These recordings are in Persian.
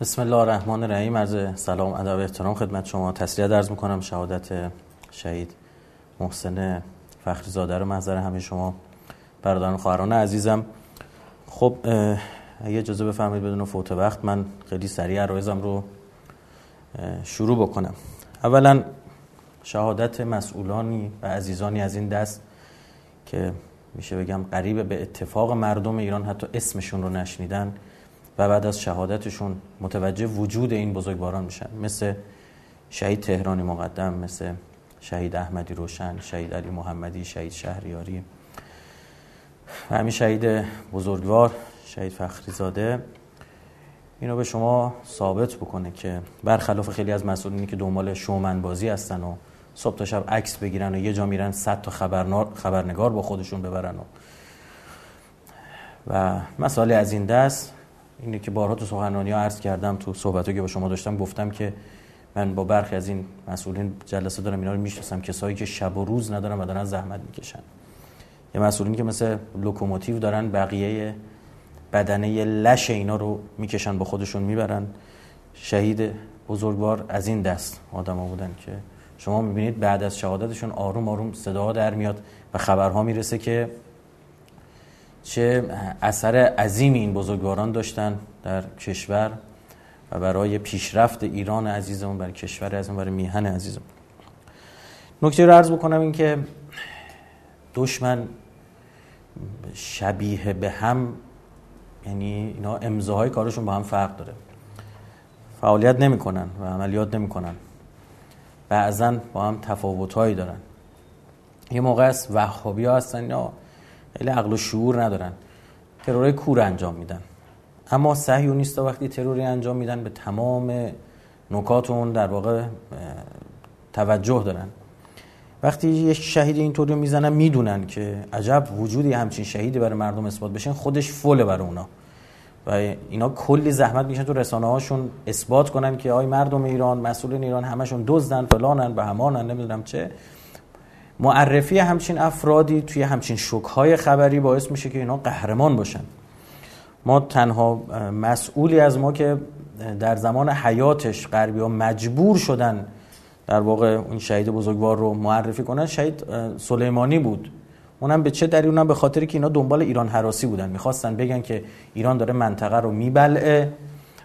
بسم الله الرحمن الرحیم. از سلام ادب احترام خدمت شما. تسلیت عرض می‌کنم. شهادت شهید محسن فخری زاده رو محضر همه شما برادران خواهران عزیزم. خب اگه اجازه بفرمایید بدون فوت وقت من خیلی سریع عرایزم رو شروع بکنم. اولا شهادت مسئولانی و عزیزانی از این دست که میشه بگم قریب به اتفاق مردم ایران حتی اسمشون رو نشنیدن. و بعد از شهادتشون متوجه وجود این بزرگواران میشن. مثل شهید تهرانی مقدم مثل شهید احمدی روشن شهید علی محمدی شهید شهریاری. و همین شهید بزرگوار شهید فخری زاده اینو به شما ثابت بکنه که برخلاف خیلی از مسئولینی که دنبال شومن بازی هستن و صبح تا شب عکس بگیرن و یه جا میرن صد تا خبرنگار با خودشون ببرن و و مسائل از این دست اینه که بارها تو سخنرانی ها عرض کردم تو صحبت که با شما داشتم گفتم که من با برخی از این مسئولین جلسه دارم اینا رو می‌شناسم کسایی که شب و روز ندارن و دارن زحمت می‌کشن. یه مسئولین که مثل لوکوموتیو دارن بقیه بدنه لش اینا رو می‌کشن با خودشون می‌برن. شهید بزرگوار از این دست آدم بودن که شما می‌بینید بعد از شهادتشون آروم آروم صدا در میاد و خبرها می‌رسه که چه اثر عظیمی این بزرگواران داشتن در کشور و برای پیشرفت ایران عزیزمون برای کشور عزیزمون برای میهن عزیزمون. نکته رو عرض بکنم این که دشمن شبیه به هم یعنی اینا امضاهای کارشون با هم فرق داره. فعالیت نمی‌کنن و عملیات نمی‌کنن. بعضا با هم تفاوتهایی دارن. یه موقع است وهابی ها هستن اینا خیلی عقل و شعور ندارن. ترور کور انجام میدن. اما صهیونیستا وقتی تروری انجام میدن به تمام نکات اون در واقع توجه دارن. وقتی یک شهید اینطوری می‌زنن می‌دونن که عجب وجودی همچین شهیدی برای مردم اثبات بشن. خودش فله برای اونا. و اینا کلی زحمت میشن تو رسانه هاشون اثبات کنن که آی مردم ایران مسئولین ایران همشون دزدن فلانن و همانن نمی‌دونم چه. معرفی همچین افرادی توی همچین شکهای خبری باعث میشه که اینا قهرمان باشن. ما تنها مسئولی از ما که در زمان حیاتش غربی ها مجبور شدن در واقع اون شهید بزرگوار رو معرفی کنن شهید سلیمانی بود. اونم به چه دلیل؟ اونم به خاطری که اینا دنبال ایران حراسی بودن. می‌خواستن بگن که ایران داره منطقه رو میبلعه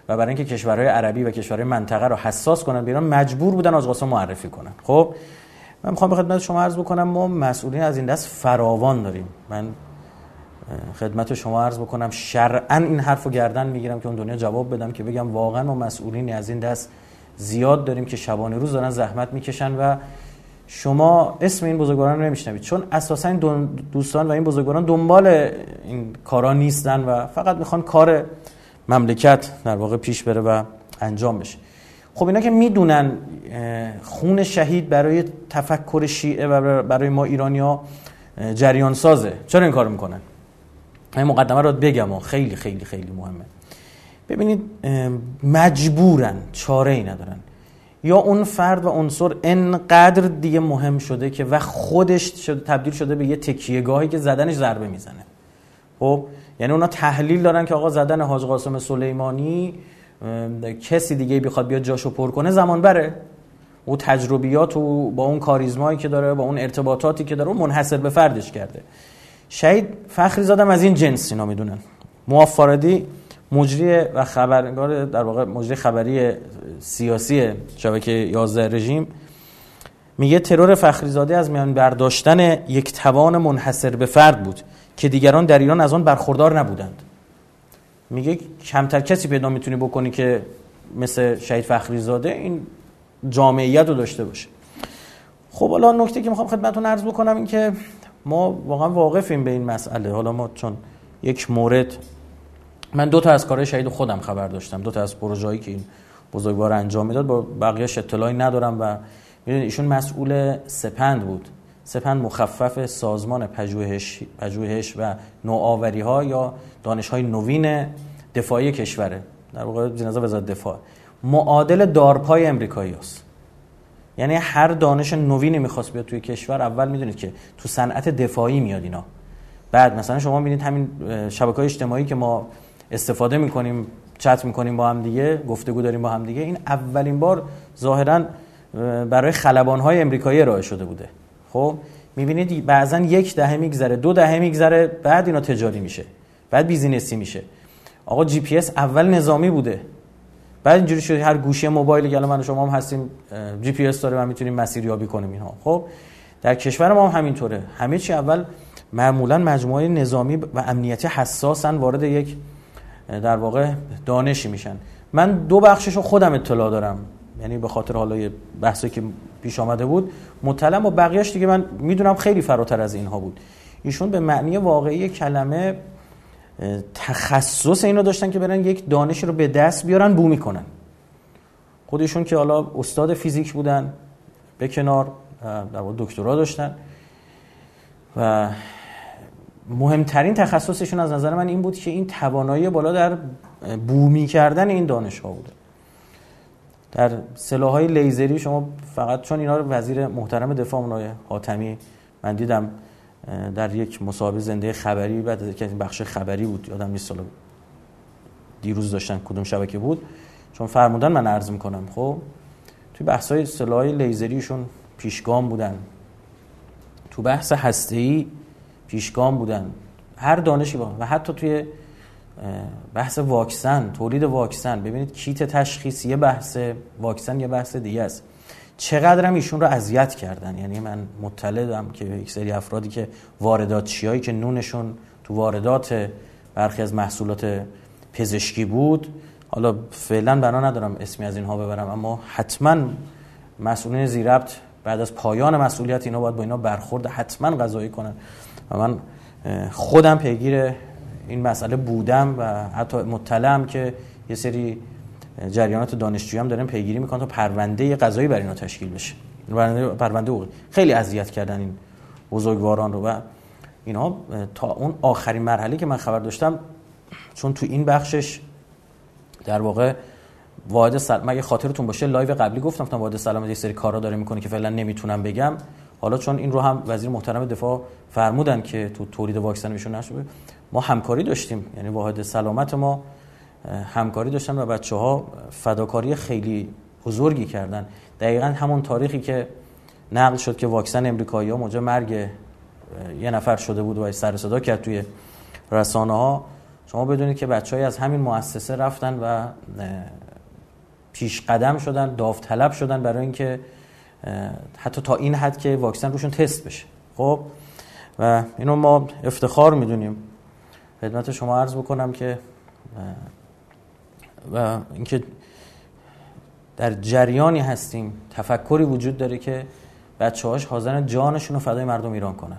و برای اینکه کشورهای عربی و کشورهای منطقه رو حساس کنن به ایران مجبور بودن از قاسم معرفی کنن. خب من می‌خوام به خدمت شما عرض بکنم ما مسئولین از این دست فراوان داریم. من خدمت شما عرض بکنم شرعا این حرفو گردن می‌گیرم که اون دنیا جواب بدم که بگم واقعا ما مسئولینی از این دست زیاد داریم که شبانه روز دارن زحمت می‌کشن و شما اسم این بزرگواران رو نمیشنوید. چون اساسا این دوستان و این بزرگواران دنبال این کارا نیستن و فقط می‌خوان کار مملکت در واقع پیش بره و انجام بشه. خب اینا که می‌دونن خون شهید برای تفکر شیعه و برای ما ایرانی ها جریان سازه چرا این کار می‌کنن؟ این مقدمه رو بگم و خیلی خیلی خیلی مهمه. ببینید مجبورن چاره ای ندارن. یا اون فرد و عنصر انقدر دیگه مهم شده که و خودش شده تبدیل شده به یه تکیهگاهی که زدنش ضربه می‌زنه. خب؟ یعنی اونا تحلیل دارن که آقا زدن حاج قاسم سلیمانی کسی دیگه بخواد بیاد جاشو پر کنه زمان بره. او تجربیات و با اون کاریزمایی که داره با اون ارتباطاتی که داره اون منحصر به فردش کرده. شهید فخری زادم از این جنس اینا می‌دونن. موافاردی مجری و خبرنگار در واقع مجری خبری سیاسی شبکه 11 رژیم میگه ترور فخریزاده از میان برداشتن یک توان منحصر به فرد بود که دیگران در ایران از آن برخوردار نبودند. میگه کمتر کسی پیدا می‌تونی بکنی که مثل شهید فخریزاده این جامعیت رو داشته باشه. خب حالا نکته که می‌خوام خدمتتون عرض بکنم این که ما واقعا واقفیم به این مسئله. حالا ما چون یک مورد من دو تا از کارهای شهید خودم خبر داشتم. دو تا از پروژه‌ای که این بزرگوار انجام می‌داد با بقیه‌اش اطلاعی ندارم و می‌دونید ایشون مسئول سپند بود. سپند مخفف سازمان پژوهش پژوهش و نوآوری ها یا دانش های نوین دفاعی کشوره. در واقع جنازه وزارت دفاع. معادل دارپای امریکایی است یعنی هر دانش نوینی می‌خواست بیاد توی کشور اول می‌دونید که تو صنعت دفاعی میاد اینا. بعد مثلا شما می‌بینید همین شبکه اجتماعی که ما استفاده می‌کنیم چت می‌کنیم با هم دیگه گفتگو داریم با هم دیگه این اولین بار ظاهرا برای خلبان های امریکایی ارائه شده بوده. خب می‌بینید بعضا یک دهه میگذره دو دهه میگذره بعد اینا تجاری میشه بعد business ی میشه. آقا جی پی اس اول نظامی بوده. بعد اینجوری شده هر گوشی موبایل که من شما هم هستیم جی پی اس داره و می‌تونیم مسیریابی کنیم اینها. خب در کشور ما هم همینطوره. همه چی اول معمولا مجموعه نظامی و امنیتی حساسن وارد یک در واقع دانشی میشن. من دو بخشش رو خودم اطلاع دارم. یعنی به خاطر حالا بحثی که پیش آمده بود مطلع و بقیهش دیگه من می‌دونم خیلی فراتر از اینها بود. ایشون به معنی واقعی کلمه تخصص اینو داشتن که برن یک دانشی رو به دست بیارن بو می‌کنن. خودشون که حالا استاد فیزیک بودن به کنار در دکترا داشتن. و مهمترین تخصصشون از نظر من این بود که این توانایی بالا در بومی کردن این دانش ها بوده. در های لیزری شما فقط چون اینا رو وزیر محترم دفاع اونای حاتمی من دیدم در یک مسابقه زنده خبری بعد از که بخش خبری بود یادم نیست سال دیروز داشتن کدوم شبکه بود چون فرمودن من عرض می‌کنم خب؟ توی بحث های های لیزریشون پیشگام بودن. تو بحث هسته‌ای پیشگام بودن. هر دانشی با و حتی توی بحث واکسن تولید واکسن. ببینید کیت تشخیص یه بحث واکسن یه بحث دیگه است. چقدر هم ایشون رو اذیت کردن؟ یعنی من مطلعم که یک سری افرادی که واردات چیایی که نونشون تو واردات برخی از محصولات پزشکی بود حالا فعلا بنا ندارم اسمی از اینها ببرم اما حتما مسئولین زیربط بعد از پایان مسئولیت اینا باید با اینا برخورد حتما قضایی کنن. و من خودم پیگیر این مسئله بودم و حتی مطلعم که یه سری جریانات دانشجویی هم دارن پیگیری می‌کنن تا پرونده قضایی بر اینا تشکیل بشه. پرونده خیلی اذیت کردن این بزرگواران رو و اینا. تا اون آخرین مرحله که من خبر داشتم چون تو این بخشش در واقع واحد سل... اگه خاطرتون باشه live قبلی گفتم تا واحد سلامت یه سری کارا داره می‌کنه که فعلا نمی‌تونم بگم. حالا چون این رو هم وزیر محترم دفاع فرمودن که تو تولید واکسن میشون نشه ما همکاری داشتیم. یعنی واحد سلامت ما همکاری داشتن و بچه ها فداکاری خیلی بزرگی کردن. دقیقا همون تاریخی که نقل شد که واکسن امریکایی ها موجب مرگ یه نفر شده بود و سر صدا کرد توی رسانه ها شما بدونید که بچه های از همین مؤسسه رفتن و پیش قدم شدن داوطلب شدن برای اینکه حتی تا این حد که واکسن روشون تست بشه. خب؟ و اینو ما افتخار می‌دونیم. خدمت شما عرض بکنم که و اینکه در جریانی هستیم تفکری وجود داره که بچه هاش حاضرن جانشون رو فدای مردم ایران کنن.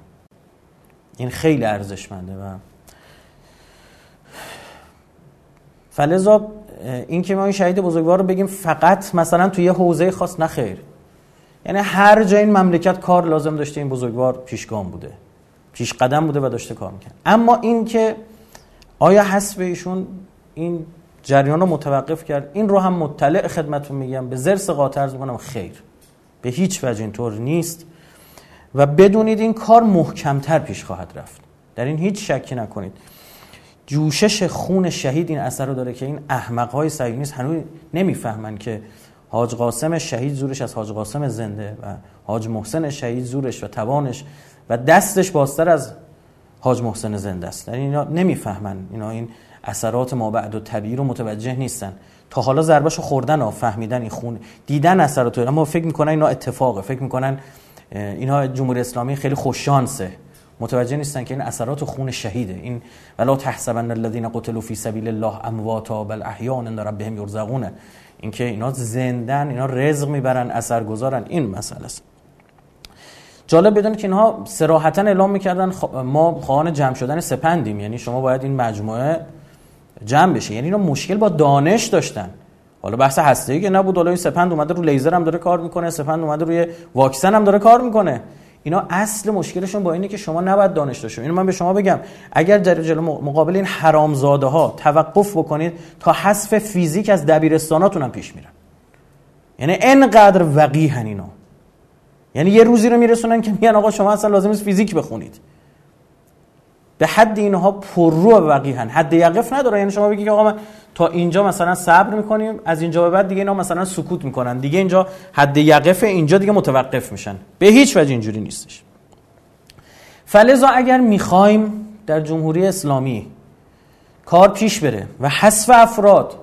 این خیلی ارزشمنده و فلزا این که ما این شهید بزرگوار رو بگیم فقط مثلا توی یه حوزه خاص نخیر یعنی هر جای این مملکت کار لازم داشته این بزرگوار پیشگام بوده. پیش قدم بوده و داشته کار می‌کنه اما این که آیا حسب ایشون این جریان رو متوقف کرد؟ این رو هم مطلع خدمتتون میگم. به زرس قاطع می‌کنم خیر. به هیچ وجه اینطور نیست. و بدونید این کار محکمتر پیش خواهد رفت. در این هیچ شکی نکنید. جوشش خون شهید این اثر رو داره که این احمق های صهیونیست هنوز نمی‌فهمن که حاج قاسم شهید زورش از حاج قاسم زنده و حاج محسن شهید زورش و توانش و دستش بازتر از حاج محسن زنده است. یعنی اینا نمی‌فهمن. اینا این اثرات ما بعد و طبیعی رو متوجه نیستن. تا حالا ضربهشو خوردن و فهمیدن این خون دیدن اثرات اما فکر می‌کنن اینا اتفاقه. فکر می‌کنن اینها جمهوری اسلامی خیلی خوششانسه. متوجه نیستن که این اثرات خون شهیده. این ولا تحسبن الذين قتلوا في سبيل الله امواتا بل احياء عند ربهم يرزقون اینکه اینا زندن اینا رزق می‌برن اثرگذارن. این مسئله است. جالب بدونید که اینها صراحتا اعلام می‌کردن ما خواهان جمع شدن سپندیم. یعنی شما باید این مجموعه جمع بشه. یعنی اینا مشکل با دانش داشتن. حالا بحث هسته که نبود. حالا این سپند اومده رو لیزر هم داره کار می‌کنه سپند اومده روی واکسن هم داره کار می‌کنه. اینا اصل مشکلشون با اینه که شما نباید دانش داشته اینو من به شما بگم. اگر در جلو مقابل این حرامزاده ها توقف بکنید تا حذف فیزیک از دبیرستاناتون هم پیش میرن. یعنی انقدر وقیحن اینا. یعنی یه روزی رو میرسونن که میگن آقا شما اصلا لازم نیست فیزیک بخونید. به حد اینها پررو و وقیحن. حد یقف نداره. یعنی شما بگید که آقا من تا اینجا مثلا صبر می‌کنیم از اینجا به بعد دیگه اینا مثلا سکوت می‌کنن. دیگه اینجا حد یقف اینجا دیگه متوقف میشن. به هیچ وجه اینجوری نیستش. فلزا اگر می‌خوایم در جمهوری اسلامی کار پیش بره و حذف افراد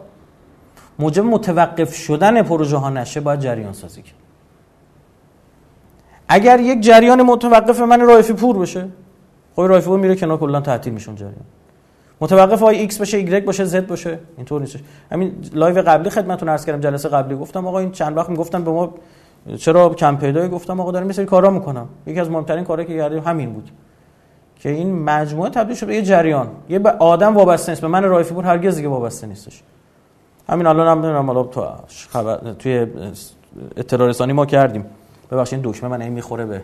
موجب متوقف شدن پروژه ها نشه باید جریان سازی کرد. اگر یک جریان متوقف من رایفی پور بشه خب رایفی پور میره کنار کلا تعطیل میشه اون جریان. متوقف آقای ایکس باشه ایگرگ باشه زد باشه اینطور نیستش. همین live قبلی خدمتتون عرض کردم جلسه قبلی گفتم آقا این چند وقت می‌گفتن به ما چرا کم پیدایی گفتم آقا دارم یه سری کارا می‌کنم. یکی از مهمترین کارهایی که کردیم همین بود که این مجموعه تبدیل شده به یه جریان. یه به آدم وابسته نیست. به من رایفی پور هرگز دیگه وابسته نیستش. همین الان هم نمی‌دونم حالا تو خبر توی اطلاع رسانی ما کردیم. ببخشید دکمه من این می‌خوره به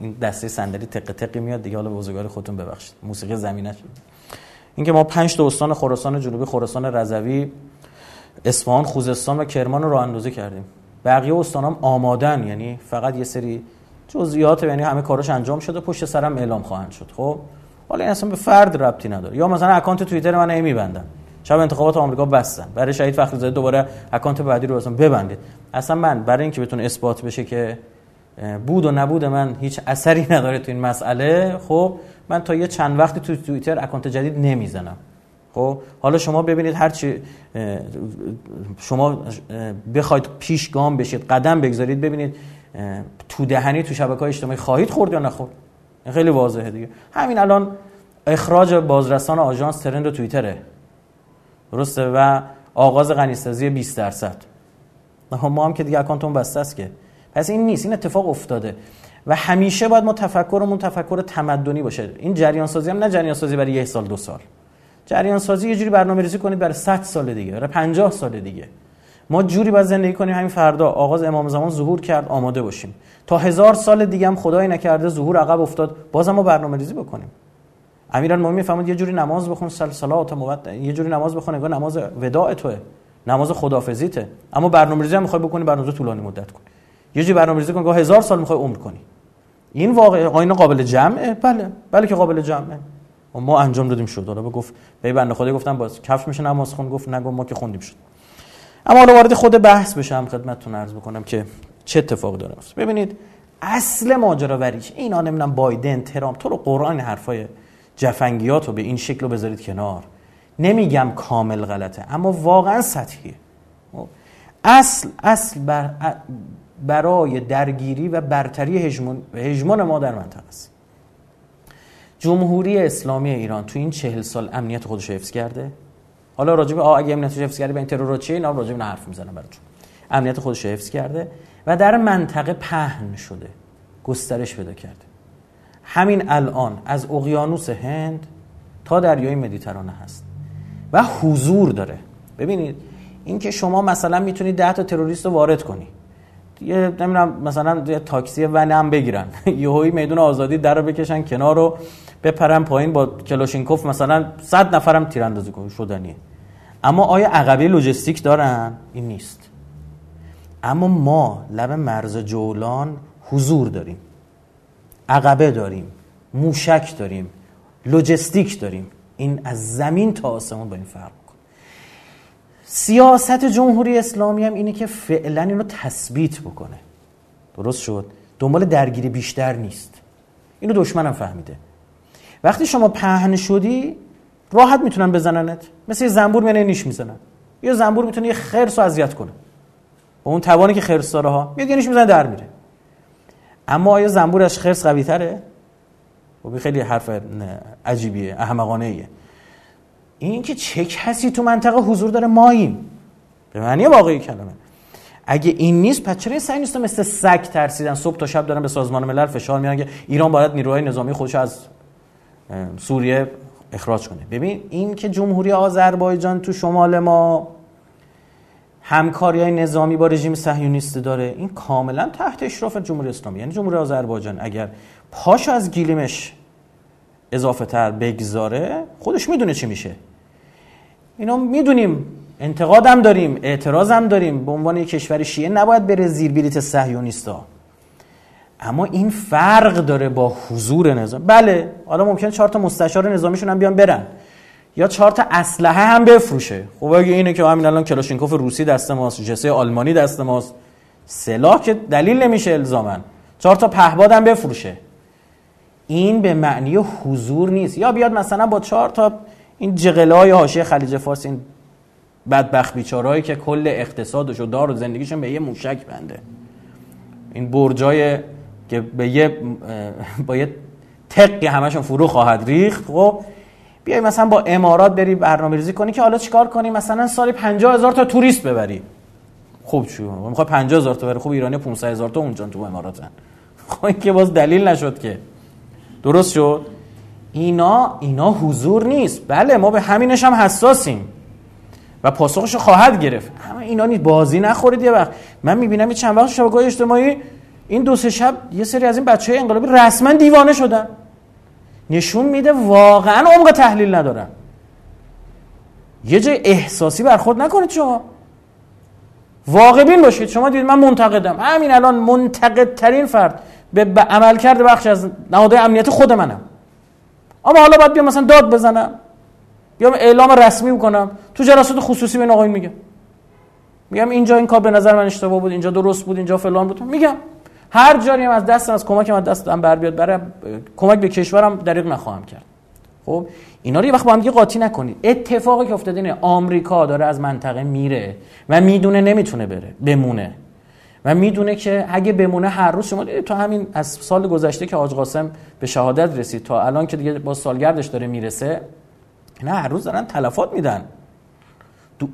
این دسته صندلی تق تقی میاد دیگه. حالا بزرگوار خودتون ببخشید. موسیقی زمینه اینکه ما پنج تا استان خراسان جنوبی خراسان رضوی اصفهان خوزستان و کرمان رو راه اندازی کردیم. بقیه استانام آمادن. یعنی فقط یه سری جزئیات یعنی همه کاراش انجام شده پشت سرم اعلام خواهند شد. خب؟ حالا این اصلا به فرد ربطی نداره. یا مثلا اکانت توییتر من نمی بندم شب انتخابات آمریکا بستن. برای شهید فخری دوباره اکانت بعدی رو اصلا ببندید. اصلا من برای اینکه بتونه اثبات بشه که بود و نبود من هیچ اثری نداره تو این مسئله. خب من تا یه چند وقتی تو توییتر اکانت جدید نمی‌زنم. خب حالا شما ببینید هر چی شما بخواید پیش گام بشید قدم بگذارید ببینید تو دهنی تو شبکه های اجتماعی خواهید خورد یا نخورد. خیلی واضحه دیگه. همین الان اخراج بازرسان آژانس ترند توییتره. درسته؟ و آغاز غنیسازی 20 درصد. ما هم که دیگه اکانتون بسته است که. پس این نیست این اتفاق افتاده. و همیشه باید ما تفکرمون تفکر تمدنی باشه. این جریان سازی هم نه جریان سازی برای یک سال دو سال. جریان سازی یه جوری برنامه‌ریزی کنید برای 100 سال دیگه برای 50 سال دیگه. ما جوری باید زندگی کنیم همین فردا آغاز امام زمان ظهور کرد آماده باشیم. تا هزار سال دیگه هم خدای نکرده ظهور عقب افتاد بازم ما برنامه‌ریزی بکنیم. امیرالمومنین می‌فهمید یه جوری نماز بخون صلات موت یه جوری نماز بخون انگار نماز وداع توه نماز خدافظیته اما برنامه‌ریزی هم می‌خوای بکنی برنامه طولانی مدت کن یه جوری برنامه‌ریزی کن که هزار سال می‌خوای عمر کنی. این واقع آینه قابل جمعه؟ بله بله که قابل جمعه. ما انجام دادیم شد. حالا گفت به بنده خدا گفتم باز کفش میشه نماز خون. گفت نگو ما که خوندیم شد. اما حالا وارد خود بحث بشم خدمتتون عرض بکنم که چه اتفاقی داره. ببینید اصل ماجراوریش اینا نمی‌دونم بایدن ترامپ تو قرآن حرفای جفنگیات رو به این شکل رو بذارید کنار. نمیگم کامل غلطه اما واقعا سطحیه. خب؟ اصل اصل بر برای درگیری و برتری هژمون ما در منطقه است. جمهوری اسلامی ایران تو این چهل سال امنیت خودش حفظ کرده؟ حالا راجع به اگه امنیت حفظ کرده به این ترور چیه اینا راجع به حرف می‌زنم براتون. امنیت خودش حفظ کرده و در منطقه پهن شده گسترش پیدا کرده. همین الان از اقیانوس هند تا دریای مدیترانه هست. و حضور داره. ببینید اینکه شما مثلا می‌تونید 10 تا تروریست رو وارد کنی. یه نمی‌دونم مثلا یه تاکسی ون هم بگیرن. یهویی میدون آزادی در رو بکشن کنار رو بپرن پایین با کلاشینکوف مثلا 100 نفرم تیراندازی کنن شدنیه. اما آیا عقبه لوجستیک دارن؟ این نیست. اما ما لب مرز جولان حضور داریم. عقبه داریم موشک داریم لوجستیک داریم. این از زمین تا آسمون با این فرق کن سیاست جمهوری اسلامی هم اینه که فعلا اینو تثبیت بکنه. درست شد؟ دنبال درگیری بیشتر نیست. اینو دشمنم فهمیده. وقتی شما پهن شدی راحت می‌تونن بزننت. مثل یه زنبور میانه نیش می‌زنن. یه زنبور می‌تونه یه خرس رو اذیت کنه. با اون توانی که خرس داره ها میاد یه نیش می‌زنه در میره. اما آیا زنبورش خرس قوی تره؟ خب خیلی حرف عجیبیه احمقانه ایه این که چه کسی تو منطقه حضور داره ماییم به معنی واقعی کلمه. اگه این نیست پس چرا سعی نیست مثل سگ ترسیدن؟ صبح تا شب دارن به سازمان ملل فشار میارن که ایران باید نیروهای نظامی خودش از سوریه اخراج کنه. ببین این که جمهوری آذربایجان تو شمال ما همکاری های نظامی با رژیم صهیونیستی داره. این کاملا تحت اشراف جمهوری اسلامی یعنی جمهوری آذربایجان. اگر پاشو از گیلیمش اضافه تر بگذاره خودش می‌دونه چی میشه. اینا می‌دونیم. انتقادم داریم اعتراضم داریم. به عنوان یک کشور شیعه نباید بره زیر بلیت صهیونیستا. اما این فرق داره با حضور نظام بله حالا ممکن چهار تا مستشار نظامیشون هم بیان برن. یا چهار تا اسلحه هم بفروشه. خب اگه اینه که همین الان کلاشینکوف روسی دست ماست جسه آلمانی دست ماست. سلاح که دلیل نمیشه الزامن چهار تا پهباد هم بفروشه. این به معنی حضور نیست. یا بیاد مثلا با چهار تا این جغلای حاشیه خلیج فارس این بدبخت بیچارهایی که کل اقتصادش و دار و زندگیشون به یه موشک بنده. این برجای که به یه با یه تقی همشون فرو خواهد ریخت خب بیای مثلا با امارات بری برنامه ریزی کنی که حالا چیکار کنی؟ مثلا سالی 50 هزار تا توریست ببری. خوب چی می‌خوای 50 هزار تا بری. خوب ایرانی 500 هزار تا اونجا تو اماراتن. خب که باز دلیل نشد که. درست شد؟ اینا اینا حضور نیست. بله ما به همینش هم حساسیم. و پاسخش خواهد گرفت. اما اینا نیست بازی نخورید یه وقت. من می‌بینم چند وقت شبکه اجتماعی این دو سه شب یه سری از این بچه های انقلابی رسما دیوانه شدن. نشون میده واقعا عمق تحلیل ندارن. یه جای احساسی برخورد نکنید شما. واقع بین باشید. شما دید من منتقدم. همین الان منتقد ترین فرد به عمل کرده بخش از نهادهای امنیت خود منم. اما حالا باید بیام مثلا داد بزنم. بیام اعلام رسمی بکنم. تو جلسات خصوصی به این آقایون میگم. میگم اینجا این کار به نظر من اشتباه بود. اینجا درست بود. اینجا فلان بود. میگم. هر جایی هم از دستم از کمکم از دستم بر بیاد. برای کمک به کشورم دریغ نخواهم کرد. خب اینا رو یه وقت با هم دیگه قاطی نکنید. اتفاقی که افتاده اینه آمریکا داره از منطقه میره و می‌دونه نمی‌تونه بره بمونه. و می‌دونه که اگه بمونه هر روز شما تا همین از سال گذشته که حاج قاسم به شهادت رسید تا الان که دیگه با سالگردش داره می‌رسه نه هر روز دارن تلفات میدن.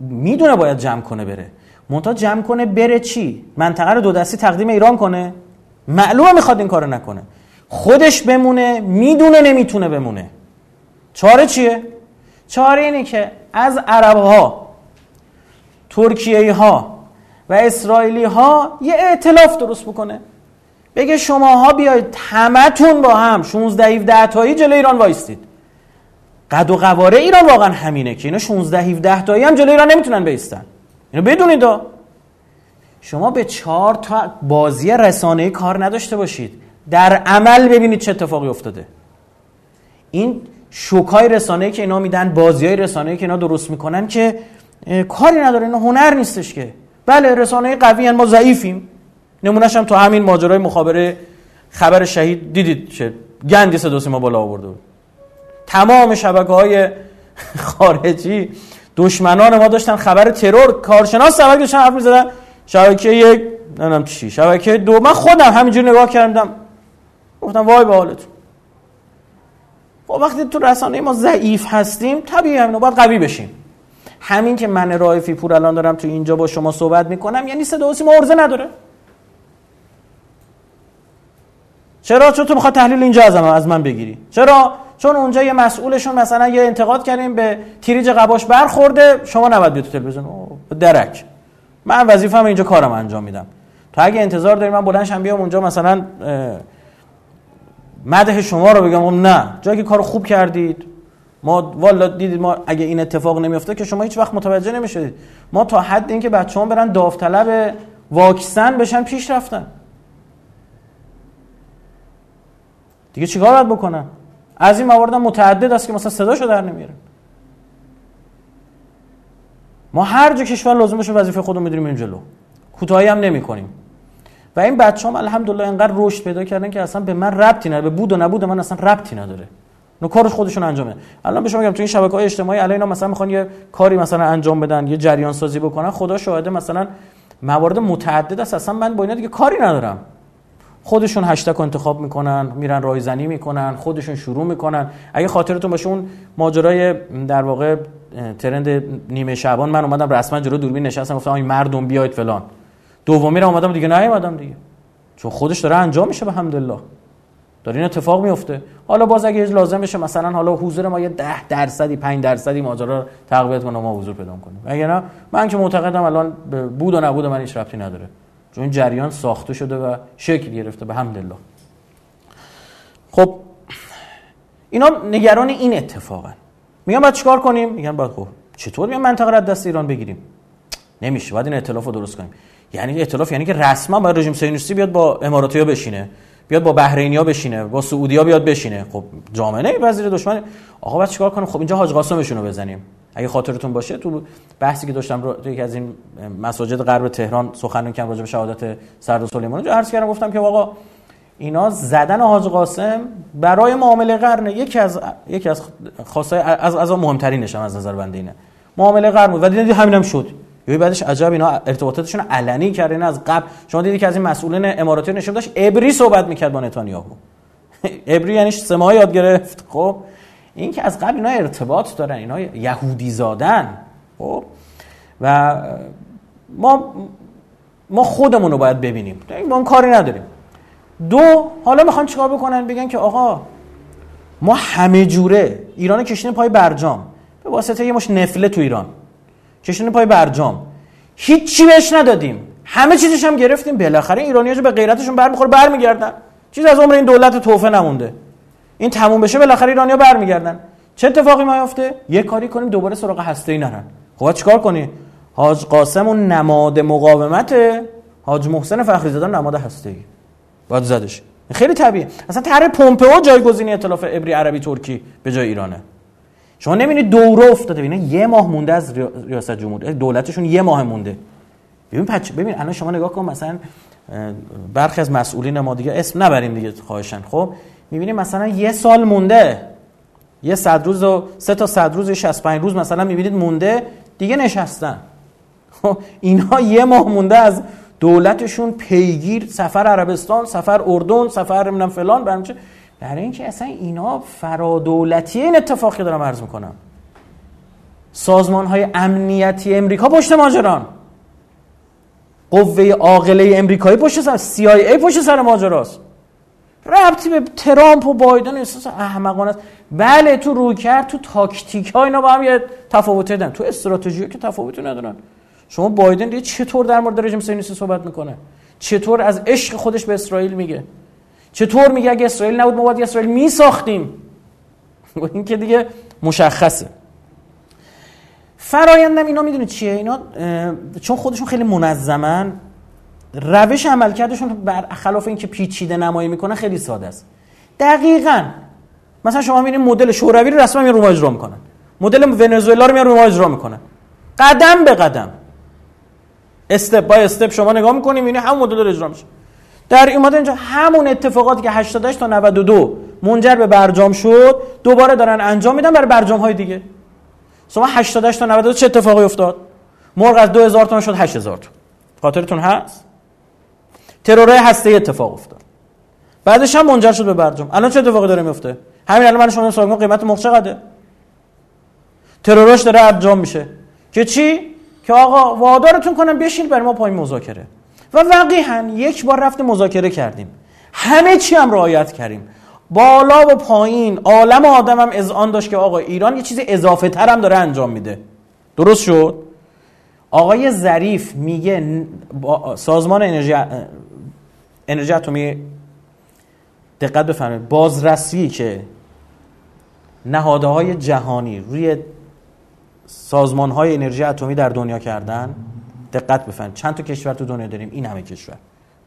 می‌دونه باید جمع کنه بره. منتها جمع کنه بره چی؟ منطقه رو دو دستی تقدیم ایران کنه. معلومه می‌خواد این کارو نکنه. خودش بمونه می‌دونه نمی‌تونه بمونه. چاره چیه؟ چاره اینه که از عرب ها ترکیه ها و اسرائیلی ها یه ائتلاف درست بکنه. بگه شماها بیاید همتون با هم 16 17 تایی جلوی ایران وایستید. قد و قواره ایران واقعا همینه که اینا 16 17 تایی هم جلوی ایران نمی‌تونن بیستن. اینو بدونید شما به چهار تا بازی رسانه‌ای کار نداشته باشید. در عمل ببینید چه اتفاقی افتاده. این شوکای رسانه‌ای که اینا میدن بازیای رسانه‌ای که اینا درست می‌کنن که کاری نداره اینا هنر نیستش که. بله رسانه قوی ما ضعیفیم. نمونهش هم تو همین ماجرای مخابره خبر شهید دیدید چه گندی صدا ما بالا آورده بود. تمام شبکه های خارجی دشمنان ما داشتن خبر ترور کارشناس سبک داشتن حرف می‌زدن. شبکه یک نمی‌دونم چی شبکه دو. من خودم همینجوری نگاه کردم. گفتم وای به حالتون. خب وقتی تو رسانه ما ضعیف هستیم طبیعی همینو باید قوی بشیم. همین که من رایفی پور الان دارم تو اینجا با شما صحبت می‌کنم یعنی صدا ما ارزه نداره. چرا؟ چون تو می‌خواد تحلیل اینجا از من, از من بگیری. چرا؟ چون اونجا یه مسئولشون مثلا یه انتقاد کردیم به تیریج قباش برخورده شما نباید بیاد تو تلویزیون. درک. من وظیفه‌ام اینجا کارم انجام میدم. تو اگه انتظار داری من بلندشم بیام اونجا مثلا مدح شما رو بگم. خب نه. جایی که کار خوب کردید. ما والا دیدید ما اگه این اتفاق نمیفته که شما هیچ وقت متوجه نمی‌شدید. ما تا حد اینکه بچه‌ها برن داوطلب واکسن بشن پیش رفتن. دیگه چیکار باید بکنن؟ از این موارد متعدد است که مثلا صداشو در نمیارن ما هر جا کشور لازم باشه وظیفه خودمون می‌دونیم این جلو. کوتاهی هم نمی‌کنیم. و این بچه هم الحمدلله اینقدر رشد پیدا کردن که اصلا به من ربطی نداره. به بود و نبود من اصلا ربطی نداره. نو کارش خودشون انجامه الان به شما میگم تو این شبکه های اجتماعی الان اینا مثلا می‌خوان یه کاری مثلا انجام بدن یه جریان سازی بکنن خدا شاهده مثلا موارد متعدد است. اصلا من با اینا دیگه کاری ندارم. خودشون هشتگ انتخاب می‌کنن میرن رایزنی می‌کنن خودشون شروع می‌کنن. اگه خاطرتون باشه اون ماجرای در واقع ترند نیمه شعبان من اومدم رسما جلو دوربین نشستم گفتم مردم بیاید فلان. دومی رو اومدم دیگه نیومدم دیگه. چون خودش داره انجام میشه به حمدالله. داره این اتفاق میفته. حالا باز اگه لازم بشه مثلا حالا حضور ما یه 10 درصدی 5 درصدی ماجرا رو تقویت کنه ما حضور پیدا کنیم. اگه نه من که معتقدم الان بود و نبود من هیچ ربطی نداره. چون این جریان ساخته شده و شکل گرفته به حمدالله. خب اینا نگران این اتفاقن. میگن باید چیکار کنیم؟ میگن باید خب چطور میگن منطقه را دست ایران بگیریم؟ نمیشه باید این ائتلاف رو درست کنیم. یعنی ائتلاف یعنی که رسما باید رژیم صهیونیستی بیاد با اماراتی‌ها بشینه بیاد با بحرینیا بشینه با سعودیا بیاد بشینه. خب جامعه وزیر دشمن. آقا بعد چیکار کنیم؟ خب اینجا حاج قاسمشون رو بزنیم. اگه خاطرتون باشه تو بحثی که داشتم رو تو یکی از این مساجد غرب تهران سخنرانی کردم راجع به شهادت سردار سلیمانی جو عرض کردم گفتم که آقا اینا زدن حاج قاسم برای معامله قرن یکی از یکی از خاصای از از مهمترینش از نظر بنده اینه. معامله قرن بود. و دیدید همینم شد. یوی بعدش عجب اینا ارتباطاتشون علنی کردن. از قبل. شما دیدید که از این مسئولین اماراتی نشون داشت ابری صحبت می‌کرد با نتانیاهو. ابری یعنی سه ماه یاد گرفت. خب؟ این که از قبل اینا ارتباط دارن اینا یهودی زادن. خب؟ و ما ما خودمون رو باید ببینیم. ما کاری نداریم. دو حالا می‌خوان چیکار بکنن؟ بگن که آقا ما همه جوره ایران کشین پای برجام. به واسطه یه مش نفله تو ایران. کشین پای برجام. هیچی بهش ندادیم. همه چیزش هم گرفتیم. بالاخره ایرانی‌ها به غیرتشون برمیخوره برمیگردن. چیز از عمر این دولت توفه نمونده. این تموم بشه بالاخره ایرانیا برمیگردن. چه اتفاقی میافته؟ یه کاری کنیم دوباره سراغ هسته ای نرن. خب چیکار کنی حاج قاسم اون نماد مقاومت حاج محسن فخری زاده نماد هسته باید زدش. خیلی طبیعیه. اصلا طرح پومپئو جایگزینی ائتلاف ابری عربی ترکی به جای ایرانه. شما نمی‌بینید دوره افتاده. ببینید یه ماه مونده از ریاست جمهوری دولتشون یه ماه مونده. ببین پچ ببین الان شما نگاه کن مثلا برخی از مسئولین ما دیگه اسم نبریم دیگه خواهشن. خب می‌بینیم مثلا یه سال مونده. یه صد روز و سه تا صد روز 65 روز مثلا می‌بینید مونده دیگه نشستن. خب اینا یه ماه مونده از دولتشون پیگیر سفر عربستان سفر اردن سفر نمی‌دونم فلان برام برای اینکه اصلا اینا فرادولتی این اتفاقی دارم عرض می‌کنم. سازمان های امنیتی امریکا پشت ماجران. قوه عاقله امریکایی پشت سر CIA پشت سر ماجراست. ربطی به ترامپ و بایدن احساس احمقانه است. بله تو روی کرد تو تاکتیک ها اینا با هم یه تفاوتی دارن. تو استراتژی که تفاوتی ندارن. شما بایدن دیگه چطور در مورد رژیم صهیونیستی صحبت می‌کنه؟ چطور از عشق خودش به اسرائیل میگه؟ چطور میگه اگه اسرائیل نبود ما باید اسرائیل میساختیم؟ این که دیگه مشخصه. فرایندم اینا می‌دونید چیه؟ اینا چون خودشون خیلی منظمن روش عملکردشون برخلاف اینکه پیچیده نمایی می‌کنه خیلی ساده است. دقیقا. مثلا شما می‌بینید مدل شوروی رو رسما میان رو اجرا می‌کنن. مدل ونزوئلا رو میان رو اجرا می‌کنن. قدم به قدم. استپ بای استپ شما نگاه می‌کنید می‌بینید همون مدل اجرا میشه. در این اینجا همون اتفاقاتی که 88 تا 92 منجر به برجام شد دوباره دارن انجام میدن برای برجام های دیگه. شما 88 تا 92 چه اتفاقی افتاد؟ مرغ از 2000 تا شد 8000 تا خاطرتون هست؟ ترورای هسته اتفاق افتاد. بعدش هم منجر شد به برجام. الان چه اتفاقی داره میفته؟ همین الان من شما سوال قیمت مرغ چقدره؟ تروراش داره انجام میشه. که چی؟ که آقا وادارتون کنم بشین برای ما پای مذاکره. و واقعا یک بار رفت مذاکره کردیم. همه چی هم رعایت کردیم. بالا و پایین عالم آدم هم از آن داشت که آقا ایران یه چیز اضافه تر هم داره انجام میده. درست شد؟ آقای ظریف میگه سازمان انرژی انرژی اتمی دقت بفرمایید. بازرسی که نهاده های جهانی روی سازمان های انرژی اتمی در دنیا کردن دقت بفرمایید چند تا کشور تو دنیا داریم؟ این همه کشور.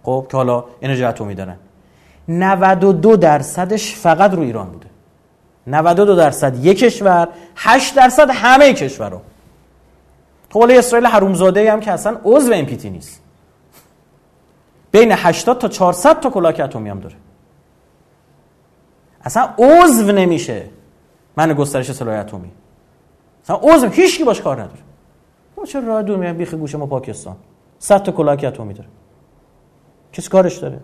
خب که حالا انرژی اتمی دارن. 92 درصدش فقط رو ایران بوده. 92 درصد یک کشور 8 درصد همه کشورها خب اسرائیل حرومزاده هم که اصلا عضو این پیتی نیست. بین 80 تا 400 تا کلاک اتمی هم داره. اصلا عضو نمیشه. من گسترش سلاح اتمی. اصلا عضو هیچ کی باش کار نداره ما چه راه دور میایم بیخ گوش ما پاکستان 100 تا کلاک اتمی داره کس کارش داره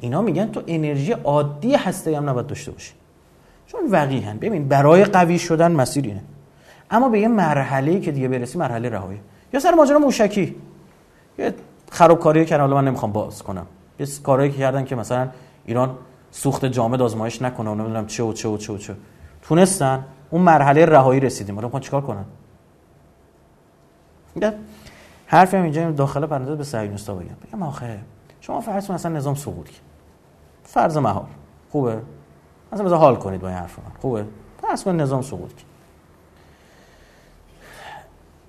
اینا میگن تو انرژی عادی هسته هم نباید داشته باشی چون وقیحن ببین برای قوی شدن مسیر اینه اما به یه مرحله که دیگه برسی مرحله رهایی یا سر ماجرا موشکی یه خرابکاری کردن حالا من نمی‌خوام باز کنم یه کارهایی که کردن که مثلا ایران سوخت جامد آزمایش نکنه و نمی‌دونم چه و چه و چه و چه تونستن اون مرحله رهایی رسیدیم. حالا چیکار کنن؟ حرفی هم اینجا داخل پرنده به صهیونیستا بگم. بگم آخه شما فرض مثلا نظام سقوط فرض مهار خوبه؟ مثلا بذار حال کنید با این حرف من خوبه؟ فرض کن نظام سقوط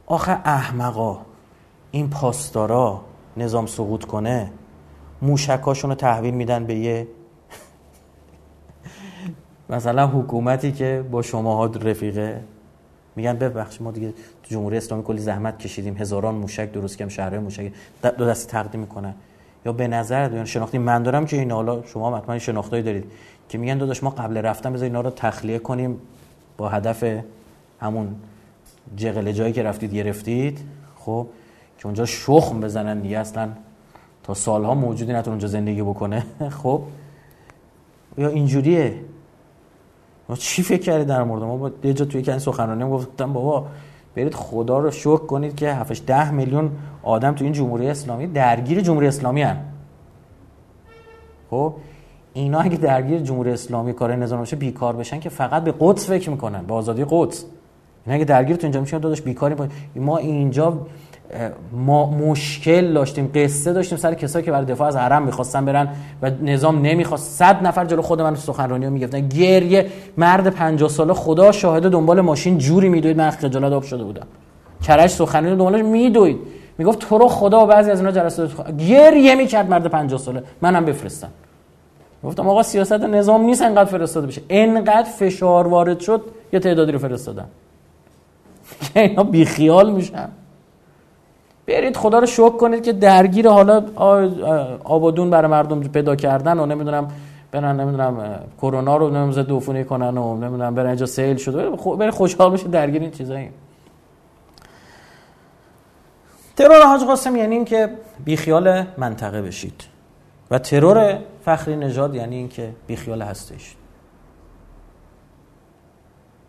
آخه احمقا این پاسدارا نظام سقوط کنه موشکاشون رو تحویل میدن به یه مثلا حکومتی که با شماها رفیقه میگن ببخش ما دیگه تو جمهوری اسلامی کلی زحمت کشیدیم هزاران موشک درست کردیم شهرهای موشک دو دستی تقدیم می‌کنن. یا به نظر دارن شناختی من دارم که این حالا شما حتما شناختایی دارید که میگن داداش ما قبل رفتن بذار اینا رو تخلیه کنیم با هدف همون جغل جایی که رفتید گرفتید. خب که اونجا شخم بزنن دیگه اصلا تا سالها موجودی نتون اونجا زندگی بکنه. خب یا اینجوریه. ما چی فکر کردید در مورد ما با یه جا توی کن سخنرانی گفتم بابا برید خدا رو شکر کنید که 7 ده میلیون آدم تو این جمهوری اسلامی درگیر جمهوری اسلامی هن. خب اینا اگه درگیر جمهوری اسلامی کار نظام بشه بیکار بشن که فقط به قدس فکر می‌کنن به آزادی قدس اینا اگه درگیر تو اینجا میشن داداش بیکاری ما اینجا ما مشکل داشتیم قصه داشتیم سر کسایی که برای دفاع از حرم می‌خواستن برن و نظام نمی‌خواست. صد نفر جلو خود من سخنرانی می‌گفتن گریه مرد 50 ساله خدا شاهد دنبال ماشین جوری میدوید من خجالت آب شده بودم. کرش سخنرانی دنبالش میدوید. می‌گفت تو رو خدا و بعضی از اینا جلسه گریه می‌کرد مرد 50 ساله. منم بفرستم. گفتم آقا سیاست نظام نیست انقدر فرستاده بشه. انقدر فشار وارد شد یه تعدادی رو فرستادن اینا بیخیال میشن. برید خدا رو شکر کنید که درگیر حالا آبادون برای مردم پیدا کردن و نمی‌دونم برن نمی‌دونم کرونا رو نمی‌دونم دوفونی کنن و نمی‌دونم برن اینجا سیل شده. برید خوشحال بشه درگیر این چیزایی. ترور حاج قاسم یعنی این که بیخیال منطقه بشید. و ترور فخری نژاد یعنی این که بیخیال هستش.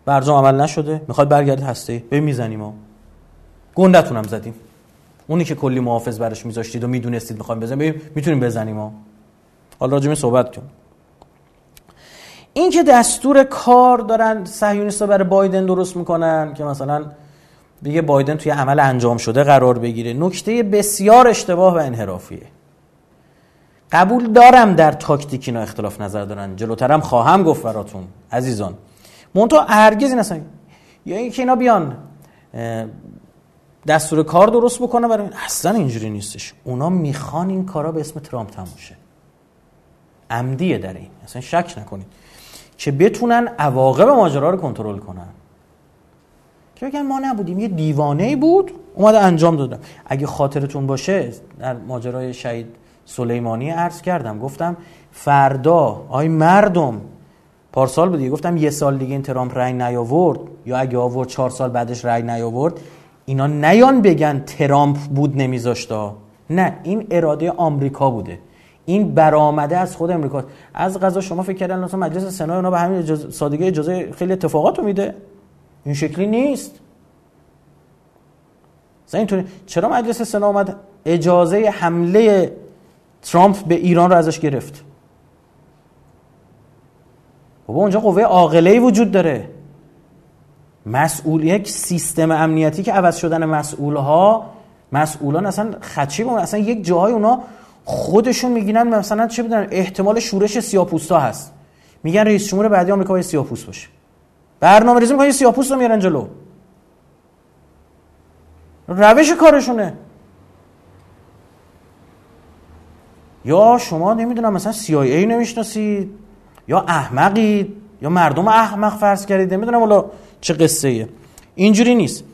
برجام عمل نشده می‌خواد برگردید هسته به می‌زنیم ها گندتون هم زدیم. اونی که کلی محافظ برش میذاشتید و می‌دونستید می‌خوایم بزنیم می‌تونیم بزنیم ها حالا راجع صحبت کن این که دستور کار دارن صهیونیست‌ها برای بایدن درست می‌کنن که مثلا دیگه بایدن توی عمل انجام شده قرار بگیره نکته بسیار اشتباه و انحرافیه. قبول دارم در تاکتیک اینا اختلاف نظر دارن. جلوترم خواهم گفت براتون عزیزان. مونتا هرگز این اصلا یا اینکه اینا بیان دستور کار درست بکنه برای اصلا اینجوری نیستش. اونا می‌خوان این کارا به اسم ترامپ تموم شه. عمدیه در این. اصلا شک نکنید. که بتونن عواقب ماجرا رو کنترل کنن. که بگن ما نبودیم. یه دیوانه بود اومده انجام دادم. اگه خاطرتون باشه در ماجرای شهید سلیمانی عرض کردم. گفتم فردا آی مردم پارسال بود گفتم یه سال دیگه این ترامپ رای نیاورد. یا اگه آورد چهار سال بعدش رای نیاورد. اینا نیان بگن ترامپ بود نمیذاشتا. نه این اراده آمریکا بوده. این برآمده از خود امریکا از غذا شما فکر کردن مثلا مجلس سنا اونا به همین اجازه سادگی اجازه خیلی اتفاقات رو میده. این شکلی نیست. اینطوری چرا مجلس سنا اومد اجازه حمله ترامپ به ایران رو ازش گرفت؟ بابا اونجا قوه عاقله وجود داره. مسئول یک سیستم امنیتی که عوض شدن مسئولها مسئولان اصلا خدشی بمون اصلا یک جاهای اونا خودشون میگینن مثلا چه بدن احتمال شورش سیاپوستا هست. میگن رئیس جمهور بعدی آمریکا باید سیاپوس باشه. برنامه ریزی می‌کنن سیاپوس رو میارن جلو. روش کارشونه. یا شما نمی‌دونم مثلا CIA نمی‌شناسید؟ یا احمقید یا مردم احمق فرض کردید نمی‌دونم والا چه قصه ایه اینجوری نیست.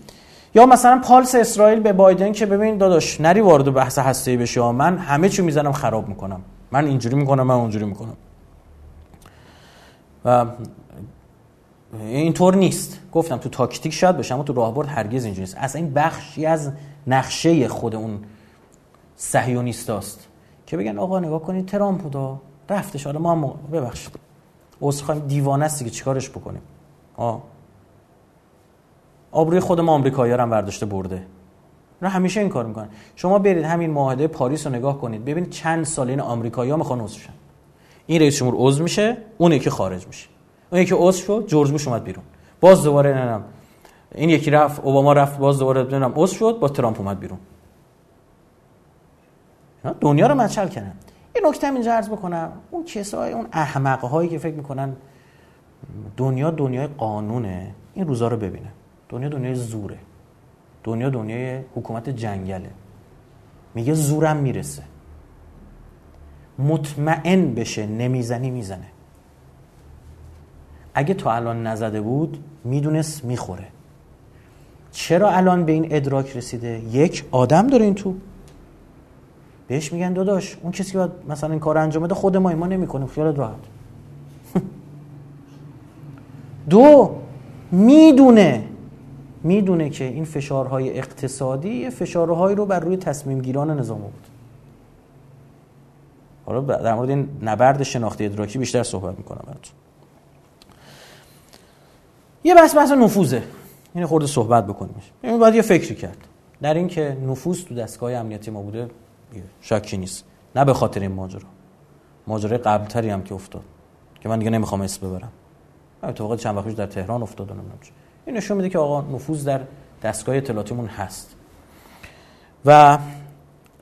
یا مثلا پالس اسرائیل به بایدن که ببین داداش نری وارد بحث هسته بشه من همه چی می‌زنم خراب می‌کنم. من اینجوری می‌کنم من اونجوری می‌کنم. و اینطور نیست. گفتم تو تاکتیک شاید باشه اما تو راهبرد هرگز اینجوری نیست. اصلا این بخشی از نقشه خود اون صهیونیستاست که بگن آقا نگاه کنید ترامپ بودا رفتش. حالا ما هم ببخشید. خواهیم دیوانه است که چیکارش بکنیم؟ آه آبروی خود ما آمریکایی‌ها هم برداشته برده. نه همیشه این کار می‌کنن. شما برید همین معاهده پاریس رو نگاه کنید ببینید چند سال این آمریکایی‌ها می‌خوان عضو شن. این رئیس جمهور عضو میشه اون یکی خارج میشه. اون یکی عضو شد جورج بوش اومد بیرون. باز دوباره نمی‌دونم این یکی رفت اوباما رفت باز دوباره نمی‌دونم عضو شد با ترامپ اومد بیرون. دنیا رو مچل کردن. یه نکته هم اینجا عرض بکنم. اون کسای اون احمقه هایی که فکر می‌کنن دنیا دنیای قانونه این روزا رو ببینه. دنیا دنیای زوره. دنیا دنیای حکومت جنگله. میگه زورم می‌رسه. مطمئن بشه نمی‌زنی می‌زنه. اگه تا الان نزده بود می‌دونست می‌خوره. چرا الان به این ادراک رسیده؟ یک آدم داره این تو. بهش میگن داداش اون کسی که مثلا این کار انجام بده خود ما ما نمی‌کنیم. خیالت راحت. دو می‌دونه می‌دونه که این فشارهای اقتصادی فشارهایی رو بر روی تصمیم گیران نظام بود حالا در مورد این نبرد شناختی ادراکی بیشتر صحبت می‌کنم براتون. یه بحث بحث نفوذه. این خورده صحبت بکنیم این باید یه فکری کرد. در اینکه نفوذ تو دستگاه امنیتی ما بوده شکی نیست نه به خاطر این ماجرا. ماجرای قبلتری هم که افتاد. که من دیگه نمی‌خوام اسم ببرم. اتفاقات چند وقت در تهران افتاد نمی‌دونم این نشون میده که آقا نفوذ در دستگاه اطلاعاتیمون هست. و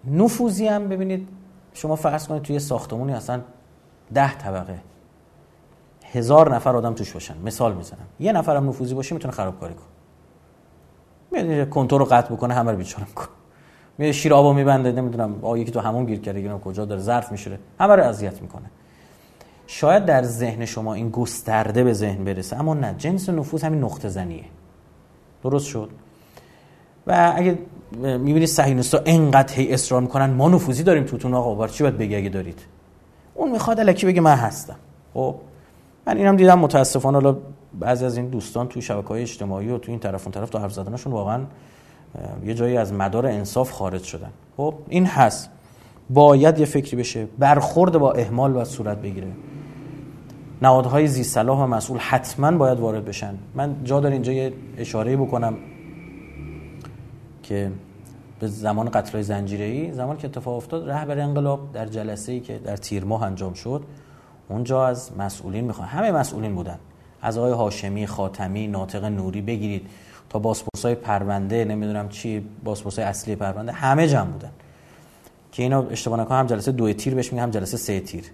نفوذی هم ببینید شما فرض کنید توی ساختمونی اصلا ده طبقه. هزار نفر آدم توش باشن. مثال می‌زنم. یه نفرم نفوذی باشه می‌تونه خرابکاری کنه. میاد کنتور رو قطع بکنه همه رو بیچاره می‌کنه. میاد شیر میبنده نمی‌دونم آ یکی تو همون گیر کرده کجا داره ظرف میشوره همه رو اذیت می‌کنه. شاید در ذهن شما این گسترده به ذهن برسه اما نه جنس نفوذ همین نقطه زنیه. درست شد؟ و اگه می‌بینید صهیونیستا انقدر هی اصرار می‌کنن ما نفوذی داریم توتون آقا بار چی باید بگی اگه دارید؟ اون می‌خواد الکی بگه من هستم. خب من اینم دیدم متاسفانه حالا بعضی از این دوستان توی شبکه های اجتماعی و توی این طرف اون طرف تو حرف زدنشون واقعا یه جایی از مدار انصاف خارج شدن. خب این هست. باید یه فکری بشه برخورد با اهمال و صورت بگیره. نهادهای زی صلاح و مسئول حتما باید وارد بشن. من جا داره اینجا یه اشاره بکنم که به زمان قتل‌های زنجیره‌ای زمان که اتفاق افتاد رهبر انقلاب در جلسه ای که در تیر ماه انجام شد اونجا از مسئولین می‌خوان. همه مسئولین بودن. از آقای هاشمی خاتمی ناطق نوری بگیرید. تا باسپورسای پرونده نمی‌دونم چی باسپورسای اصلی پرونده همه جمع بودن. که اینا اشتباه نکنم هم جلسه دو تیر بهش میگه هم جلسه سه تیر.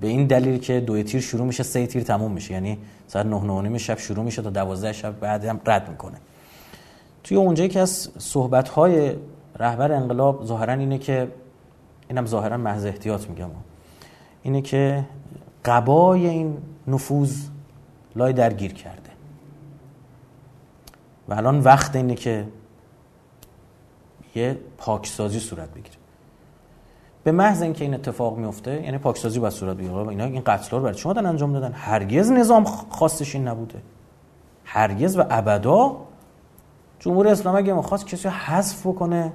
به این دلیل که دو تیر شروع میشه سه تیر تموم میشه. یعنی ساعت 9 9 شب شروع میشه تا 12 شب بعد هم رد می‌کنه. توی اونجایی که از صحبت های رهبر انقلاب ظاهرا اینه که اینم ظاهرا محض احتیاط میگم اینه که قبای این نفوذ لای درگیر کرده و الان وقت اینه که یه پاکسازی صورت بگیره. به محض اینکه این اتفاق میفته یعنی پاکسازی باید صورت بگیره. اینا این قتل رو برای شما دارن انجام دادن؟ هرگز نظام خواستش این نبوده. هرگز و ابدا جمهوری اسلامی اگه می‌خواست کسی حذف بکنه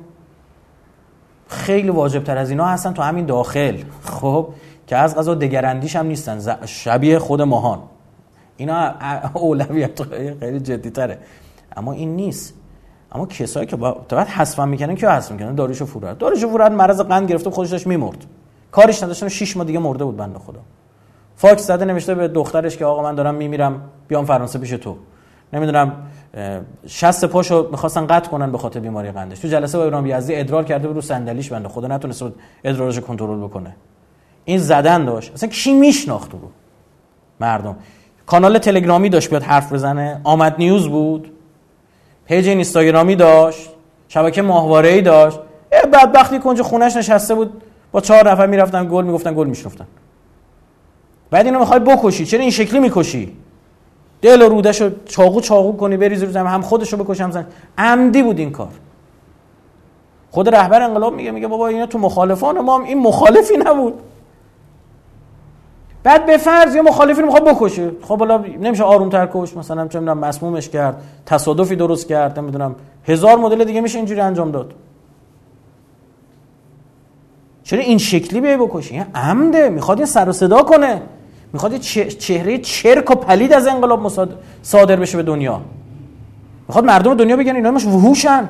خیلی واجب تر از اینا هستن تو همین داخل. خب که از غذا دگراندیش هم نیستن. شبیه خود ماهان. اینا اولویت خیلی جدی تره اما این نیست. اما کسایی که باید حذف می‌کنن که حذف می‌کنن داریوش فروهر داریوش فروهر مرض قند گرفته خودش داشت میمرد. کارش نداشتن 6 ماه دیگه مرده بود بنده خدا. فاکس زده نوشته به دخترش که آقا من دارم میمیرم بیام فرانسه پیش تو. نمی‌دونم شست پاشو می‌خواستن قطع کنن به خاطر بیماری قندش. تو جلسه با ابراهیم یزدی ادرار کرده بود رو صندلیش بنده خدا. نتونست ادرارش کنترل بکنه. این زدن داشت. اصلا کی میشناخت بود؟ مردم. کانال تلگرامی داشت بیاد حرف بزنه. آمد نیوز بود. پیج اینستاگرامی داشت شبکه ماهواره ای داشت بدبختی کنج خونش نشسته بود با چهار نفر می‌رفتن گل می‌گفتن گل میشنفتن بعد اینو می‌خوای بکشی چرا این شکلی می‌کشی؟ دل و رودش رو چاقو چاقو کنی بریزی رو زمین هم خودش رو بکشم زن عمدی بود این کار. خود رهبر انقلاب میگه میگه بابا اینا تو مخالفان ما هم این مخالفی نبود. بعد به فرض یه مخالفی رو می‌خواد بکشه. خب حالا نمیشه آروم تر کش مثلا چه می‌دونم مسمومش کرد تصادفی درست کرد نمی‌دونم هزار مدل دیگه میشه اینجوری انجام داد. چرا این شکلی بیای بکشی؟ این عمده. می‌خواد یه سر و صدا کنه. می‌خواد چهره چرک و پلید از انقلاب صادر بشه به دنیا. می‌خواد مردم دنیا بگن اینا مثل وحوشن.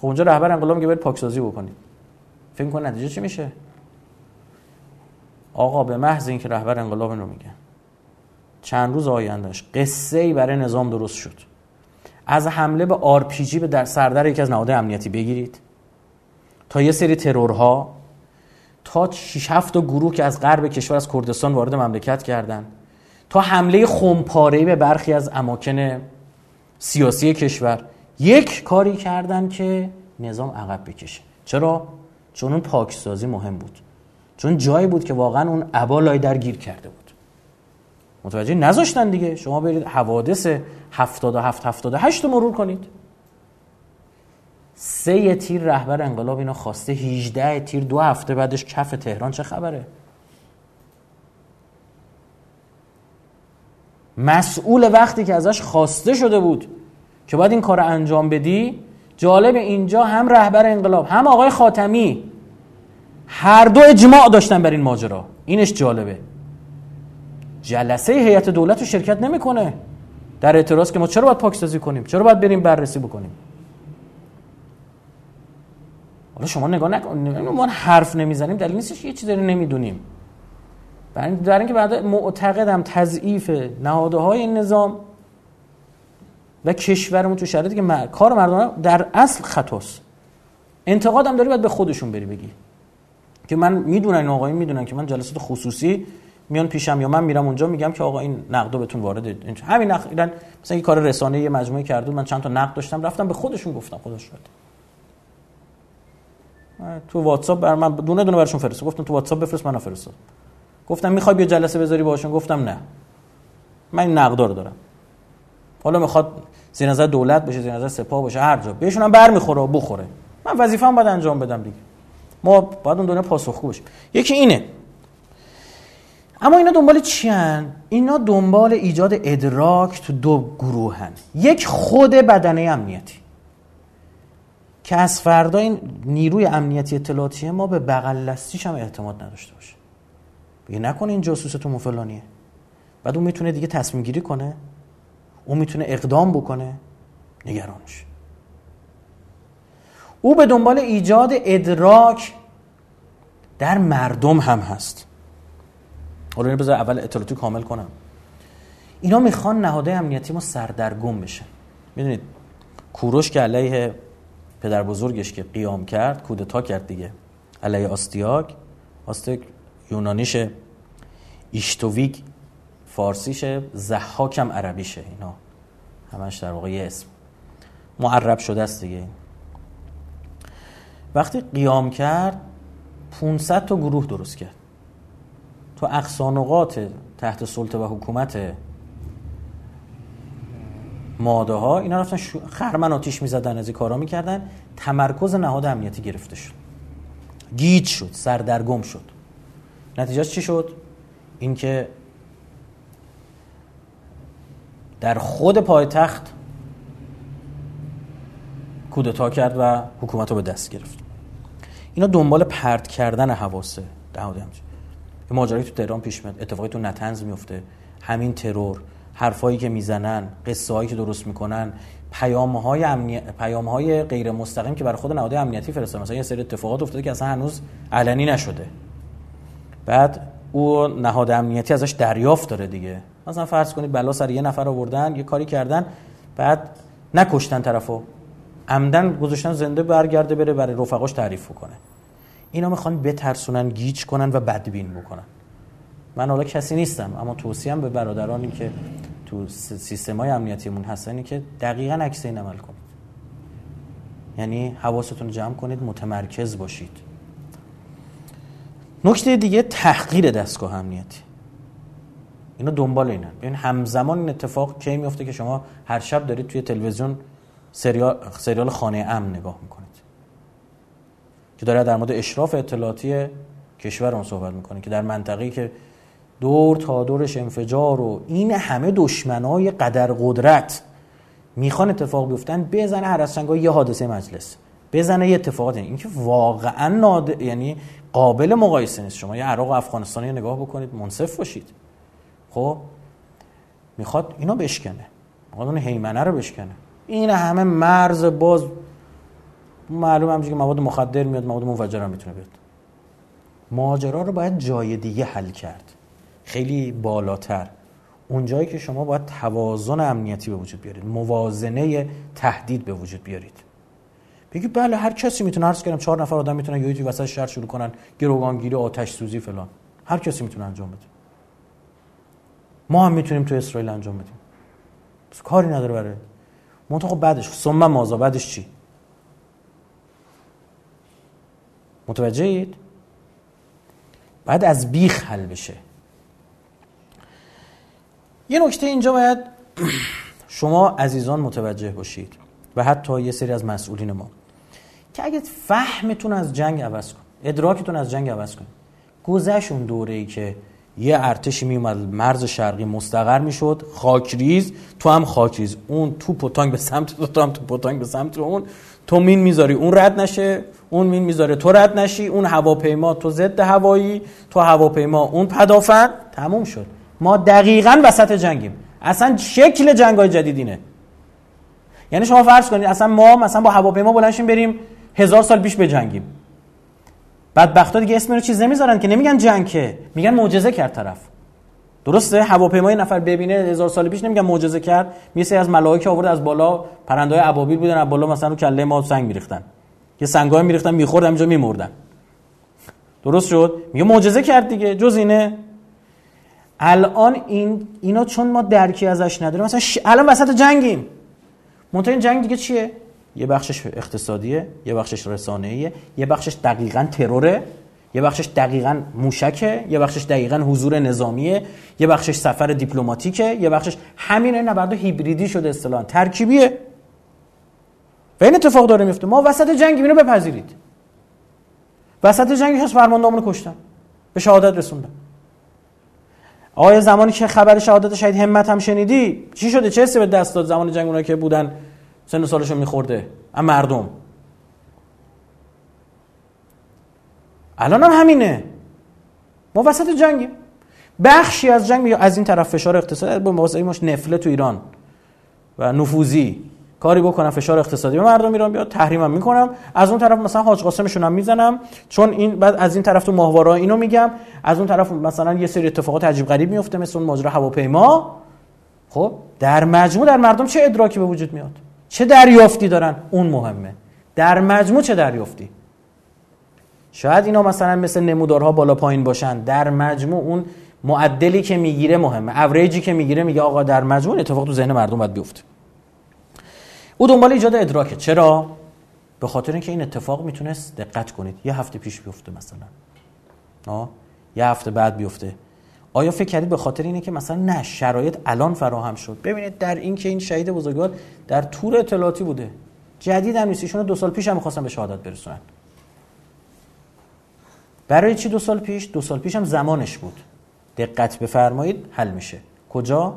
خب اونجا رهبر انقلاب میگه برید پاکسازی بکنید. فکر کن نتیجه چی میشه؟ آقا به محض اینکه رهبر انقلاب رو میگن چند روز آیندهش قصه ای برای نظام درست شد. از حمله با آرپیجی به در سردر یکی از نهادهای امنیتی بگیرید. تا یه سری ترورها تا 6 7 گروه که از غرب کشور از کردستان وارد مملکت کردند تا حمله خمپاره‌ای به برخی از اماکن سیاسی کشور یک کاری کردن که نظام عقب بکشه. چرا؟ چون اون پاکسازی مهم بود. چون جایی بود که واقعا اون عبا لای در گیر کرده بود. متوجه نذاشتن دیگه. شما برید حوادث 77 78 رو مرور کنید. سه تیر رهبر انقلاب اینا خواسته 18 تیر دو هفته بعدش کف تهران چه خبره؟ مسئول وقتی که ازش خواسته شده بود که باید این کار انجام بدی جالب اینجا هم رهبر انقلاب هم آقای خاتمی هر دو اجماع داشتن بر این ماجرا. اینش جالبه. جلسه هیئت دولت رو شرکت نمی‌کنه. در اعتراض که ما چرا باید پاکسازی کنیم؟ چرا باید بریم بررسی بکنیم؟ حالا شما نگاه نکنید ما حرف نمی‌زنیم. دلیل نیستش یه چیزی نمی‌دونیم. در اینکه بعد معتقدم تضعیف نهاده های این نظام و کشورمون تو شرایطی که کار مردم در اصل خطاست. انتقادم داری باید به خودشون بری بگی. که من می‌دونن این آقایی می‌دونن که من جلسات خصوصی میان پیشم یا من میرم اونجا میگم که آقا این نقدو بهتون وارد همین نقد مثلا یه کار رسانه یه مجموعه کرده من چند تا نقد داشتم رفتم به خودشون گفتم خودش شد تو واتساپ بر من دونه دونه برشون فرستادم گفتم تو واتساپ بفرست من فرستاد. گفتم می‌خوای بیا جلسه بذاری باشون گفتم نه. من این نقدا رو دارم. حالا می‌خواد زیر نظر دولت باشه زیر نظر سپاه باشه هر جا. بهشون هم برمیخوره بخوره. من وظیفه‌ام باید انجام بدم دیگه. ما باید اون دنیا پاسخگو باشیم. یکی اینه. اما اینا دنبال چی هن؟ اینا دنبال ایجاد ادراک تو دو گروهن یک خود بدنه امنیتی. که از فردا این نیروی امنیتی اطلاعاتی ما به بغل لستیش هم اعتماد نداشته باشه بگه نکنه این جاسوس تو فلانیه. بعد اون می‌تونه دیگه تصمیم گیری کنه. اون می‌تونه اقدام بکنه. نگرانش او به دنبال ایجاد ادراک در مردم هم هست. حالا بذار اول اطلاعاتی کامل کنم. اینا می‌خوان نهاده امنیتی ما سردرگم بشه. می‌دونید کوروش که علیه پدر بزرگش که قیام کرد کودتا کرد دیگه. علیه آستیاک. آستیاک یونانیش ایشتوویک فارسیشه زحاکم عربیشه اینا. همش در واقع اسم. معرب شده است دیگه. وقتی قیام کرد 500 تا گروه درست کرد. تو اقصانقات تحت سلطه و حکومت ماده ها اینا رفتن. خرمن آتیش می‌زدن از این کارا می‌کردن. تمرکز نهاد امنیتی گرفته شد. گیج شد سردرگم شد. نتیجهش چی شد؟ اینکه در خود پایتخت کودتا کرد و حکومت رو به دست گرفت. اینا دنبال پرت کردن حواسه نهاد امنیتی ماجرایی تو تهران پیش میاد اتفاقی تو نتنز میفته. همین ترور حرفایی که می‌زنن قصه هایی که درست می‌کنن پیام های, امنی... پیام های غیر مستقیم که برای خود نهاد امنیتی فرستادن. مثلا یه سری اتفاقات افتاده که اصلا هنوز علنی نشده. بعد او نهاد امنیتی ازش دریافت داره دیگه. مثلا فرض کنید بلا سر یه نفر آوردن یه کاری کردن بعد نکشتن طرفو. عمدن گذاشتن زنده برگرده بره برای رفقاش تعریف کنه اینا می‌خوان بترسونن گیج کنن و بدبین بکنن. من حالا کسی نیستم اما توصیم به برادرانی که تو سیستم های امنیتیمون هستن که دقیقا عکس این عمل کنید. یعنی حواستون جمع کنید متمرکز باشید. نکته دیگه تحقیر دستگاه امنیتی. اینا دنبال اینن. ببین همزمان این اتفاق کی میفته که شما هر شب دارید توی تلویزیون سریال سریال خانه امن نگاه می‌کنید. که داره در مورد اشراف اطلاعاتی کشور اون صحبت می‌کنه که در منطقه‌ای که دور تا دورش انفجار و این همه دشمنای قدر قدرت می‌خوان اتفاق بیفتن بزنه هر از یه حادثه مجلس. بزنه یه اتفاقات این که واقعا ناد... یعنی قابل مقایسه نیست. شما یه عراق و افغانستان رو نگاه بکنید منصف باشید. خب؟ می‌خواد اینا بشکنه. می‌خواد اون حیمنه رو بشکنه. این همه مرز باز معلوم همچه که مواد مخدر میاد مواد منفجر هم می‌تونه بیاد. ماجرا رو باید جای دیگه حل کرد. خیلی بالاتر. اونجایی که شما باید توازن امنیتی به وجود بیارید موازنه تهدید به وجود بیارید. بگی بله هر کسی می‌تونه عرض کنم چهار نفر آدم می‌تونن یه وسط شهر شروع کنن گروگانگیری آتش سوزی فلان. هر کسی می‌تونه انجام بده. ما هم می‌تونیم تو اسرائیل انجام بدیم. کاری نداره برای منطقه بعدش. ثم مازا بعدش چی؟ متوجهید بعد از بیخ حل بشه. یه نکته اینجا باید شما عزیزان متوجه باشید و حتی یه سری از مسئولین ما که اگه فهمتون از جنگ عوض کن ادراکتون از جنگ عوض کن. گذشت اون دوره ای که یه ارتشی میومد مرز شرقی مستقر می‌شد. خاکریز تو هم خاکریز اون تو پتانگ به سمت تو, تو هم تو به سمت اون تو مین می‌ذاری اون رد نشه. اون مین می‌ذاره تو رد نشی. اون هواپیما تو ضد هوایی. تو هواپیما اون پدافند تموم شد. ما دقیقا وسط جنگیم. اصلا شکل جنگ های جدیدینه یعنی شما فرض کنید اصلا ما مثلا با هواپیما بلنشیم بریم هزار سال پیش بجنگیم. بدبختا دیگه اسم رو چیز نمی‌ذارن که نمیگن جنگ. میگن معجزه کرد طرف. درسته؟ هواپیمای نفر ببینه هزار سال پیش نمیگن معجزه کرد. میسه از ملائکه آورد از بالا پرندهای ابابیل بودن از بالا مثلا رو کله ما سنگ میریختن. یه سنگای میریختن میخوردن اینجا میمردن. درست شد؟ میگه معجزه کرد دیگه جز اینه. الان این اینا چون ما درکی ازش نداریم مثلا ش... الان وسط جنگیم. منتها این جنگ دیگه چیه؟ یه بخشش اقتصادیه یه بخشش رسانه‌ایه یه بخشش دقیقا تروره یه بخشش دقیقا موشکه یه بخشش دقیقا حضور نظامیه یه بخشش سفر دیپلماتیکه یه بخشش همین نبرد هیبریدی شده اصطلاحا. ترکیبیه. و این اتفاق داره میفته. ما وسط جنگ اینو بپذیرید. وسط جنگ هست فرماندهمون کشتن. به شهادت رسوندن. آیا زمانی که خبر شهادت شهید همت هم شنیدی؟ چی شده؟ چه به دست داد زمان جنگ اونایی که بودن؟ سن و سالشون میخورده. اما مردم. الان هم همینه. ما وسط جنگیم. بخشی از جنگ از این طرف فشار اقتصادی با واسه ماش نفله تو ایران. و نفوذی. کاری بکنم فشار اقتصادی. به مردم ایران بیاد تحریمم می‌کنم. از اون طرف مثلا حاج قاسمشون هم می‌زنم. چون این بعد از این طرف تو ماهواره اینو میگم. از اون طرف مثلا یه سری اتفاقات عجیب غریب میفته مثل اون ماجرا هواپیما. خب در مجموع در مردم چه ادراکی به وجود میاد؟ چه دریافتی دارن؟ اون مهمه. در مجموع چه دریافتی؟ شاید اینا مثلا مثل نمودارها بالا پایین باشن. در مجموع اون معدلی که می‌گیره مهمه. اوریجی که می‌گیره میگه آقا در مجموع اتفاق تو ذهن مردم باید بیفته. او دنبال ایجاد ادراکه. چرا؟ به خاطر اینکه این اتفاق می‌تونست دقت کنید. یه هفته پیش بیفته مثلا. آه؟ یه هفته بعد بیفته. آیا فکر کردید به خاطر اینه که مثلا نه شرایط الان فراهم شد؟ ببینید در این که این شهید بزرگوار در تور اطلاعاتی بوده. جدید هم نیست. دو سال پیش هم می‌خواستن به شهادت برسونن. برای چی دو سال پیش؟ دو سال پیش هم زمانش بود. دقت بفرمایید حل میشه. کجا؟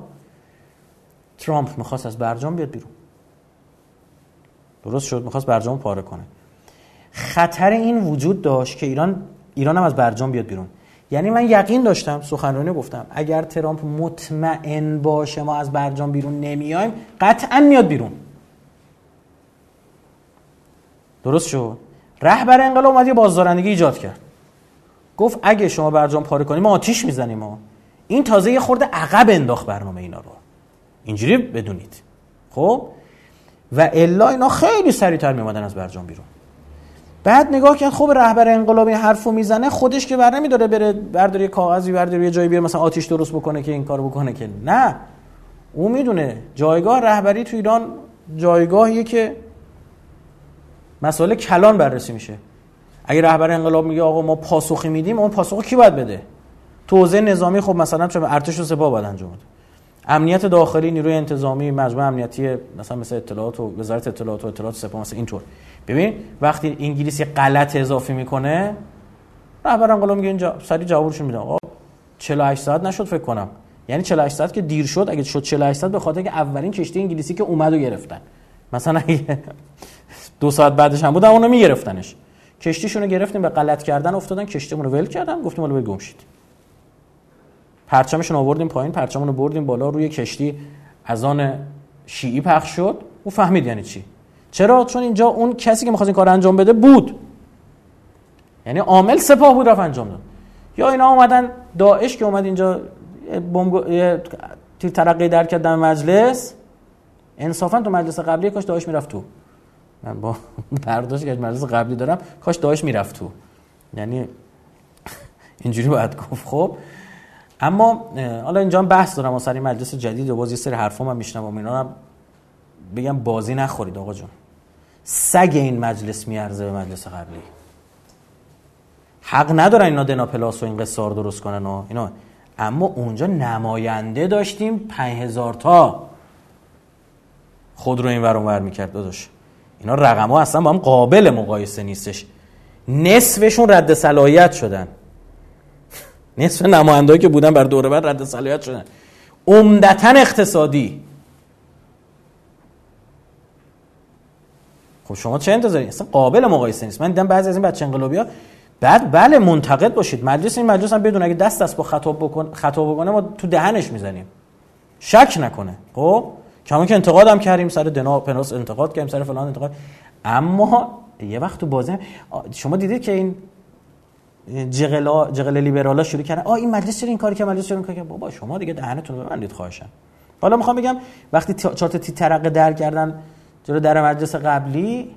ترامپ می‌خواست از برجام بیاد بیرون. درست شد می‌خواست برجام پاره کنه. خطر این وجود داشت که ایران ایران هم از برجام بیاد بیرون. یعنی من یقین داشتم سخنرانی گفتم اگر ترامپ مطمئن باشه ما از برجام بیرون نمیایم قطعا میاد بیرون. درست شد؟ رهبر انقلاب اومد یه بازدارندگی ایجاد کرد. گفت اگه شما برجام پاره کنیم ما آتیش می‌زنیم ما این تازه یه خورده عقب انداخت برنامه اینا رو. اینجوری بدونید. خب؟ و الا اینا خیلی سریعتر میمادن از برجام بیرون. بعد نگاه کرد خب رهبر انقلاب این حرفو می‌زنه خودش که بر نمیداره بره برداری کاغذی برداری یه جایی بیاره مثلا آتیش درست بکنه که این کارو بکنه که نه. او می‌دونه جایگاه رهبری تو ایران جایگاهیه که مسئله کلان بررسی میشه. اگه رهبر انقلاب میگه آقا ما پاسخی میدیم اون پاسخ کی باید بده؟ توزیع نظامی خب مثلا چه ارتش و سپاه باید انجام بده. امنیت داخلی نیروی انتظامی مجموعه امنیتی مثلا مثل اطلاعات و وزارت اطلاعات و اطلاعات سپاه مثلا اینطور. ببین وقتی انگلیسی غلط اضافی می‌کنه رهبر انقلاب میگه اینجا سری جوابشون میده آقا 48 ساعت نشد فکر کنم. یعنی 48 ساعت که دیر شد اگه شد 48 ساعت به خاطر که اولین کشتی انگلیسی که اومد و گرفتن. مثلا دو ساعت بعدش هم بود اونو میگرفتنش. کشتیشونو گرفتیم به غلط کردن افتادن کشتیمون رو ول کردن گفتیم حالا گم شید. پرچمشون آوردیم پایین پرچممون رو بردیم بالا روی کشتی از آن شیعی پخش شد. او فهمید یعنی چی. چرا؟ چون اینجا اون کسی که می‌خواست این کار انجام بده بود. یعنی عامل سپاه بود رفت انجام داد. یا اینا اومدن داعش که اومد اینجا بمب تیر ترقی در کرد در مجلس. انصافا تو مجلس قبلی کاش داعش می‌رفت تو. من با برداشت که مجلس قبلی دارم کاش داعش می‌رفت تو. یعنی اینجوری باید گفت خب. اما حالا اینجا بحث دارم سر مجلس جدید و بازی سری حرفا من میشنوم اینا. رو بگم بازی نخورید آقا جون. سگ این مجلس میارزه به مجلس قبلی. حق ندارن اینا دنا پلاس و این قصار درست کنن و اینا. اما اونجا نماینده داشتیم 5000 تا. خود رو این ور ور می‌کرد داداش. اینا رقم ها اصلا با هم قابل مقایسه نیستش. نصفشون رد صلاحیت شدن. نصف نمایندهایی که بودن بر دوره بر رد صلاحیت شدن. عمدتا اقتصادی. خب شما چه انتظاری؟ اصلا قابل مقایسه نیست. من دیدم بعضی از این بچه انقلابی ها بعد بله منتقد باشید. مجلس این مجلس هم بدون اگه دست دست با خطاب بکن خطاب بکنه ما تو دهنش می‌زنیم. شک نکنه. خب؟ کما که انتقاد هم کردیم سر دنا پناس انتقاد کردیم سر فلان انتقاد. اما یه وقت تو بازی شما دیدید که این جغلا جغل لیبرالا شروع کردن. آ این مجلس چرا این کاری که مجلس چرا این کار بابا شما دیگه دهنتون رو ببندید خواهشم. حالا می‌خوام بگم وقتی چارت تی ترقه در کردن جلو در مجلس قبلی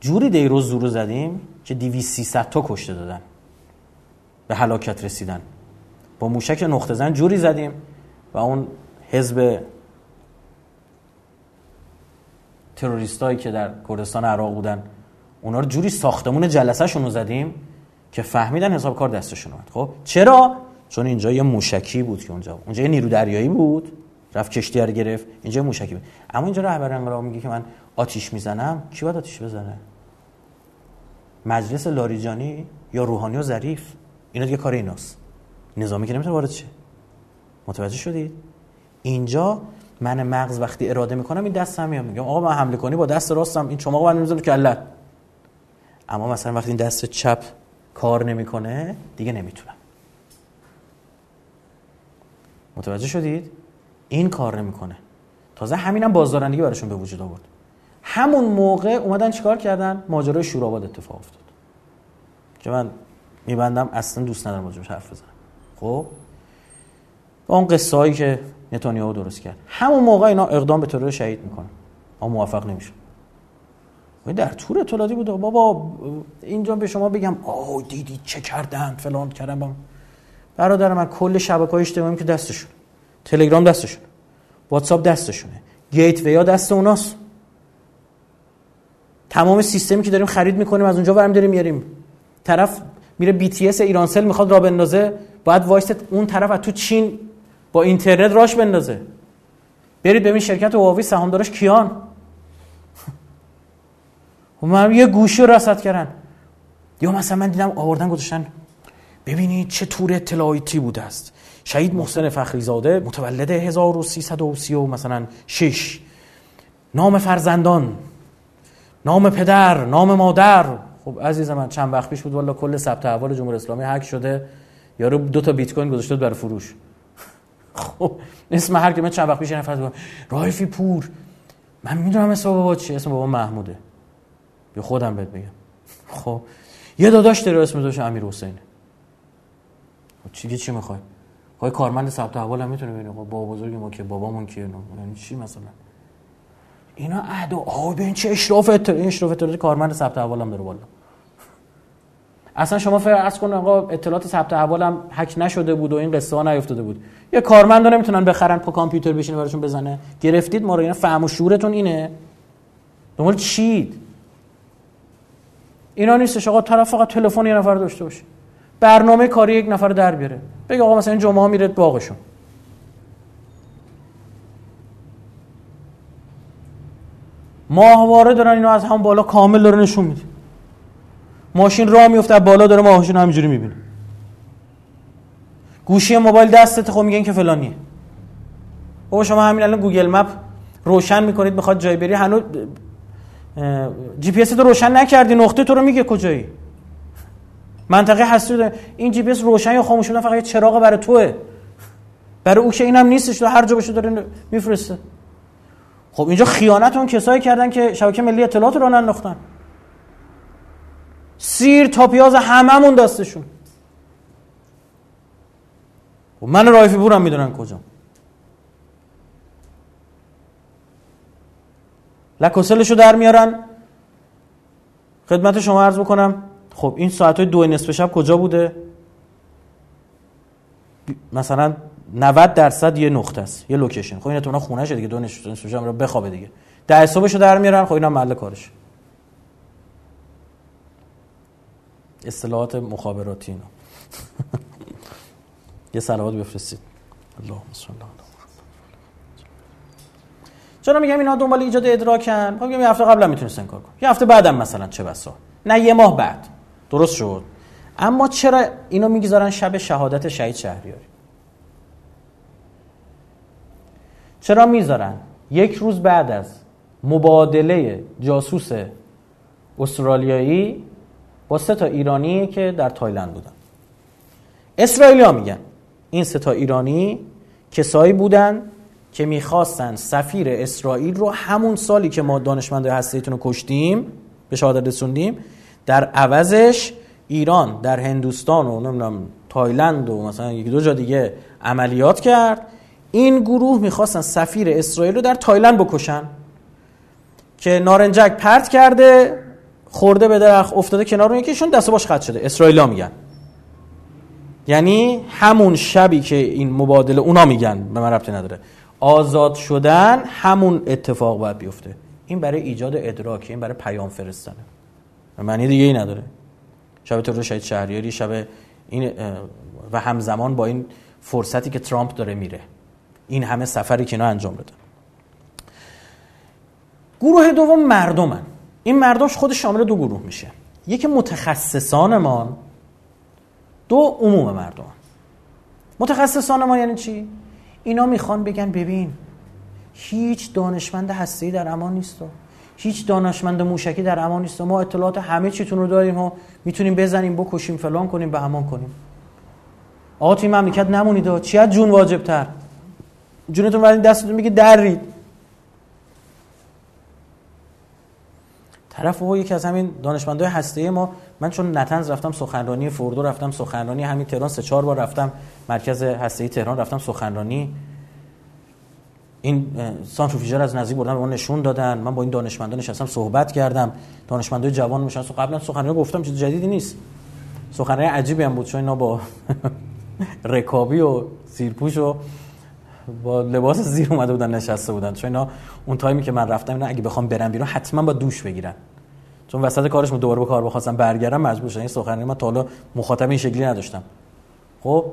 جوری دیرو زورو زدیم که 200 300 تا کشته دادن. به هلاکت رسیدن. با موشک نقطه زن جوری زدیم و اون حزب تروریستایی که در کردستان عراق بودن اونا رو جوری ساختمون جلسه رو زدیم که فهمیدن حساب کار دستشون اومد. خب چرا؟ چون اینجا یه موشکی بود که اونجا اونجا یه نیرو دریایی بود. رفت کشتی رو گرفت. اینجا موشکی بود. اما اینجا رهبر انقلاب میگه که من آتیش می‌زنم. کی باید آتیش بزنه؟ مجلس لاریجانی یا روحانی و ظریف؟ اینا دیگه کار ایناست. نظامی که نمی‌تونه وارد شه. متوجه شدید؟ اینجا من مغز وقتی اراده می‌کنم این دستم میام میگم آقا من حمله کنی با دست راستم. این چماقو من می‌ذارم کلت اما مثلا وقتی این دست چپ کار نمی‌کنه دیگه نمی‌تونم. متوجه شدید؟ این کار نمی‌کنه. تازه همینم بازدارندگی براشون به وجود آورد. همون موقع اومدن چیکار کردن؟ ماجرای شوراباد اتفاق افتاد. که من میبندم اصلا دوست ندارم راجبش حرف بزنم. خب؟ اون قصه که نتانیاهو درست کرد. همون موقع اینا اقدام به ترور شهید می‌کنن اما موفق نمیشه. در تور اطلاعاتی بود. بابا اینجا به شما بگم. آه دیدی چه کردن؟ فلان کردن. برادر من کل شبکه های اجتماعی که دستشون. تلگرام دستشون. واتساپ دستشونه. gateway ا دست اوناست. تمام سیستمی که داریم خرید می‌کنیم از اونجا برم داریم میاریم طرف میره BTS ایرانسل می‌خواد راه بندازه باید وایست اون طرف از تو چین با اینترنت راش بندازه. برید ببین شرکت هواوی سهامدارش کیان. و من یه گوشی رصد کردن. یا مثلا من دیدم آوردن گذاشتن. ببینید چه تور اطلاعاتی بوده است. شهید محسن فخریزاده متولد 1330 مثلا 6 نام فرزندان نام پدر نام مادر. خب عزیز من چند وقت پیش بود والا کل ثبت احوال جمهوری اسلامی هک شده. یارو دو تا بیت کوین گذاشته برای فروش. خب اسم هر که من چند وقت پیش نفر رایفی پور. من می‌دونم اسم بابا چیه. اسم بابا محموده. به خودم بهت بگم خب یه داداش داره اسم داشت امیر حسینه خب چی چی می‌خوای؟ خواهی کارمند ثبت احوال هم می‌تونه ببینه. خب بابا بزرگی ما که بابامون کیه؟ یعنی چی مثلا؟ اینا عهد و آه ببین چه اشراف این اشراف اطلاعات کارمند ثبت احوال هم داره بالا اصلا شما فرض کن آقا اطلاعات ثبت احوال هم هک نشده بود و این قصه ها نیفتاده بود. یه کارمند نمی‌تونن بخرن پا کامپیوتر بشینه براشون بزنه. گرفتید ما رو اینا فهم و شعورتون اینه. دنبال چید؟ اینا نیستش. آقا طرف فقط تلفن یه نفر داشته باشه. برنامه کاری یک نفر در بیاره. بگه آقا مثلا این جمعه ها میره باغشون. ماهواره دارن اینو از هم بالا کامل داره نشون میده. ماشین راه میفته بالا داره ماهاشون همینجوری می‌بینه. گوشی موبایل دستت خب میگن که فلانیه. بابا شما همین الان Google Map روشن می‌کنید می‌خواد جای بری هنوز جی پی اس تو روشن نکردی نقطه تو رو میگه کجایی؟ منطقه هستی این GP روشن یا خاموش فقط یه چراغ برای توه. برای او که اینم نیستش تو هر جا بشه داره میفرسته. خب اینجا خیانت اون کسایی کردن که شبکه ملی اطلاعات رو انداختن سیر تا پیاز هممون دستشون. خب من رایفی بورم می‌دونن کجا. لکوسلشو در میارن. خدمت شما عرض بکنم. خب این ساعت های دو نصف شب کجا بوده؟ مثلا 90 درصد یه نقطه است یه لوکیشن. خب این تو خونه دیگه دو نصف شب رو بخوابه دیگه. ده صبحشو در میارن خب اینا محل کارش. اصطلاحات مخابراتی اینا. یه صلوات بفرستید. اللهم صل چرا میگم اینا دنبال ایجاد ادراکن؟ خب میگم یه هفته قبلا می‌تونستن کار کن یه هفته بعدم مثلا چه بسا. نه یه ماه بعد. درست شد. اما چرا اینو می‌گذارن شب شهادت شهید شهریاری؟ چرا می‌ذارن؟ یک روز بعد از مبادله جاسوس استرالیایی با سه تا ایرانی که در تایلند بودن. اسرائیلی ها میگن این سه تا ایرانی کسایی بودن که می‌خواستن سفیر اسرائیل رو همون سالی که ما دانشمند هستیتون رو کشتیم به شهادت رسوندیم در عوضش ایران در هندوستان و نمی‌دونم تایلند و مثلا یک دو جا دیگه عملیات کرد. این گروه می‌خواستن سفیر اسرائیل رو در تایلند بکشن که نارنجک پرت کرده خورده به درخت افتاده کنار اون یکیشون دست باش خط شده. اسرائیلا میگن. یعنی همون شبی که این مبادله اونا میگن به من ربطی نداره. آزاد شدن همون اتفاق باید بیفته. این برای ایجاد ادراک این برای پیام فرستنه معنی دیگه ای نداره. شب ترور شهید شهریاری شب این و همزمان با این فرصتی که ترامپ داره میره. این همه سفری که اینا انجام بدن گروه دوم مردمن. این مردمش خود شامل دو گروه میشه. یکی متخصصانمان دو عموم مردم. متخصصان ما یعنی چی؟ اینا می‌خوان بگن ببین هیچ دانشمند هسته‌ای در امان نیست هیچ دانشمند موشکی در امان نیست. ما اطلاعات همه چیتون رو داریم و می‌تونیم بزنیم بکشیم فلان کنیم به امان کنیم. آقا توی مملکت نمونید چی از جون واجب تر جونتون ولی دستتون میگه درید. طرف او یکی از همین دانشمندای هسته ما. من چون نتنز رفتم سخنرانی فردو رفتم سخنرانی همین تهران سه چهار بار رفتم مرکز هسته تهران رفتم سخنرانی. این سانتریفیوژر از نزدیک بردن به ما نشون دادن. من با این دانشمندان نشستم صحبت کردم. دانشمندای جوان میشن قبلا سخنرانی گفتم چیز جدیدی نیست. سخنرانی عجیبی هم بود چون اینا با رکابی و سیرپوش و با لباس زیر اومده بودن نشسته بودن. چون اینا اون تایمی که من رفتم اینا اگه بخوام برم بیرون حتما با دوش بگیرن. چون وسط کارش دوباره به کار بخواستم برگردم مجبور شدم. این سخنرانی من تا حالا مخاطب این شکلی نداشتم. خب؟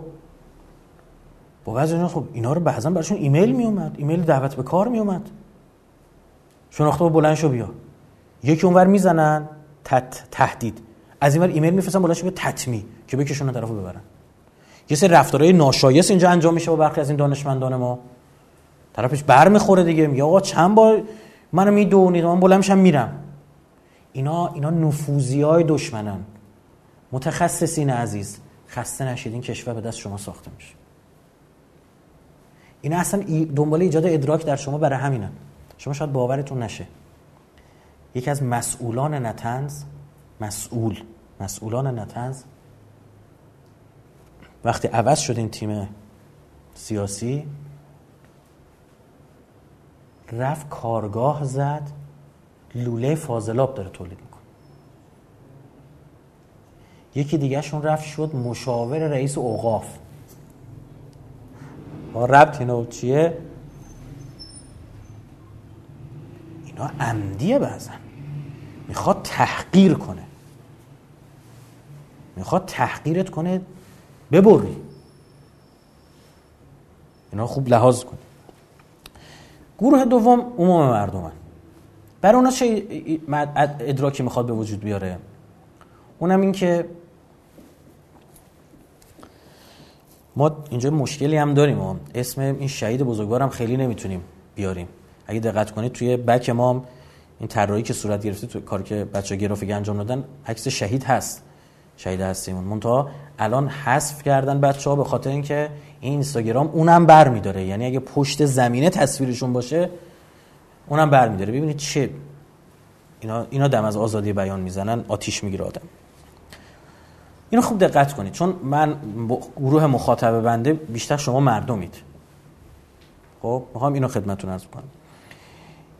با بعضی اینا خب اینا رو بعضا براشون ایمیل می اومد ایمیل دعوت به کار می اومد شناخته بلند شو بیا. یکی اونور می‌زنن تت تهدید. از اینور ایمیل میفرستن بلند شو تطمی که بکشون طرفو ببرن. یه سری رفتارهای ناشایست اینجا انجام میشه با برخی از این دانشمندان ما. طرفش بر می‌خوره دیگه میگه آقا چند بار منو می‌دونید؟ من بلند میشم میرم. اینا اینا نفوذی های دشمنن متخصصین عزیز خسته نشید این کشور به دست شما ساخته میشه. اینا اصلا دنبال ایجاد ادراک در شما برای همینن. شما شاید باورتون نشه. یکی از مسئولان نتنز مسئول مسئولان نتنز وقتی عوض شد این تیم سیاسی رفت کارگاه زد لوله فاضلاب داره تولید می‌کنه. یکی دیگه شون رفت شد مشاور رئیس اوقاف. با ربط اینا چیه؟ اینا عمدیه بعضن می‌خواد تحقیر کنه. می‌خواد تحقیرت کنه ببری. اینا خوب لحاظ کن گروه دوم عموم مردمن برای اونا چه ادراکی می‌خواد به وجود بیاره؟ اونم این که ما اینجا مشکلی هم داریم اسم این شهید بزرگوارم خیلی نمی‌تونیم بیاریم. اگه دقت کنید توی بک ما این طراحی که صورت گرفته تو کاری که بچه گرافیک انجام دادن عکس شهید هست. شهید هستیمون. منتها الان حذف کردن بچه ها به خاطر اینکه این اینستاگرام اونم بر میداره. یعنی اگه پشت زمینه تصویرشون باشه اونم بر میداره. ببینید چه اینا, اینا دم از آزادی بیان می‌زنن آتیش می‌گیره آدم. اینو خوب دقت کنید. چون من گروه مخاطب بنده بیشتر شما مردمید. خب می‌خوام اینو خدمتتون عرض کنم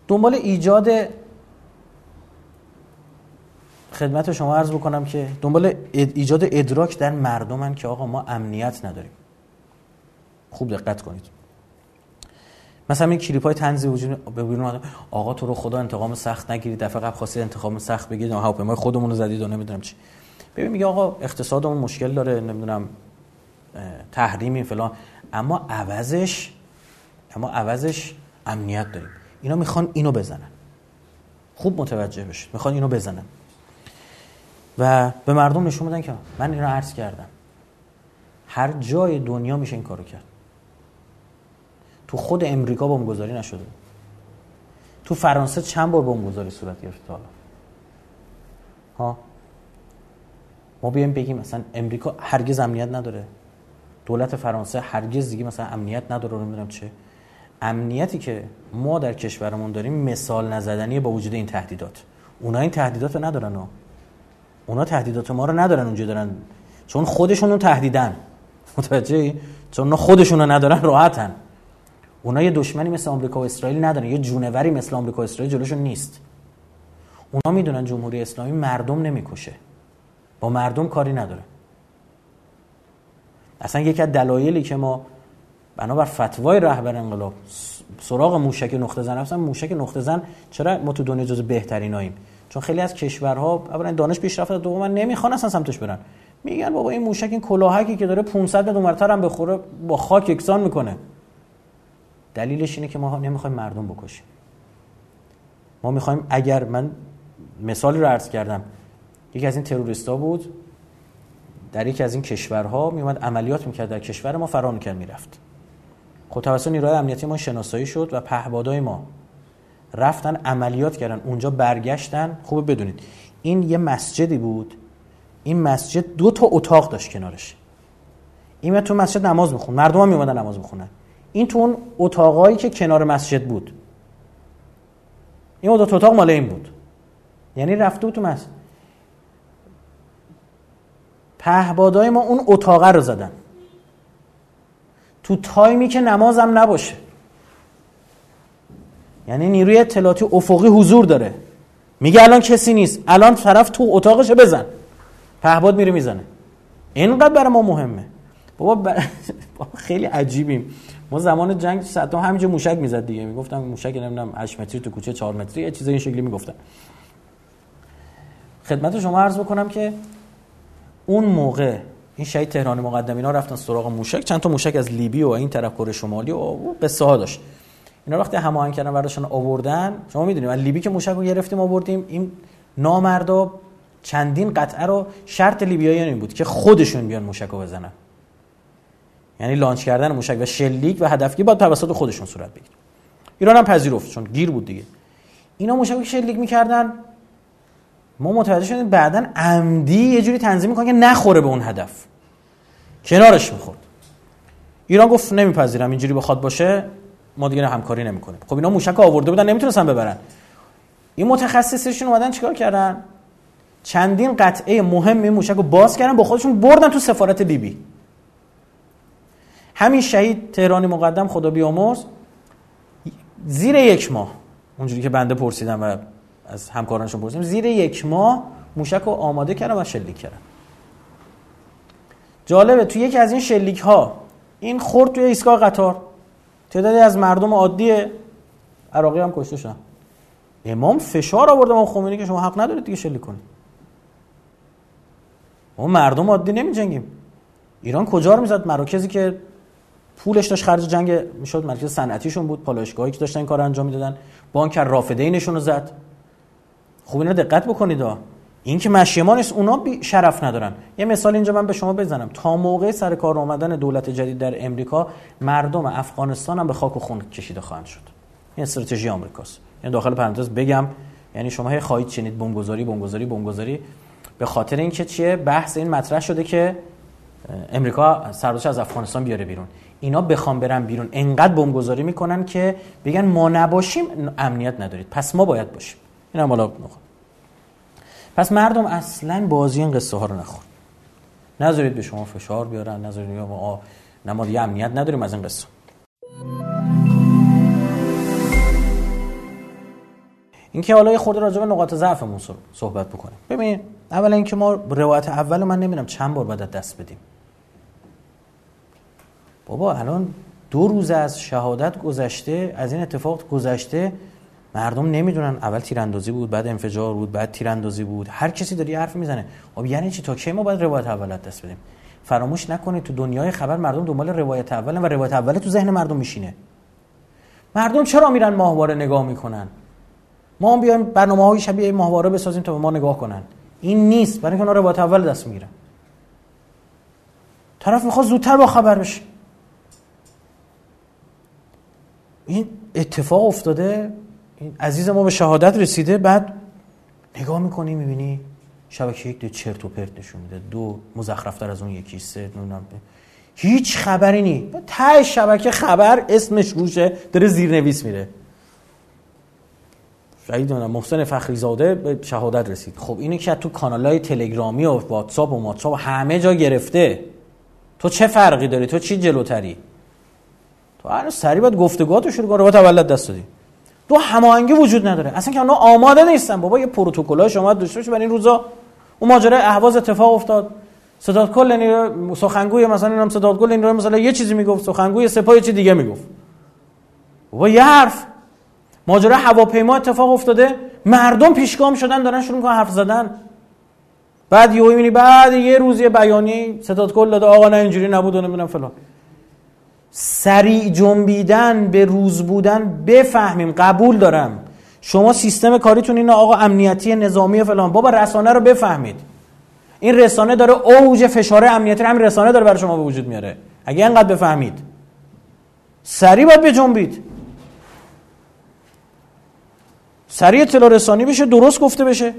دنبال ایجاد خدمت شما عرض بکنم که دنبال ایجاد ادراک در مردمن که آقا ما امنیت نداریم. خوب دقت کنید. مثلا این کلیپ های تنزی وجود ببینید آقا تو رو خدا انتقام سخت نگیرید. دفعه قبل خواستی انتقام سخت بگیرید. هواپیمای خودمون رو زدید و نمی‌دونم چی. ببین میگه آقا اقتصادمون مشکل داره نمی‌دونم تحریمی فلان. اما عوضش اما عوضش امنیت داریم اینا می‌خوان اینو بزنن. خوب متوجه بشید می‌خوان اینو بزنن. و به مردم نشون بدن که من اینو عرض کردم. هر جای دنیا میشه این کارو کرد. تو خود امریکا بمبگذاری نشده. تو فرانسه چند بار بمبگذاری صورت گرفت حالا؟ ها؟ ما بیایم بگیم مثلا امریکا هرگز امنیت نداره. دولت فرانسه هرگز دیگه مثلا امنیت نداره نمی‌دونم چه. امنیتی که ما در کشورمون داریم مثال نزدنی با وجود این تهدیدات. اونا این تهدیدات رو ندارن ها. اونا تهدیدات ما رو ندارن اونجا دارن. چون خودشون رو تهدیدن. متوجه چون اونا خودشون رو ندارن راحتن. اونا یه دشمنی مثل آمریکا و اسرائیل ندارن. یه جونوری مثل آمریکا و اسرائیل جلوشون نیست. اونا می‌دونن جمهوری اسلامی مردم نمی‌کشه. با مردم کاری نداره. اصلا یکی از دلایلی که ما بنابر فتوای رهبر انقلاب سراغ موشک نقطه زن اصلا موشک نقطه زن چرا ما تو دنیا جز بهتریناییم چون خیلی از کشورها اولا دانش پیشرفته دوما نمی‌خوان اصلا سمتش برن. میگن بابا این موشک این کلاهکی که داره 500 متر اونورتر هم بخوره با خاک یکسان می‌کنه. دلیلش اینه که ما نمی‌خوایم مردم بکشیم. ما می‌خوایم اگر من مثالی رو عرض کردم یکی از این تروریستا بود در یکی از این کشورها میومد عملیات می‌کرد در کشور ما فرار می‌کرد می‌رفت. خب توسط نیروهای امنیتی ما شناسایی شد و پهبادای ما رفتن عملیات کردن اونجا برگشتن. خوب بدونید این یه مسجدی بود. این مسجد دو تا اتاق داشت کنارش. این تو مسجد نماز میخون مردم هم میومدن نماز می‌خونن. این تو اون اتاقایی که کنار مسجد بود. این دو اتاق مال این بود. یعنی رفته بود تو مسجد. پهبادای ما اون اتاقه رو زدن. تو تایمی که نمازم نباشه. یعنی نیروی اطلاعاتی افقی حضور داره. میگه الان کسی نیست. الان طرف تو اتاقش بزن. پهباد میره می‌زنه. اینقدر برای ما مهمه. بابا, خیلی عجیبیم. ما زمان جنگ صدام همینجا موشک می‌زد دیگه. می‌گفتم موشک نمی‌دونم 8 متری تو کوچه 4 متری یه چیز این شکلی می‌گفتن. خدمت شما عرض بکنم که اون موقع این شهید تهران مقدم اینا رفتن سراغ موشک. چند تا موشک از لیبی و این طرف کره شمالی و قصه ها داشت. اینا وقتی هماهنگ کردن برداشتن آوردن شما می‌دونید از لیبی که موشک رو گرفتیم آوردیم. این نامردا چندین قطعه رو شرط لیبیایی این بود که خودشون بیان موشک رو بزنن. یعنی لانچ کردن موشک و شلیک و هدفگیری با توسط خودشون صورت بگیره. ایران هم پذیرفت چون گیر بود دیگه. اینا موشک شلیک می‌کردن ما متوجه شدیم بعدا عمدی یه جوری تنظیم می‌کنن که نخوره به اون هدف. کنارش می‌خورد. ایران گفت نمیپذیرم اینجوری بخواد باشه ما دیگه همکاری نمی‌کنیم. خب اینا موشک آورده بودن نمی‌تونستن ببرن. این متخصصشون اومدن چیکار کردن؟ چندین قطعه مهم این موشک رو باز کردن با خودشون بردن تو سفارت لیبی همین شهید تهرانی مقدم خدا بیامرز زیر یک ماه. اونجوری که بنده پرسیدم و از همکارانشون پرسیدم. زیر یک ماه موشک رو آماده کردن و شلیک کردن جالبه تو یکی از این شلیک ها این خورد توی ایستگاه قطار تعدادی از مردم عادی عراقی هم کشته شدن. امام فشار آورده امام خمینی که شما حق ندارید دیگه شلیک کنید. ما مردم عادی نمی جنگیم ایران کجا رو می‌زد؟ مراکزی که پولش داشت خرج جنگ می‌شد مرکز صنعتیشون بود پالایشگاهی که داشتن کار انجام می‌دادن. بانک رافده اینشون رو زد. خوب اینا دقت بکنید این که مشیمان نیست اونا بی شرف ندارن. یه مثال اینجا من به شما بزنم. تا موقع سر کار آمدن دولت جدید در امریکا مردم افغانستان هم به خاک و خون کشیده خواهند شد. این استراتژی آمریکاست. یعنی داخل پرانتز بگم. یعنی شما هی خواهید چنید بمبگذاری بمبگذاری بمبگذاری. به خاطر اینکه چیه؟ بحث این مطرح شده که امریکا سربازش از افغانستان بیاره بیرون. اینا بخوام برن بیرون. انقدر بمبگذاری می‌کنن که بگن ما نباشیم امنیت ندارید. پس ما باید باشیم. این هم حالا پس مردم اصلا بازی این قصه ها رو نخور نذارید به شما فشار بیارن نذارید ما نه ما دیگه امنیت نداریم از این قصه. اینکه حالا یه خورده راجع به نقاط ضعفمون صحبت بکنیم. ببین اولا اینکه ما روایت اول من نمی‌دونم چند بار باید دست بدیم. بابا الان دو روز از شهادت گذشته از این اتفاق گذشته مردم نمی‌دونن. اول تیراندازی بود بعد انفجار بود بعد تیراندازی بود. هر کسی داره یه حرف می‌زنه. خب یعنی چی؟ تا کی ما باید روایت اول دست بدیم؟ فراموش نکنید تو دنیای خبر مردم دنبال روایت اول و روایت اول تو ذهن مردم میشینه. مردم چرا میرن ماهواره نگاه می‌کنن؟ ما هم بیایم برنامه های شبیه ماهواره بسازیم تا به ما نگاه کنن. این نیست. برای اینکه روایت اول دست می‌گیرن. طرف می‌خواد زودتر با خبر بشه. این اتفاق افتاده این عزیز ما به شهادت رسیده بعد نگاه می‌کنی می‌بینی شبکه یک دو چرت و پرت نشون میده. دو مزخرفتر از اون یکی سه نونم هیچ خبری نی. ته شبکه خبر اسمش روشه داره زیرنویس میره. شاید محسن فخری زاده به شهادت رسید. خب اینه که تو کانال های تلگرامی و واتساپ و ماتساپ همه جا گرفته. تو چه فرقی داری؟ تو چی جلوتری؟ تو هر سری باید گفتگوهاتو شروع کنه با تولد دست دادی. دو هماهنگی وجود نداره. اصلا که اونا آماده نیستن. بابا یه پروتکلای شما داشته باشه برای این روزا. اون ماجرا اهواز اتفاق افتاد. صداد کل نیرو سخنگوی مثلا اینم صداد کل نیرو مثلا یه چیزی می‌گفت. سخنگوی سپاه چیز دیگه می‌گفت. بابا یه حرف. ماجرا هواپیما اتفاق افتاده. مردم پیشگام شدن دارن شروع می‌کنن حرف زدن. بعد یهو می‌بینی بعد یه روز یه بیانی ستاد کل داده آقا نه اینجوری نبود و نمی‌دونم فلان. سریع جنبیدن به روز بودن بفهمیم قبول دارم. شما سیستم کاریتون اینه آقا امنیتی نظامی فلان. بابا رسانه رو بفهمید. این رسانه داره اوج فشار امنیتی همین رسانه داره برای شما به وجود میاره. اگه اینقدر بفهمید. سریع باید بجنبید. سریع اطلاع رسانی بشه درست گفته بشه.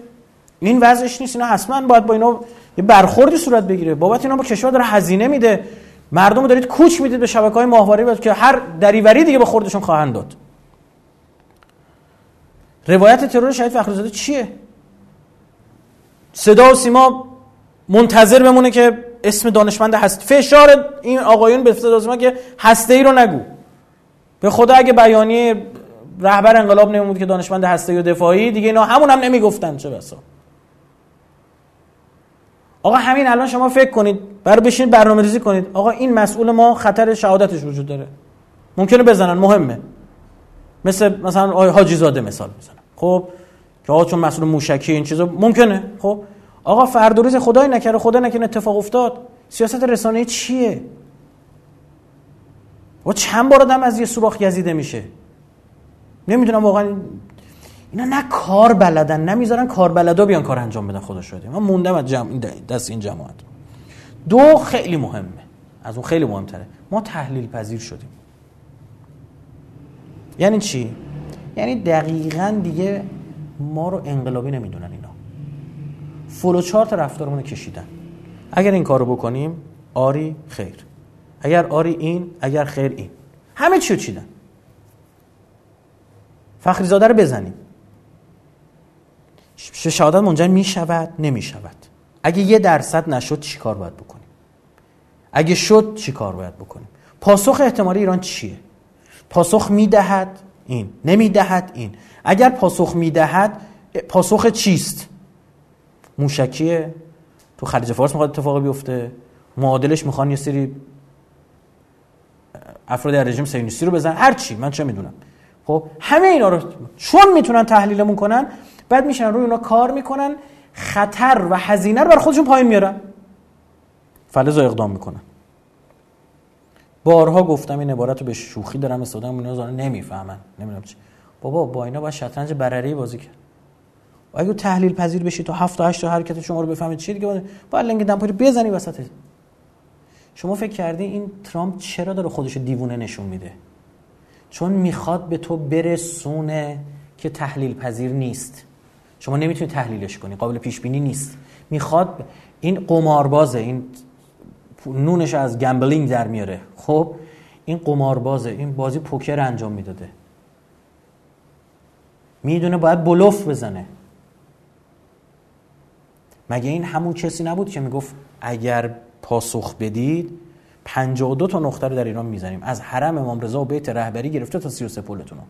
این وضعش نیست اینا حتما باید با اینا یه برخوردی صورت بگیره. بابت اینا با کشور داره هزینه میده. مردم دارید کوچ می‌دید به شبکه های ماهواره که هر دریوری دیگه به خوردشون خواهند داد. روایت ترور شهید فخرزاده چیه؟ صدا و سیما منتظر بمونه که اسم دانشمند هست. فشار این آقایون به صدا سیما که هسته ای رو نگو. به خدا اگه بیانیه رهبر انقلاب نمود که دانشمند هسته و دفاعی دیگه اینا همون هم نمی‌گفتن چه بسا. آقا همین الان شما فکر کنید برای بشین برنامه ریزی کنید. آقا این مسئول ما خطر شهادتش وجود داره. ممکنه بزنن مهمه. مثل مثلا حاجی زاده مثال بزنم خب که آقا چون مسئول موشکی این چیزا ممکنه. خب آقا فرد روز خدای نکره خدا نکنه اتفاق افتاد. سیاست رسانه چیه؟ و چند بار آدم از یه سوراخ گزیده میشه؟ نمی‌دونم واقعا اینا نه کار بلدن نمی‌ذارن کار بلدا بیان کار انجام بدن خدا شده من موندم از جمع دست این جماعت. دو خیلی مهمه. از اون خیلی مهمتره. ما تحلیل پذیر شدیم. یعنی چی؟ یعنی دقیقا دیگه ما رو انقلابی نمی‌دونن اینا. فلوچارت رفتارمون کشیدن. اگر این کارو بکنیم آری خیر. اگر آری این اگر خیر این. همه چیو چیدن. فخریزاده رو بزنیم. شهادت منجر می شود نمی شود اگه یه درصد نشد چی کار باید بکنیم؟ اگه شد چی کار باید بکنیم؟ پاسخ احتمالی ایران چیه؟ پاسخ می‌دهد این نمی‌دهد این. اگر پاسخ می‌دهد پاسخ چیست؟ موشکیه. تو خلیج فارس می‌خواد اتفاقی بیفته. معادلش می‌خوان یه سری افراد رژیم صهیونیستی رو بزن هر چی من چه می‌دونم. خب همه اینا رو چون می‌تونن تحلیلمون کنن بعد میشن روی اونا کار می‌کنن خطر و هزینه رو بر خودشون پایین میارن. فلز اقدام می‌کنن. بارها گفتم این عبارت رو به شوخی دارم استفاده اینا زانه نمی‌فهمن. نمی‌دونم چی. بابا با اینا باید شطرنج برری بازی کرد. اگه تحلیل پذیر بشی تا 7 تا 8 تا حرکت شما رو بفهمید چی دیگه باید لنگ دمپاری بزنی وسط. شما فکر کردی این ترامپ چرا داره خودش دیوونه نشون میده؟ چون می‌خواد به تو برسونه که تحلیل پذیر نیست. شما نمی‌تونی تحلیلش کنی قابل پیش بینی نیست. می‌خواد این قماربازه این نونش از گمبلینگ در میاره. خب این قماربازه این بازی پوکر انجام می‌داده. می‌دونه باید بلوف بزنه. مگه این همون کسی نبود که می‌گفت اگر پاسخ بدید 52 تا نقطه رو در ایران می‌زنیم. از حرم امام رضا و بیت رهبری گرفته تا 33 پلتون رو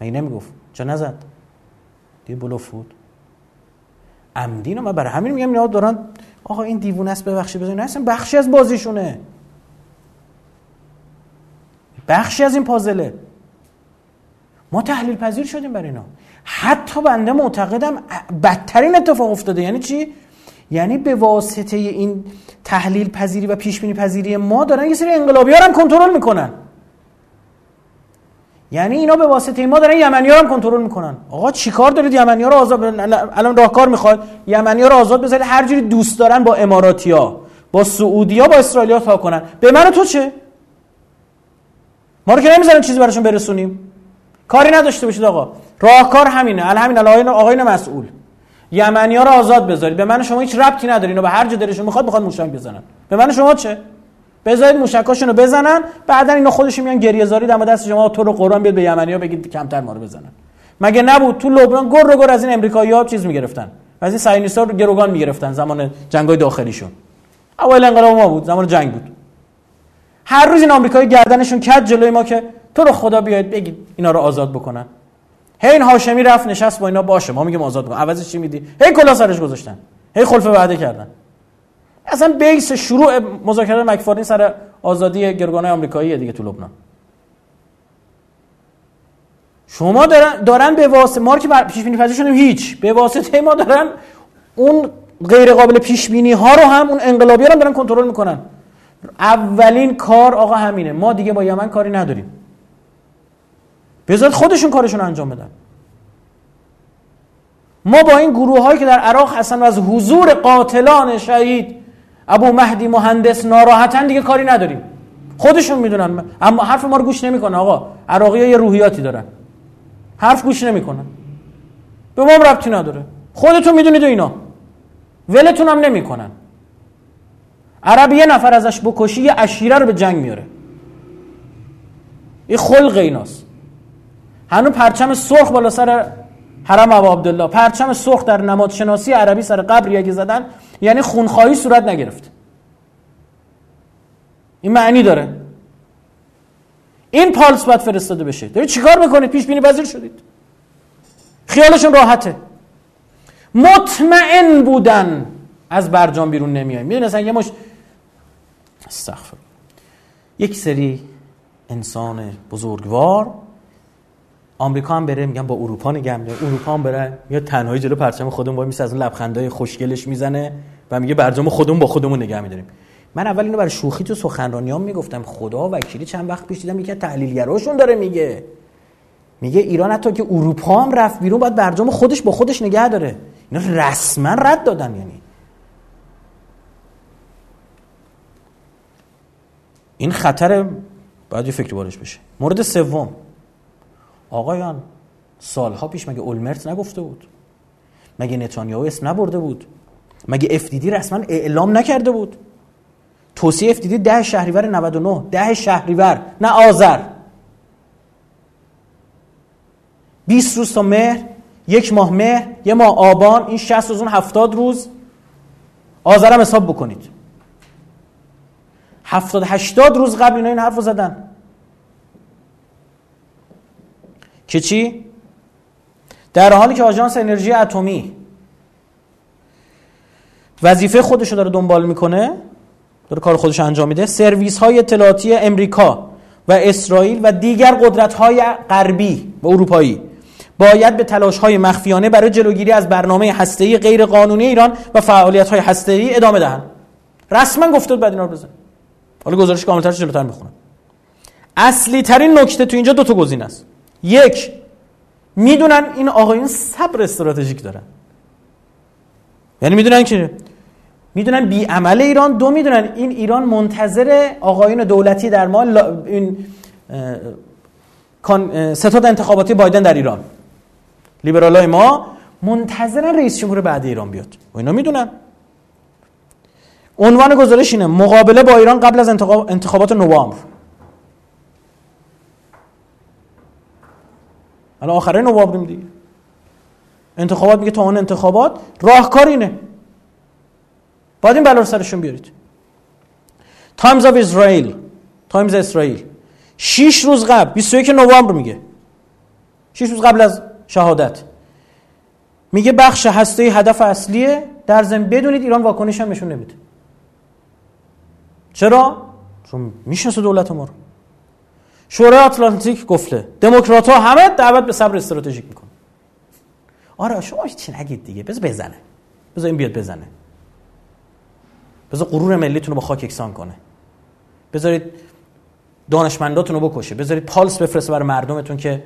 مگه نمی‌گفت؟ چه نزد؟ دیگه بلوف بود عمدی من برای همین میگم اینا دارن آقا این دیوونه است ببخشید بزنین اصلا بخشی از بازیشونه. بخشی از این پازله. ما تحلیل پذیر شدیم برای اینا. حتی بنده معتقدم بدترین اتفاق افتاده. یعنی چی؟ یعنی به واسطه این تحلیل پذیری و پیش بینی پذیری ما دارن یه سری انقلابی هم کنترل می‌کنن. یعنی اینا به واسطه ما دارن یمنی ها هم کنترل می‌کنن. آقا چیکار دارید یمنی ها رو آزاد الان راهکار می‌خواد یمنی ها رو آزاد بذارید. هر جوری دوست دارن با اماراتیا با سعودیا با اسرائیلیا تا کنن. به من تو چه؟ ما رو که نمی‌ذارن چیزی براشون برسونیم. کاری نداشته باشید آقا. راهکار همینه. ال همین. آقایون آقایون مسئول. یمنی ها رو آزاد بذارید. به من شما هیچ ربطی نداره. اینا به هر جا دلشون می‌خواد می‌خواد موشک بزنن. به من شما چه؟ بذارید موشکاشون رو بزنن بعدا اینا خودشون میان گریه زاری دم دست شما تو رو قرآن بیاد به یمنی ها بگید کمتر ما رو بزنن. مگه نبود تو لبنان گر گر از این امریکایی ها چیز می‌گرفتن؟ از این صهیونیست‌ها رو گروگان می‌گرفتن زمان جنگای داخلیشون. اول انقلاب ما بود زمان جنگ بود. هر روز این آمریکایی گردنشون کج جلوی ما که تو رو خدا بیاید بگید اینا رو آزاد بکنن. هی این هاشمی رفت نشست با اینا باشه ما میگیم آزاد کن عوضش چی میدی؟ هی کلا سرش گذاشتن. هی خلف وعده کردن. اصلا بیس شروع مذاکره مکفارین سر آزادی گرگانای آمریکایی دیگه تو لبنان. شما دارن, دارن به واسطه ما که پیش بینی پذیر شدیم هیچ. به واسطه ما دارن اون غیر قابل پیش بینی ها رو هم اون انقلابی رو هم دارن کنترل می‌کنن. اولین کار آقا همینه. ما دیگه با یمن کاری نداریم. بذارید خودشون کارشون انجام بدن. ما با این گروه هایی که در عراق هستن و از حضور قاتلان شهید ابو مهدی مهندس ناراحتن دیگه کاری نداریم. خودشون می‌دونن. اما حرف ما رو گوش نمی‌کنه آقا. عراقی ها یه روحیاتی دارن. حرف گوش نمی‌کنن. به ما ربطی نداره. خودتون می‌دونید اینا. ولتون هم نمی‌کنن. عربی یه نفر ازش بکشی یه اشیره رو به جنگ میاره. این خلق ایناست. هنو پرچم سرخ بالا سر حرم ابو عبدالله. پرچم سرخ در نماد شناسی عربی سر قبر یکی زدن یعنی خونخواهی صورت نگرفت. این معنی داره. این پالس باید فرستاده بشه. دارید چیکار می‌کنید؟ پیش بینی پذیر شدید. خیالشون راحته. مطمئن بودن. از برجام بیرون نمیایم. می‌دونستن یه مش استغفر یک سری انسان بزرگوار آمریکا هم بره میگن با اروپا نگه اروپا هم بره یا تنهایی جلو پرچم خودمون وای میسه از اون لبخندای خوشگلش می‌زنه و میگه برجام خودمون با خودمون نگه میداریم. من اول اینو برای شوخی تو سخنرانیام می‌گفتم. خدا وکیلی چند وقت پیش دیدم یکی تحلیلگراشون داره میگه. میگه ایران حتی که اروپا هم رفت بیرون باید برجام خودش با خودش نگه داره. اینا رسما رد دادن یعنی. این خطر باید یه فکر بارش بشه. مورد سوم. آقایان سالها پیش مگه اولمرت نگفته بود؟ مگه نتانیاهو اسم نبرده بود؟ مگه افدیدی رسما اعلام نکرده بود؟ توصیه افدیدی ده شهریور 99 ده شهریور نه آذر. 20 روز تا مهر یک ماه مهر یه ماه آبان این 60 روز اون 70 روز. آذرم حساب بکنید. 70 80 روز قبل اینا این حرف زدن. که چی؟ در حالی که آژانس انرژی اتمی وظیفه خودش رو داره دنبال می‌کنه داره کار خودش انجام میده سرویس های اطلاعاتی امریکا و اسرائیل و دیگر قدرت های غربی و اروپایی باید به تلاش های مخفیانه برای جلوگیری از برنامه هسته‌ای غیر قانونی ایران و فعالیت های هسته‌ای ادامه دهند رسما گفته بعد اینا رو بزن حالا گزارش کاملترش جلوتر می‌خونم. اصلی ترین نکته تو اینجا دو تا گزینه است. یک می‌دونن این آقایون صبر استراتژیک دارن یعنی می‌دونن که می‌دونن بی عمل ایران دو می‌دونن این ایران منتظر آقایون دولتی در ما این ستاد انتخاباتی بایدن در ایران. لیبرال های ما منتظرن رئیس جمهور بعد ایران بیاد. و اینا می‌دونن. عنوان گزارش اینه مقابله با ایران قبل از انتخابات نوامبر. الان آخره نوامبریم دیگه. انتخابات میگه تا اون انتخابات راهکار اینه. باید این بلا سرشون بیارید. Times of Israel Times Israel 6 روز قبل 21 نوامبر میگه. 6 روز قبل از شهادت. میگه بخش هسته هدف اصلیه در ضمن بدونید ایران واکنش هم نشون نمیده. چرا؟ چون می‌شناسه دولت ما رو. شورای آتلانتیک گفته دموکرات ها همه دعوت به صبر استراتژیک می‌کنه آره شما چی نگید دیگه؟ بذار بزنه. بذار این بیاد بزنه. بذار غرور ملیتون رو با خاک یکسان کنه. بذارید دانشمنداتون رو بکشه. بذارید پالس بفرسته برای مردمتون که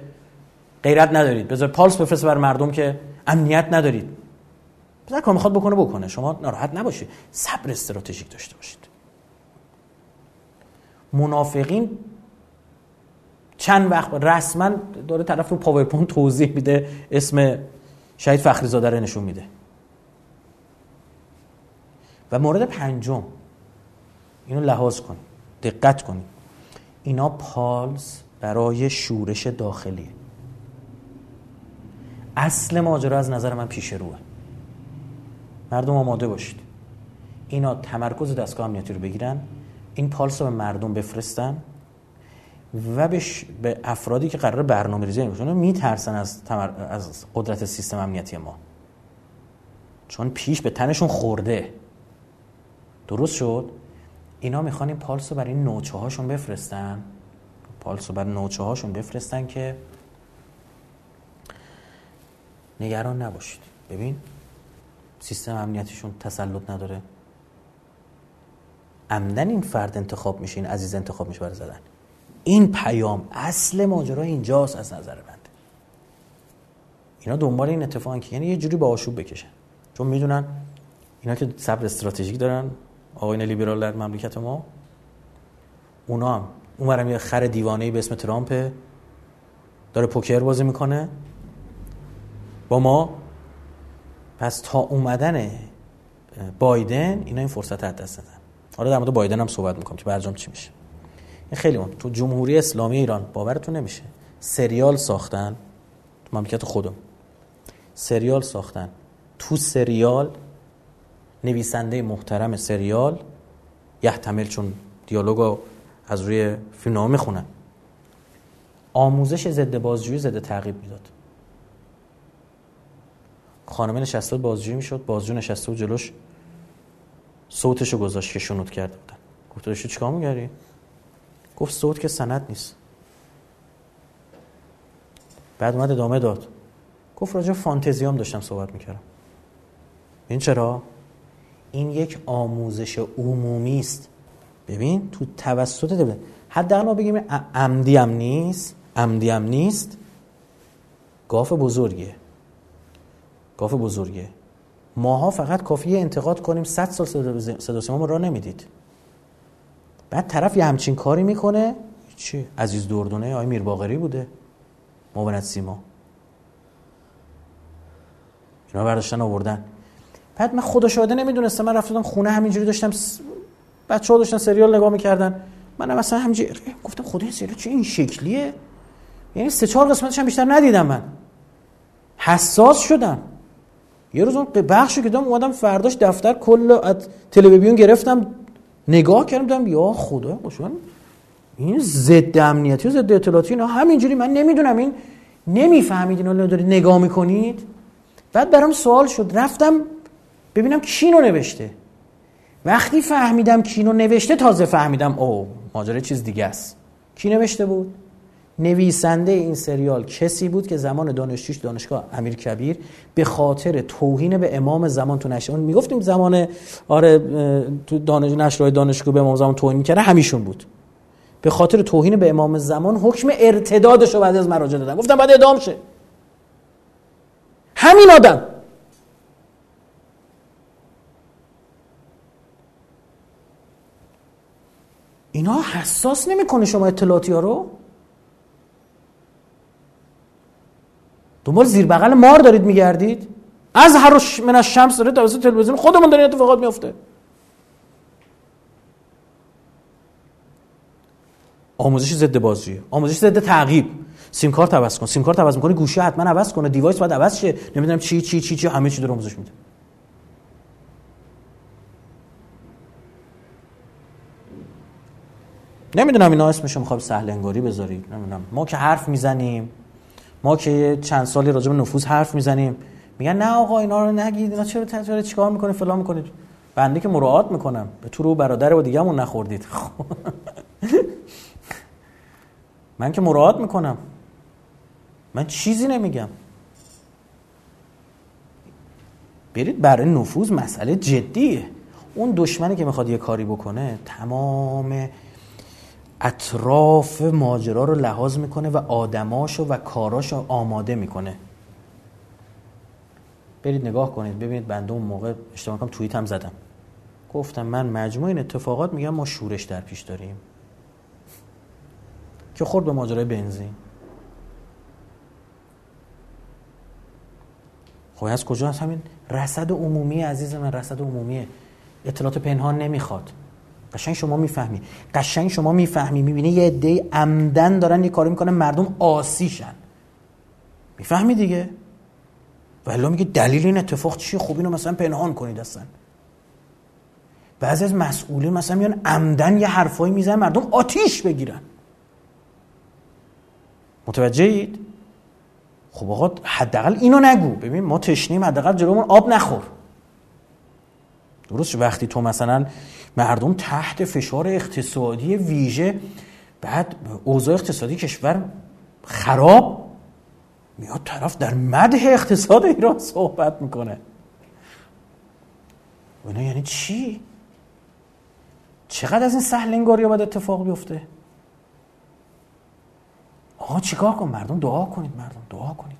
غیرت ندارید. بذارید پالس بفرسته برای مردم که امنیت ندارید. بذار کار می‌خواد بکنه بکنه. شما ناراحت نباشید. صبر استراتژیک داشته باشید. منافقین چند وقت رسما داره طرف رو PowerPoint توضیح میده اسم شهید فخری زاده رو نشون میده. و مورد پنجم اینو لحاظ کن دقت کنید اینا پالز برای شورش داخلی اصل ماجرا از نظر من پیش روه. مردم آماده باشید. اینا تمرکز دستگاه امنیتی رو بگیرن این پالس رو به مردم بفرستن و به افرادی که قرار برنامه ریزی باشن میترسن از, از قدرت سیستم امنیتی ما. چون پیش به تنشون خورده. درست شد؟ اینا می‌خوان این پالس رو برای نوچه هاشون بفرستن. پالس رو برای نوچه هاشون بفرستن که نگران نباشید. ببین سیستم امنیتیشون تسلط نداره. عمدن این فرد انتخاب میشه این عزیز انتخاب میشه برای زدن. این پیام اصل ماجرا اینجاست از نظر بنده اینا دنبال این اتفاقن که یعنی یه جوری با آشوب بکشن. چون می‌دونن اینا که صبر استراتژیک دارن آقاین لیبرال در مملکت ما اونا هم اونورم یه خر دیوانه به اسم ترامپ داره پوکر بازی می‌کنه. با ما. پس تا اومدن بایدن اینا این فرصت رو دست دادن حالا در مورد بایدن هم صحبت می‌کنم که برجام چی میشه. این خیلی مهم. تو جمهوری اسلامی ایران باورتون نمیشه. سریال ساختن تو مملکت خودم. سریال ساختن. تو سریال نویسنده محترم سریال یحتمل چون دیالوگو از روی فیلمنامه می‌خونن. آموزش ضد بازجویی ضد تعقیب می‌داد. خانمه نشسته بازجویی می‌شد بازجو نشسته و جلوش صوتشو گذاشت که شنود کرده بودن. گفت چیکار میگردی گفت صوت که سند نیست. بعد اومد ادامه داد. گفت راجع فانتزیام داشتم صحبت می‌کردم. این چرا؟ این یک آموزش عمومی است. ببین تو توسط ده حداقل ما بگیم عمدی هم نیست عمدی هم نیست. گاف بزرگیه. گاف بزرگه ماها فقط کافیه انتقاد کنیم 100 سال صدا سیما ما را نمی‌دید. بعد طرف یه همچین کاری می‌کنه؟ چی؟ عزیز دردونه آقای میر باقری بوده. معاونت سیما. اینا برداشتن آوردن. بعد من خدا شاهده نمی‌دونستم. من رفتم خونه همینجوری داشتم س... بچه ها داشتن سریال نگاه می‌کردن. من مثلا همینجوری گفتم خدا این سریال چه این شکلیه؟ یعنی سه چهار قسمتش هم بیشتر ندیدم من. حساس شدم. یه روز اون بخشو که دام اومدم فرداش دفتر کل از تلویزیون گرفتم. نگاه کردم دیدم یا خدا باشون این ضد امنیتی و ضد اطلاعاتی اینا همینجوری من نمی‌دونم این نمی‌فهمید اینا دارید نگاه می‌کنید. بعد برام سوال شد رفتم ببینم کینو نوشته. وقتی فهمیدم کینو نوشته تازه فهمیدم او ماجرا چیز دیگه است. کی نوشته بود؟ نویسنده این سریال کسی بود که زمان دانشجوش دانشگاه امیر کبیر به خاطر توهین به امام زمان تو نشر می‌گفتیم زمان آره تو دانش نشرهای دانشگاه به امام زمان توهین می‌کرده همیشون بود. به خاطر توهین به امام زمان حکم ارتدادش رو بعد از مراجعه دادن. گفتم بعد اعدام شه. همین آدم. اینا حساس نمی‌کنه شما اطلاعاتی ها رو؟ دنبال زیر بغل مار دارید میگردید؟ از هر من از شمس داره توسط تلویزیون خودمون داریم اتفاقات میفته آموزش ضد بازجویی آموزش ضد تعقیب. سیم کارت عوض کن سیم کارت عوض می‌کنی گوشی حتما عوض کنه دیوایس باید عوض شه. نمی‌دونم چی چی چی چی همه چی داره آموزش میده. نمی‌دونم اینا اسمش می‌خوام سهل انگاری بذارید نمی‌دونم. ما که حرف می‌زنیم. ما که چند سالی راجع به نفوذ حرف می‌زنیم. میگن نه آقا اینا رو نگید اینا چرا چرا چیکار می‌کنید فلان می‌کنید. بنده که مراعات می‌کنم. به تو رو برادر و دیگه‌مون نخوردید. من که مراعات می‌کنم. من چیزی نمیگم. برید برای نفوذ مسئله جدیه. اون دشمنی که می‌خواد یه کاری بکنه تمام اطراف ماجرا رو لحاظ می‌کنه و آدماشو و کاراشو آماده می‌کنه. برید نگاه کنید. ببینید بنده اون موقع اشتباه کنم توییت هم زدم. گفتم من مجموع این اتفاقات میگم ما شورش در پیش داریم. که خورد به ماجرای بنزین. خب از کجا هست همین؟ رصد عمومی عزیز من رصد عمومیه. اطلاعات پنهان نمی‌خواد. قشنگ شما می‌فهمی. قشنگ شما می‌فهمی. می‌بینی یه عده عمدن دارن یه کاری می‌کنن مردم آسیشن. می‌فهمی دیگه؟ ولی میگه دلیل این اتفاق چیه؟ خوب اینو مثلا پنهان کنید اصلا. بعضی از مسئولین مثلا میان عمدن یه حرفایی می‌زنن مردم آتیش بگیرن. متوجهید خب آقا حداقل اینو نگو. ببین ما تشنیم حداقل جلومون آب نخور. درست وقتی تو مثلا مردم تحت فشار اقتصادی ویژه بعد اوضاع اقتصادی کشور خراب. میاد طرف در مده اقتصاد ایران صحبت می‌کنه. اینا یعنی چی؟ چقدر از این سهلنگاری ها باید اتفاق بیفته؟ آقا چیکار کن مردم دعا کنید مردم دعا کنید.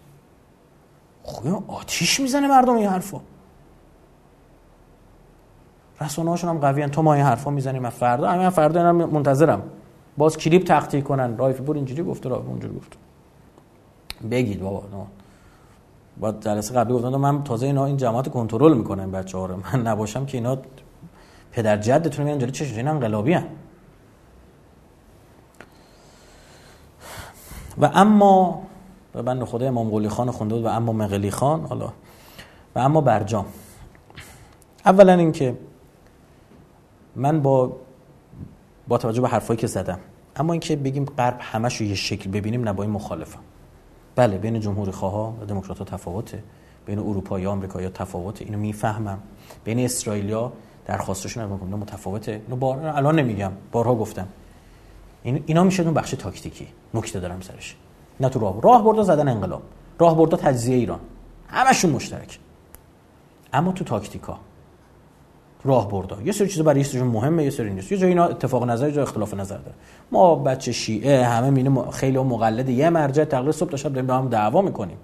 خوی آتیش می‌زنه مردم این حرفا. رسانه هاشون هم قوی تو ما این حرفا می‌زنیم من فردا. همین فردا اینا منتظرم. باز کلیپ تقطیع کنن. رایف پور اینجوری گفته رایف اونجوری گفته بگید بابا. نه. با جلسه قبلی گفتم من تازه اینا این جماعت کنترل می‌کنم بچه ها رو. من نباشم که اینا پدر جدتون میان جلوی چشم اینا انقلابی هن. و اما به بند خدا امام قلی خان خونده بود و اما مغلی خان حالا. و اما برجام. اولا اینکه من با با توجه به حرفایی که زدم. اما اینکه بگیم غرب همش رو یه شکل ببینیم نه با این مخالفم. بله بین جمهوری خواه و دموکرات ها تفاوته. بین اروپا یا آمریکا یا تفاوته. اینو می‌فهمم. بین اسرائیلیا درخواستشون رو میگم متفاوته. اینو بار الان نمیگم. بارها گفتم. این اینا میشه اون بخش تاکتیکی. نکته دارم سرش. نه تو راه راه بردا زدن انقلاب. راه بردا تجزیه ایران. همشون مشترک. اما تو تاکتیکا. راه بردا یه سری چیزا برای یه مهمه یه سری نیست. یه جای اینا اتفاق نظر جای اختلاف نظر داره. ما بچه شیعه همه مینه خیلی مقلد یه مرجع تقریبا صبح تا شب داریم با هم دعوا می‌کنیم.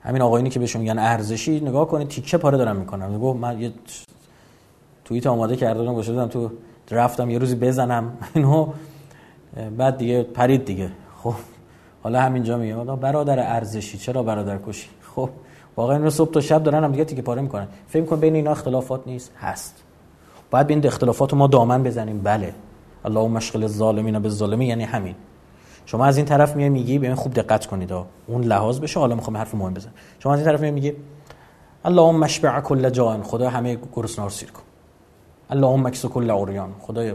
همین آقایونی که بهشون میگن ارزشی نگاه کنید تیکه پاره دارن می‌کنن. میگه من یه توییت آماده کرده بودم گذاشته تو درفتم یه روزی بزنم. اینو بعد دیگه پرید دیگه. خب حالا همینجا میگه. برادر ارزشی چرا برادر کشی؟ خب واقعا اینو صبح تا شب دارن هم دیگه تیکه پاره می‌کنن. فکر کن بین اینا اختلافات نیست. هست. باید بین اختلافات ما دامن بزنیم. بله. اللهم مشغل الظالمین بالظالمین یعنی همین. شما از این طرف میای میگی ببین خوب دقت کنید. اون لحاظ بشه. حالا می‌خوام حرف مهم بزنم. شما از این طرف میای میگی اللهم مشبع کل جان. خدا همه گرسنار سیر کن. اللهم مکس کل عریان. خدای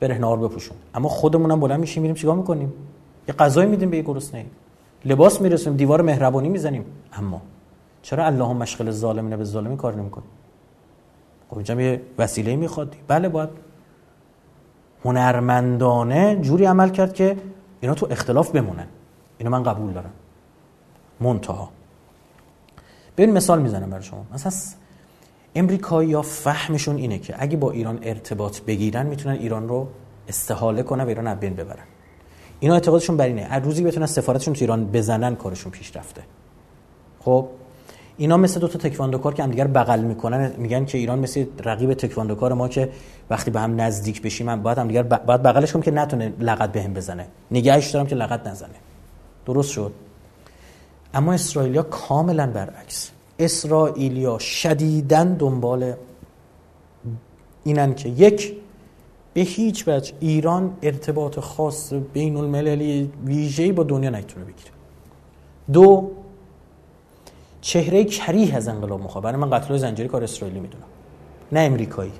بره نار بپوشون. اما خودمونم بلند میشیم میریم چیکار می‌کنیم؟ یه غذای میدیم به یه گرسنه لباس می‌رسیم دیوار مهربانی می‌زنیم. اما چرا اللهم مشغل الظالمین به ظالمین کار نمی‌کنه؟ خب اینجا یه وسیله می‌خواد. بله باید. هنرمندانه جوری عمل کرد که اینا تو اختلاف بمونن. اینو من قبول دارم. منتها. ببین مثال می‌زنم برای شما. مثلا امریکایی یا فهمشون اینه که اگه با ایران ارتباط بگیرن می‌تونن ایران رو استحاله کنن و ایران از بین ببرن. اینا اعتقادشون بر اینه. هر روزی بتونن سفارتشون تو ایران بزنن کارشون پیش رفته خب؟ اینا مثل دو تا تکواندوکار که هم دیگر بغل می‌کنن. میگن که ایران مثل رقیب تکواندوکار ما که وقتی به هم نزدیک بشیم هم باید هم دیگر بغلش کنیم که نتونه لغت بهم به بزنه. نگهش دارم که لغت نزنه. درست شد. اما اسرائیلیا کاملا برعکس. اسرائیلیا شدیدن دنبال اینن که یک به هیچ وجه ایران ارتباط خاص بین المللی ویژه‌ای با دنیا نتونه بگیره. دو چهره کریه از انقلاب مخواه. برای من قتل زنجیری کار اسرائیلی می‌دونم. نه امریکایی.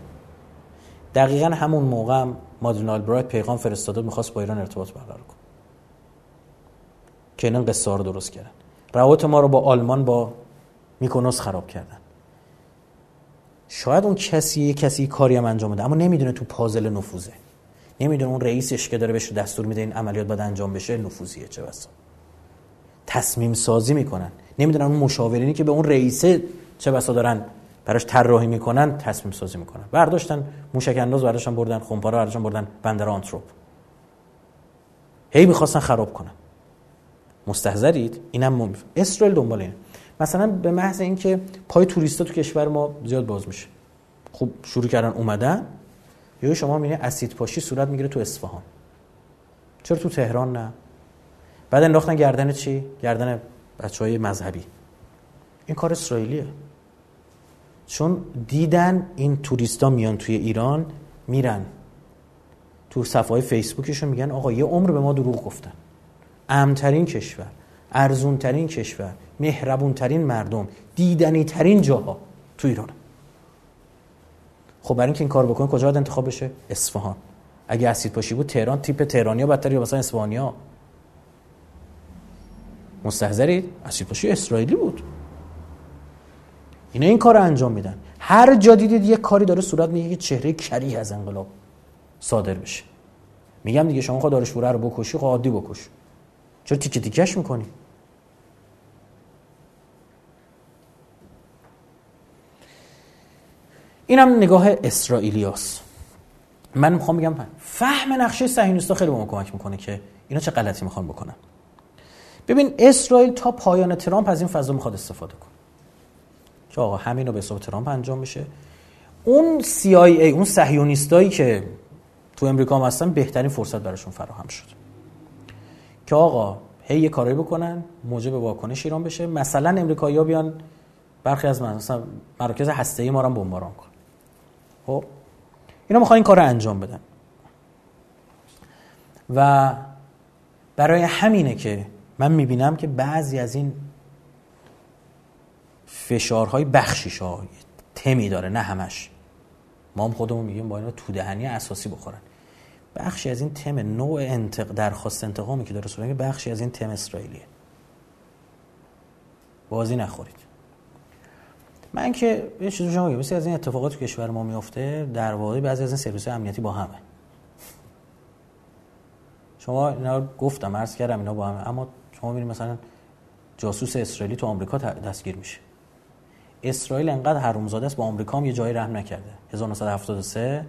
دقیقا همون موقع هم مادرین آلبرایت پیغام فرستاده می‌خواست با ایران ارتباط برقرار کن که این قصه رو درست کردن. روابط ما رو با آلمان با میکونوس خراب کردن. شاید اون کسی کسی کاری هم انجام بده اما نمی‌دونه تو پازل نفوذه. نمی‌دونه اون رئیسش که داره بهش دستور میده این عملیات باید انجام بشه نفوذیه چه بسا. تصمیم سازی می‌کنن. نمی‌دونن اون مشاورینی که به اون رئیسه چه بسا دارن براش طراحی می‌کنن تصمیم سازی می‌کنن. برداشتن موشک انداز برداشتن بردن خمپاره برداشتن بردن بندر آنتروپ. هی می‌خواستن خراب کنن. مستحضرید؟ اینم مم... اسرائیل دنبال اینه. مثلا به محض اینکه پای توریستا تو کشور ما زیاد باز میشه. خب شروع کردن اومدن یا شما می‌بینید اسید پاشی صورت می‌گیره تو اصفهان. چرا تو تهران نه؟ بعد انداختن گردن چی؟ گردن بچه های مذهبی. این کار اسرائیلیه. چون دیدن این توریستا میان توی ایران میرن. تو صفحه فیسبوکشون میگن آقا یه عمر به ما دروغ گفتن. امترین کشور ارزونترین کشور مهربونترین مردم دیدنی ترین جاها تو ایران. خب برای اینکه این کار بکنه کجا باید انتخاب بشه؟ اصفهان. اگه اسید پاشی بود تهران تیپ تهرانی ها بدتر یا مثلا اصفهانی ها مستحضرید اسید پاشی اسرائیلی بود. اینا این کار رو انجام میدن. هر جا دیدید یه کاری داره صورت میگه که چهره کری از انقلاب صادر بشه. میگم دیگه شما خود دارشوره رو بکشی خب عادی بکش. چرا تیکه تیکش می‌کنی؟ اینم نگاه اسرائیلیاس من می‌خوام بگم فهم نقشه صهیونیستا خیلی به ما کمک می‌کنه که اینا چه غلطی می‌خوان بکنن. ببین اسرائیل تا پایان ترامپ از این فضا می‌خواد استفاده کنه. که آقا همین رو به حساب ترامپ انجام میشه. اون CIA اون صهیونیستایی که تو امریکا هستن بهترین فرصت براشون فراهم شد. که آقا هی یه کاری بکنن موجب واکنش ایران بشه. مثلا امریکایی‌ها بیان برخی از مثلا مراکز هسته‌ای ما رو بمباران کن خب؟ اینا می‌خوان این کار رو انجام بدن. و برای همینه که من می‌بینم که بعضی از این فشارهای بخشیش ها تمی داره نه همش. ما هم خودمون میگیم با اینا تو دهنی اساسی بخورن. بخشی از این تم نوع انتق... درخواست انتقامی که داره صورت بخشی از این تم اسرائیلیه. بازی نخورید. من که یه چیزی شما بگم از این اتفاقات تو کشور ما میفته در واقع بعضی از این سرویس امنیتی با همه. شما اینا گفتم عرض کردم اینا با همه اما شما ببینید مثلا جاسوس اسرائیلی تو آمریکا دستگیر میشه. اسرائیل انقدر حرومزاده است با آمریکا هم یه جایی رحم نکرده. 1973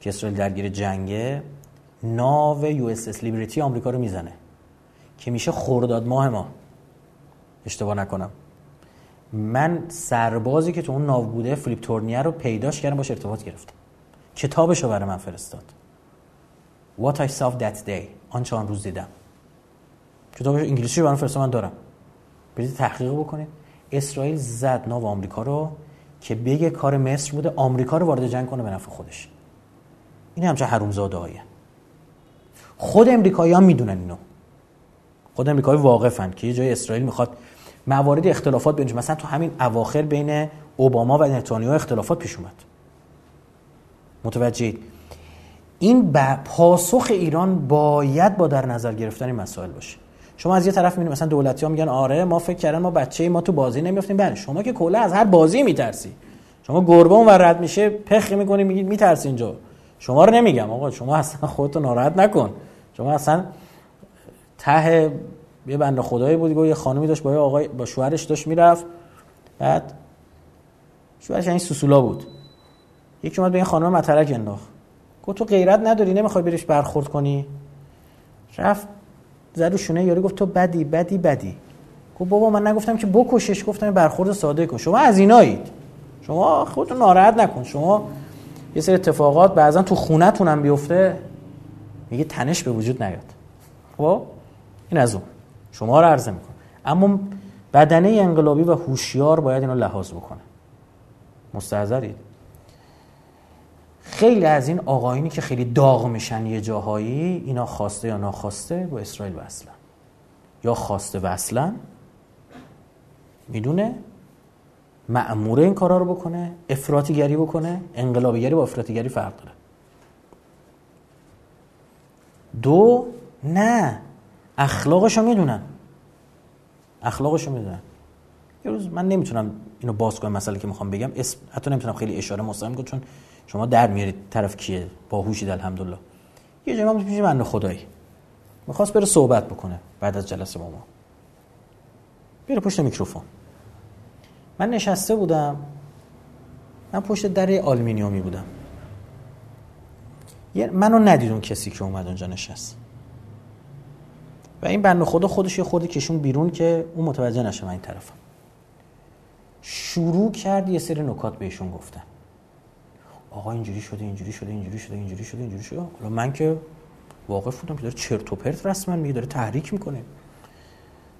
که اسرائیل درگیر جنگه ناو USS Liberty آمریکا رو می‌زنه که میشه خرداد ماه ما. اشتباه نکنم. من سربازی که تو اون ناو بوده فلیپ تورنیه رو پیداش کردم باش ارتباط گرفتم. کتابش رو برای من فرستاد. What I saw that day. آنچه آن روز دیدم. کتابش انگلیسی رو برای فرستاد من دارم. برید تحقیق بکنید. اسرائیل زد ناو آمریکا رو که بگه کار مصر بوده آمریکا رو وارد جنگ کنه به نفع خودش. این همچه حرومزاده هایه خود امریکایی ها می‌دونن اینو. خود امریکایی واقفن که یه جای اسرائیل می‌خواد موارد اختلافات بینش مثلا تو همین اواخر بین اوباما و نتانیاهو اختلافات پیش اومد. متوجهید؟ این پاسخ ایران باید با در نظر گرفتن این مسائل باشه. شما از یه طرف می‌بینید مثلا دولتی ها میگن آره ما فکر کردن ما بچه ما تو بازی نمیافتیم. بله شما که کلا از هر بازی میترسی. شما گربه اون رد میشه پخ می‌کنی میگید میترسی اینجا. شما رو نمیگم آقا شما اصلا خودتو ناراحت نکن. شما اصلا ته یه بنده خدایی بود یه خانمی داشت با آقای با شوهرش داشت می‌رفت. بعد شوهرش این سوسولا بود. یکی اومد به این خانم مترک انداخت. گفت تو غیرت نداری نمی‌خوای بریش برخورد کنی؟ رفت زد شونه یاری گفت تو بدی بدی بدی. گفت بابا من نگفتم که بکشش گفتم برخورد ساده کن. شما از اینایید. شما خودتون ناراحت نکن. شما یه سری اتفاقات بعضا تو خونتون هم بیفته. میگه تنش به وجود نیاد. خب؟ این از اون. شما رو عرضه می‌کنه اما بدنه انقلابی و هوشیار باید اینو لحاظ بکنه. مستحضرید. خیلی از این آقایینی که خیلی داغ میشن یه جاهایی اینا خواسته یا ناخواسته با اسرائیل وصلن. یا خواسته وصلن می‌دونه؟ معمور این کارا رو بکنه افراطیگری بکنه انقلابیگری با افراطیگری فرق داره. دو نه. اخلاقشو می‌دونن. اخلاقشو می‌دونن. یه روز من نمی‌تونم اینو باز کنم مسئله که می‌خوام بگم. اسم حتی نمی‌تونم خیلی اشاره مستقیم کنم چون شما در میارید طرف کیه؟ باهوشید الحمدلله. یه جایی من پیش بنده خدایی می‌خواست بره صحبت بکنه بعد از جلسه با ما. بره پشت میکروفون. من نشسته بودم. من پشت در آلومینیومی بودم. منو ندید اون کسی که اومد اونجا نشست. و این بنده خدا خودش یه خورده کشون بیرون که اون متوجه نشه من این طرفم. شروع کرد یه سری نکات بهشون گفتن. آقا اینجوری شده اینجوری شده اینجوری شده اینجوری شده اینجوری شده. حالا من که واقف بودم که داره چرت و پرت رسما میگه داره تحریک می‌کنه.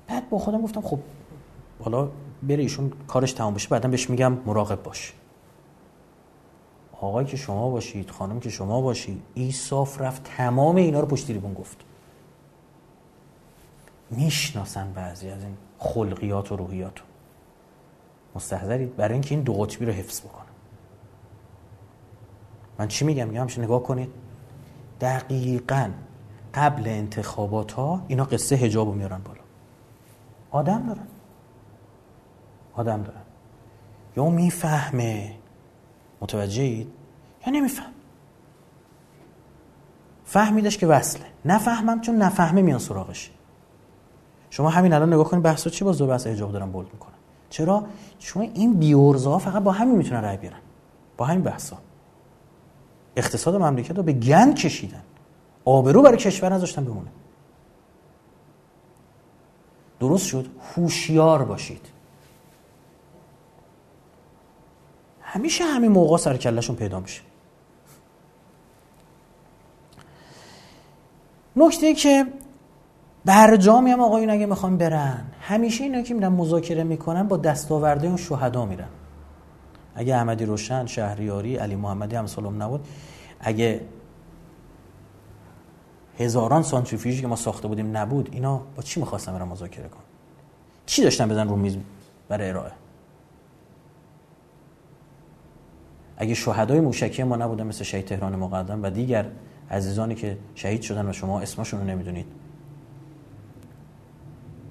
بعد با خودم گفتم خب حالا بره ایشون کارش تمام بشه بعدا بهش میگم مراقب باش. آقای که شما باشید خانم که شما باشید ایصاف رفت تمام اینا رو پشت تریبون گفت. می‌شناسن بعضی از این خلقیات و روحیات رو. مستحضرید. برای اینکه این دو قطبی رو حفظ بکنه من چی میگم؟ میگم همشه نگاه کنید. دقیقا قبل انتخابات ها اینا قصه هجاب رو میارن بالا. آدم دارن. آدم دارن. یا می‌فهمه. متوجهید یا نمیفهم. فهمیدش که وصله. نفهمم چون نفهمه میان سراغش. شما همین الان نگاه کنید بحثا چی باز دو بحث حجاب دارن بولد می‌کنن؟ چرا؟ چون این بیورزا فقط با همین می‌تونن رای بیارن. با همین بحثا. اقتصاد مملکت رو به گند کشیدن. آبرو برای کشور نذاشتن بمونه. درست شد؟ هوشیار باشید. همیشه همین موقع سر کلشون پیدا میشه. نکته که برجامی هم آقایون اگه می‌خوان برن همیشه اینا که میرن مذاکره می‌کنن با دستاورده اون شهدا میرن. اگه احمدی روشن شهریاری علی محمدی هم سلام نبود اگه هزاران سانتریفیوژی که ما ساخته بودیم نبود اینا با چی می‌خواستن برن مذاکره کن چی داشتن بزن رو میز برای ارائه؟ اگه شهدای موشکی ما نبودن مثل شهید تهران مقدم و دیگر عزیزانی که شهید شدن و شما اسمشون رو نمی‌دونید.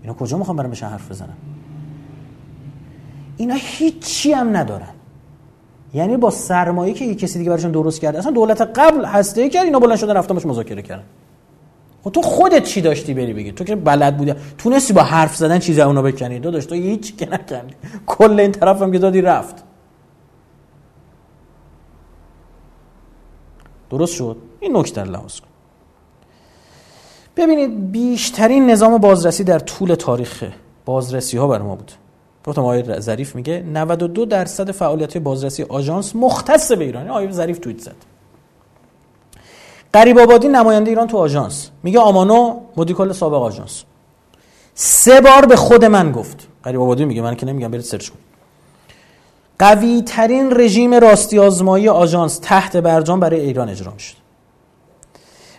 اینا کجا می‌خوام برم بشن حرف بزنم اینا هیچی هم ندارن. یعنی با سرمایه که کسی دیگه براشون درست کرده اصلا دولت قبل هسته کرد اینا بلند شدن رفتن مذاکره کردن. خب تو خودت چی داشتی بری بگی؟ تو که بلد بودی. تونستی با حرف زدن چیزا اونو بکنی؟ دو داشت تو هیچ که نکردی. کل این طرفم که دادی رفت. درست شد؟ این نکته لحاظ کن. ببینید بیشترین نظام بازرسی در طول تاریخ بازرسی ها بر ما بود. گفتم آقای ظریف میگه 92 درصد فعالیت بازرسی آژانس مختص به ایران. آقای ظریف توییت زد. قریب آبادی نماینده ایران تو آژانس. میگه آمانو مدیکال سابق آژانس. سه بار به خود من گفت. قریب آبادی میگه من که نمیگم برید سرچ کن. قوی ترین رژیم راستی آزمایی آژانس تحت برجام برای ایران اجرا می‌شد.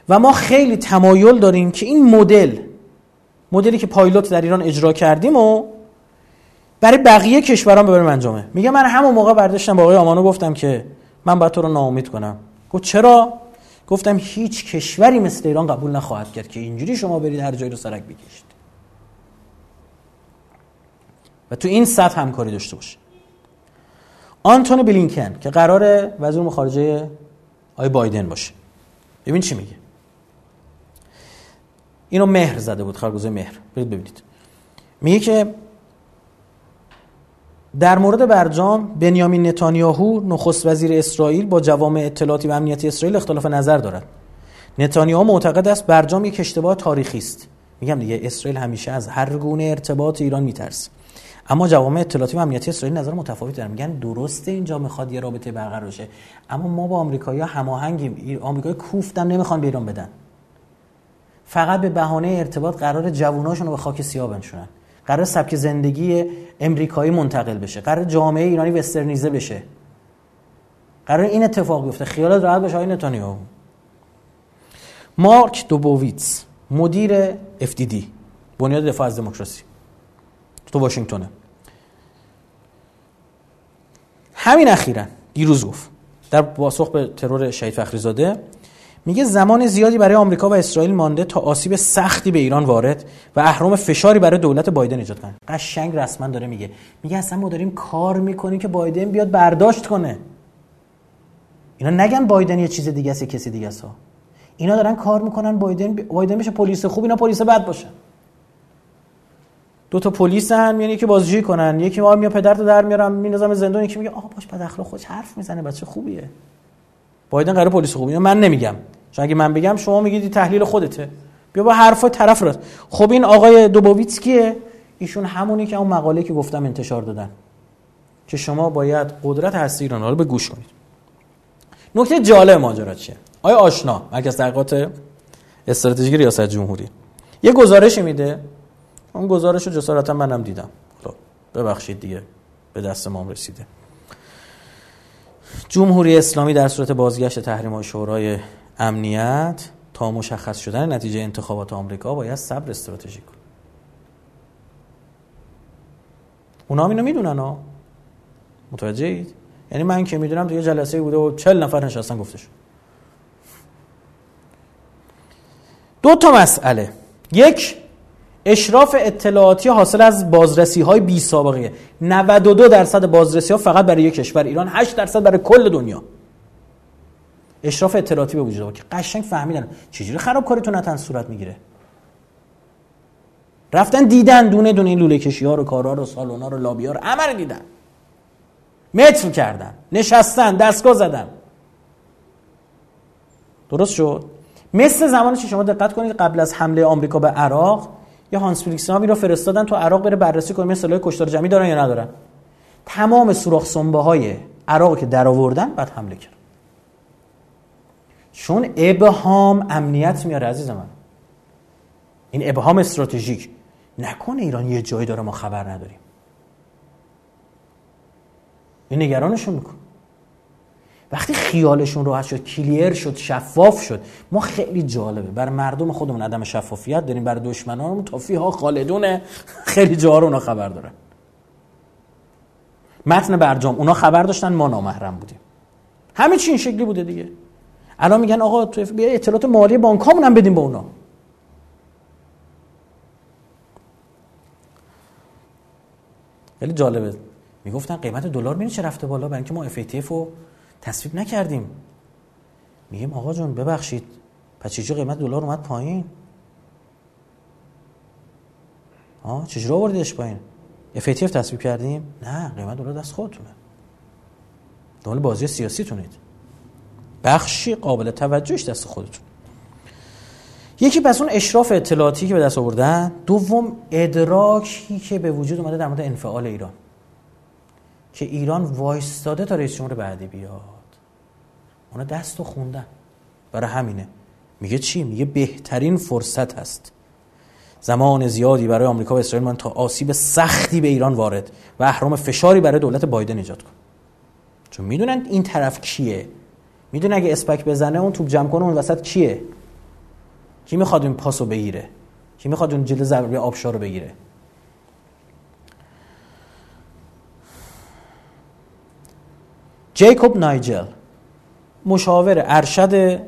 و ما خیلی تمایل داریم که این مدل مدلی که پایلوت در ایران اجرا کردیم و برای بقیه کشوران ببریم انجامه. میگه من همون موقع برداشتم با آقای آمانو گفتم که من باید تو رو ناامید کنم. گفت چرا؟ گفتم هیچ کشوری مثل ایران قبول نخواهد کرد که اینجوری شما برید هر جایی رو سرک بکشید. و تو این سطح همکاری داشته باشه. آنتونی بلینکن که قرار وزیر خارجه آی بایدن باشه. ببین چی میگه. اینو مهر زده بود خرگوزه مهر. برید ببینید. میگه که در مورد برجام بنیامین نتانیاهو نخست وزیر اسرائیل با جوامع اطلاعاتی و امنیتی اسرائیل اختلاف نظر دارد. نتانیاهو معتقد است برجام یک اشتباه تاریخی است. میگم دیگه اسرائیل همیشه از هر گونه ارتباط ایران میترسه اما جوامع اطلاعاتی و امنیتی اسرائیل نظر متفاوت دارن میگن درسته اینجا می‌خواد یه رابطه برقرار بشه. اما ما با آمریکایی‌ها هماهنگیم. آمریکای کوفتم نمی‌خوان به ایران بدن. فقط به بهانه ارتباط قرار جووناشون رو به خاک سیاه بنشونن. قرار سبک زندگی امریکایی منتقل بشه. قرار جامعه ایرانی وسترنیزه بشه. قرار این اتفاق بیفته. خیالت راحت باشه آقای نتانیاهو. مارک دوبوویتس مدیر FDD بنیاد دفاع از دموکراسی تو واشنگتونه همین اخیرا دیروز گفت در پاسخ به ترور شهید فخری میگه زمان زیادی برای آمریکا و اسرائیل مانده تا آسیب سختی به ایران وارد و اهرام فشاری برای دولت بایدن ایجاد کنه. قشنگ رسما داره میگه. میگه اصلا ما داریم کار می‌کنیم که بایدن بیاد برداشت کنه. اینا نگن بایدن یه چیز دیگه است کسی دیگه است. اینا دارن کار می‌کنن بایدن بایدن بشه پلیس خوب اینا پلیس بد باشن دو تا پلیس هم یعنی یکی بازجویی کنن یکی ما میاد پدرت در میارم میندازم زندان یکی میگه آقا باش بد اخلاق حرف می‌زنه بچه خوبیه. بایدن قرار پلیس خوبیه من نمیگم. چون اگه من بگم شما میگید تحلیل خودته. بیا با حرفای طرف راست. خب این آقای دوبوویتس کیه؟ ایشون همونی که اون مقاله که گفتم انتشار دادن. که شما باید قدرت هستی ایران رو به گوش کنید. نکته جالب ماجرا چیه؟ آیا آشنا؟ مرکز تحقیقات استراتژیک ریاست جمهوری. یه گزارشی میده. اون گزارش رو جسارتا منم دیدم. خب ببخشید دیگه. به دست ما رسیده. جمهوری اسلامی در صورت بازگشت تحریم های شورای امنیت تا مشخص شدن نتیجه انتخابات آمریکا باید صبر استراتژیک کن اونا هم اینو می‌دونن ها. متوجه اید یعنی من که می‌دونم تو یه جلسه بوده و چل نفر نشستن گفتش دو تا مسئله. یک اشراف اطلاعاتی حاصل از بازرسی های بی سابقه. 92 درصد بازرسی ها فقط برای یک کشور. ایران 8 درصد برای کل دنیا. اشراف اطلاعاتی به وجود که قشنگ فهمیدن. چجوری خرابکاری تو نتن صورت می‌گیره؟ رفتن دیدن دونه دونه این لوله کشی ها رو کارا رو سالونا رو لابی رو. همه دیدن. متر کردن. نشستن دستگاه زدن. درست شد؟ مثل زمانی که شما دقت کنید قبل از حمله آمریکا به عراق یا هانس فلیکس نامی رو فرستادن تو عراق بره بررسی کنه مثلا کشتار جمعی دارن یا ندارن. تمام سوراخ سنبه های عراق که در آوردن بعد حمله کرد. چون ابهام امنیت میاره عزیز من. این ابهام استراتژیک. نکنه ایران یه جایی داره ما خبر نداریم. این نگرانشون میکن وقتی خیالشون راحت شد کلیر شد شفاف شد ما خیلی جالبه. بر مردم خودمون عدم شفافیت داریم بر دشمنانمون تافی ها خالدونه. خیلی جاها رو اونا خبر دارن. متن برجام اونا خبر داشتن ما نامحرم بودیم. همه چی این شکلی بوده دیگه. الان میگن آقا تو بیا اطلاعات مالی بانکامون هم بدیم به اونا. خیلی جالبه. می‌گفتن قیمت دلار میره چه رفته بالا؟ برای اینکه ما FATF رو تصویب نکردیم. میگیم آقا جون ببخشید. پس چجوری قیمت دلار اومد پایین؟ آه چجوری آوردیش پایین؟ FATF تصویب کردیم؟ نه قیمت دلار دست خودتونه. دنبال بازی سیاسی تونید بخشی قابل توجهش دست خودتون. یکی پس اون اشراف اطلاعاتی که به دست آوردن دوم ادراکی که به وجود اومده در مورد انفعال ایران. که ایران وایستاده تا رئیس جمهور بعدی بیاد. اونا دست و خوندن. برای همینه. میگه چی؟ میگه بهترین فرصت هست. زمان زیادی برای آمریکا و اسرائیل من تا آسیب سختی به ایران وارد و اهرام فشاری برای دولت بایدن ایجاد کن. چون می‌دونن این طرف کیه. می‌دونن اگه اسپک بزنه اون توپ جمع کنه اون وسط کیه. کی می‌خواد این پاسو بگیره؟ کی می‌خواد اون جلد ضربه آبشار رو بگیره؟ جیکوب نایجل. مشاور ارشد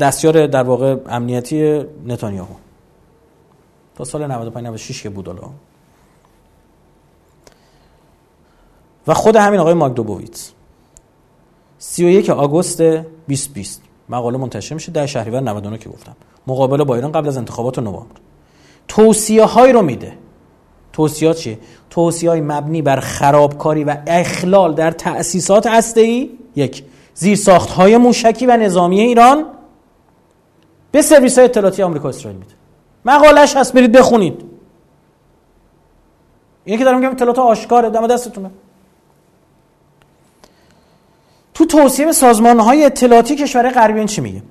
دستیار در واقع امنیتی نتانیاهو. تا سال 95 96 که بود الان و خود همین آقای ماگدوبوویتس 31 آگوست 2020 مقاله منتشر میشه در شهریور 99 که گفتم. مقابله با ایران قبل از انتخابات نوامبر. توصیه های رو میده. توصیات چیه؟ توصیه های مبنی بر خرابکاری و اخلال در تأسیسات ای یک زیر ساخت های موشکی و نظامی ایران به سرویس های اطلاعاتی آمریکا اسرائیل میده. مقالش هست برید بخونید. اینه که دارم میگم اطلاعات آشکاره دم دستتونه. تو توصیه سازمان های اطلاعاتی کشور غربی چی میگه؟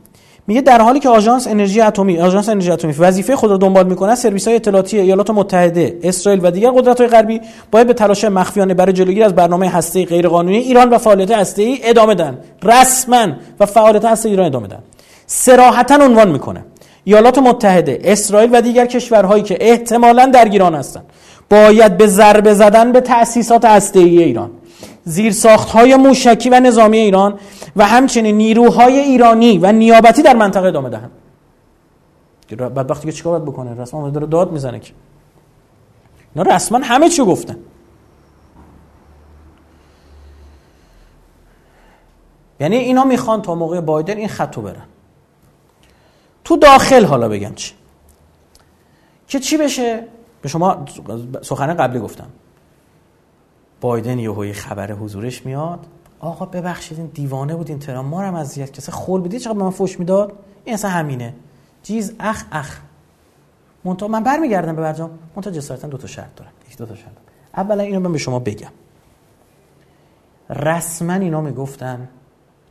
میگه در حالی که آژانس انرژی اتمی آژانس انرژی اتمی وظیفه خود را دنبال می‌کنه سرویس های اطلاعاتی ایالات متحده اسرائیل و دیگر قدرت های غربی باید به تلاش مخفیانه برای جلوگیری از برنامه هسته غیرقانونی ایران و فعالیت هسته ای ادامه دادن رسما و فعالیت هسته ایران ادامه دادن صراحتا عنوان می‌کنه. ایالات متحده اسرائیل و دیگر کشورهایی که احتمالاً درگیران هستند باید به ضربه زدن به تأسیسات هسته ای ایران. زیرساخت های موشکی و نظامی ایران و همچنین نیروهای ایرانی و نیابتی در منطقه ادامه دهند. بدبختی که چیکار باید بکنه؟ رسما داره داد می‌زنه که. اینا رسما همه چی گفتن. یعنی اینا می‌خوان تا موقع بایدن این خطو برن. تو داخل حالا بگم چی. که چی بشه؟ به شما سخن قبلی گفتم. بایدن یهوی خبر حضورش میاد. آقا ببخشید این دیوانه بود این ترام. ما هم اذیت کسی خول بدید چقدر من فوش می‌داد؟ این اصلا همینه. جیز اخ اخ. مونتا من برمیگردم به برجام مونتا جسارتا دو تا شرط دارم. یک دو تا شرط اولا اینو من به شما بگم. رسما اینا می‌گفتن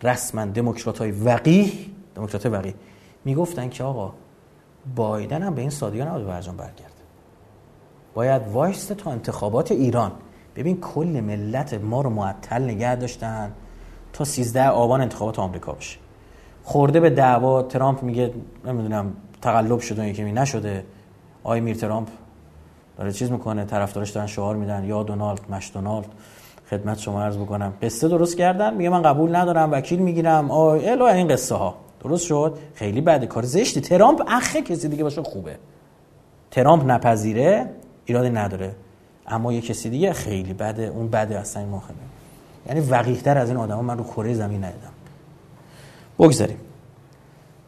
رسما دموکرات های وقیه دموکرات وقیه می‌گفتن که آقا بایدن هم به این سادگی نباید برجام برگرده. باید وایست تا انتخابات ایران. ببین کل ملت ما رو معطل نگه داشتن تا 13 آبان انتخابات آمریکا بشه خورده به دعوا ترامپ میگه نمی‌دونم تقلب شده یکی نشده. آی میر ترامپ داره چیز می‌کنه طرفدارش دارن شعار میدن یا دونالد مش دونالد خدمت شما عرض بکنم. قصه درست کردن؟ میگه من قبول ندارم وکیل می‌گیرم. آی الو این قصه ها درست شد؟ خیلی بده. کار زشتی. ترامپ اخه کسی دیگه باشه خوبه. ترامپ نپذیره ایرادی نداره. اما یه کسی دیگه خیلی بده. اون بده اصلا این یعنی وقیحتر از این آدم من رو کره زمین ندیدم. بگذاریم.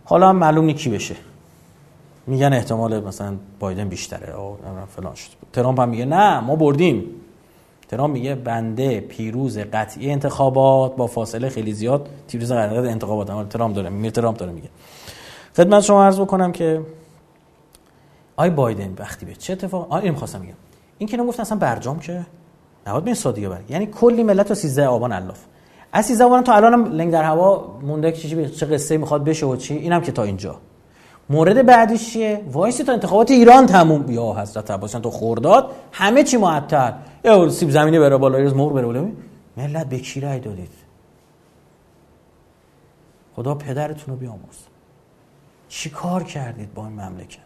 حالا هم معلوم کی بشه. میگن احتمال مثلا بایدن بیشتره. او فلان شد. ترامپ هم میگه نه ما بردیم. ترامپ میگه بنده پیروز قطعی انتخابات با فاصله خیلی زیاد پیروز قطعی انتخابات. اما ترامپ داره میگه ترامپ داره میگه. خدمت شما عرض بکنم که آی بایدن وقتی به چه اتفاق آ اینو خواستم میگم این که نگفتن اصلا برجام که؟ نباید به سادگی بر یعنی کلی ملت تا 13 آبان الاف از 13 آبان تا الانم لنگ در هوا مونده که چی چه قصه می‌خواد بشه و چی اینم که تا اینجا. مورد بعدیش چیه؟ وایسی تا انتخابات ایران تموم یا حضرت عباس تو خورداد همه چی معطل. یا سیب زمینی بره بالا روز مهر بره بالا. ملت به کی رای دادید؟ خدا پدرتون رو بیامرز. چی کار کردید با این مملکت؟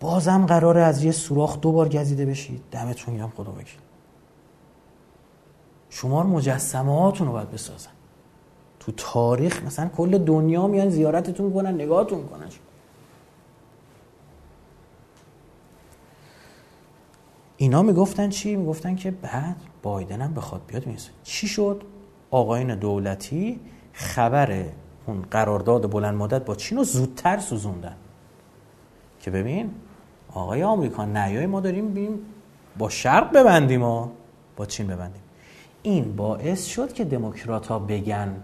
بازم قراره از یه سوراخ دو بار گزیده بشید. دمتون گرم خدا وکیل. شما مجسمه هاتون رو باید بسازن. تو تاریخ مثلا کل دنیا میان زیارتتون کنن نگاهتون کنن. اینا می‌گفتن چی؟ می‌گفتن که بعد بایدن هم بخواد بیاد می‌رسه. چی شد؟ آقاین دولتی خبر اون قرارداد بلند مدت با چین رو زودتر سوزوندن. که ببین آقای آمریکا نیای ما داریم بیم با شرق ببندیم و با چین ببندیم. این باعث شد که دموکرات ها بگن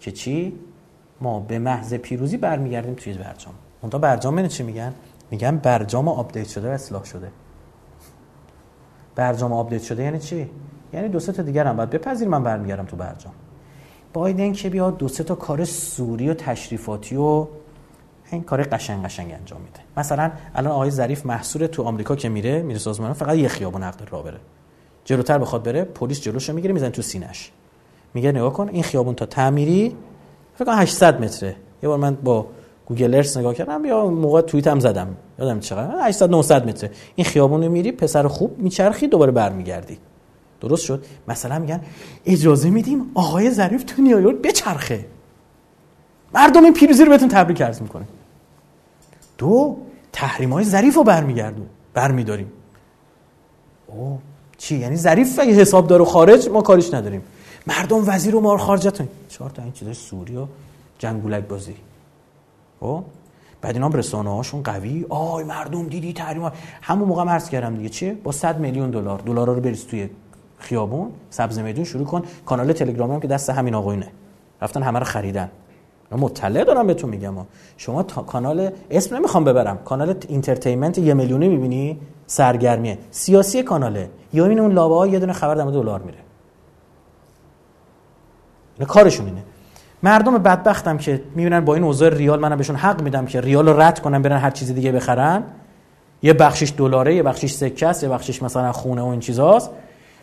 که چی؟ ما به محض پیروزی برمیگردیم توی برجام. اونها برجام اینه چی میگن؟ میگن برجام آپدیت شده و اصلاح شده. برجام آپدیت شده یعنی چی؟ یعنی دو سه تا دیگر هم باید بپذیر من برمیگردم تو برجام. بایدن که بیاد دو سه تا کار سوری و تشریفاتی و این کار قشنگ قشنگ انجام میده. مثلا الان آقای ظریف محصور تو آمریکا که میره میره سازمان فقط یه خیابون حق راه بره. جلوتر بخواد بره پلیس جلوشو می‌گیره می‌زنه تو سینش میگه نگاه کن این خیابون تا تعمیری فکر کنم 800 متره. یه بار من با Google Earth نگاه کردم یا موقع توییت هم زدم. یادم چقدر؟ 800 900 متره. این خیابون میری پسر خوب میچرخی دوباره برمیگردی. درست شد؟ مثلا میگن اجازه میدیم آقای ظریف تو نیویورک بچرخه. مردم این پیروزی رو بهتون تبریک عرض می‌کنه. دو تحریم های ظریف رو برمیگردون برمیداریم. او چی؟ یعنی ظریف اگه حساب داره خارج ما کاریش نداریم. مردم وزیر و مار خارجتون. چهار تا این چیزای سوری و جنگولک بازی. او بعد اینا رسانه هاشون قوی. آی مردم دیدی تحریم همون موقع عرض کردم دیگه. چیه؟ با 100 میلیون دلار. دلارا رو بریز توی خیابون سبز میدون شروع کن. کانال تلگرامی هم که دست همین آقایونه. رفتن همه رو خریدن. مطلع دارم بهتون میگم شما تا کانال اسم نمی‌خوام ببرم. کانال entertainment یه میلیونی می‌بینی؟ سرگرمیه. سیاسی کاناله یا این اون لابلا ها یه دونه خبر در دلار میره. نه کارشون اینه. مردم بدبختم که می‌بینن با این اوضاع ریال منم بهشون حق میدم که ریال رو رد کنن برن هر چیز دیگه بخرن. یه بخشش دلاره یه بخشش سکه است یه بخشش مثلا خونه و این چیزاست.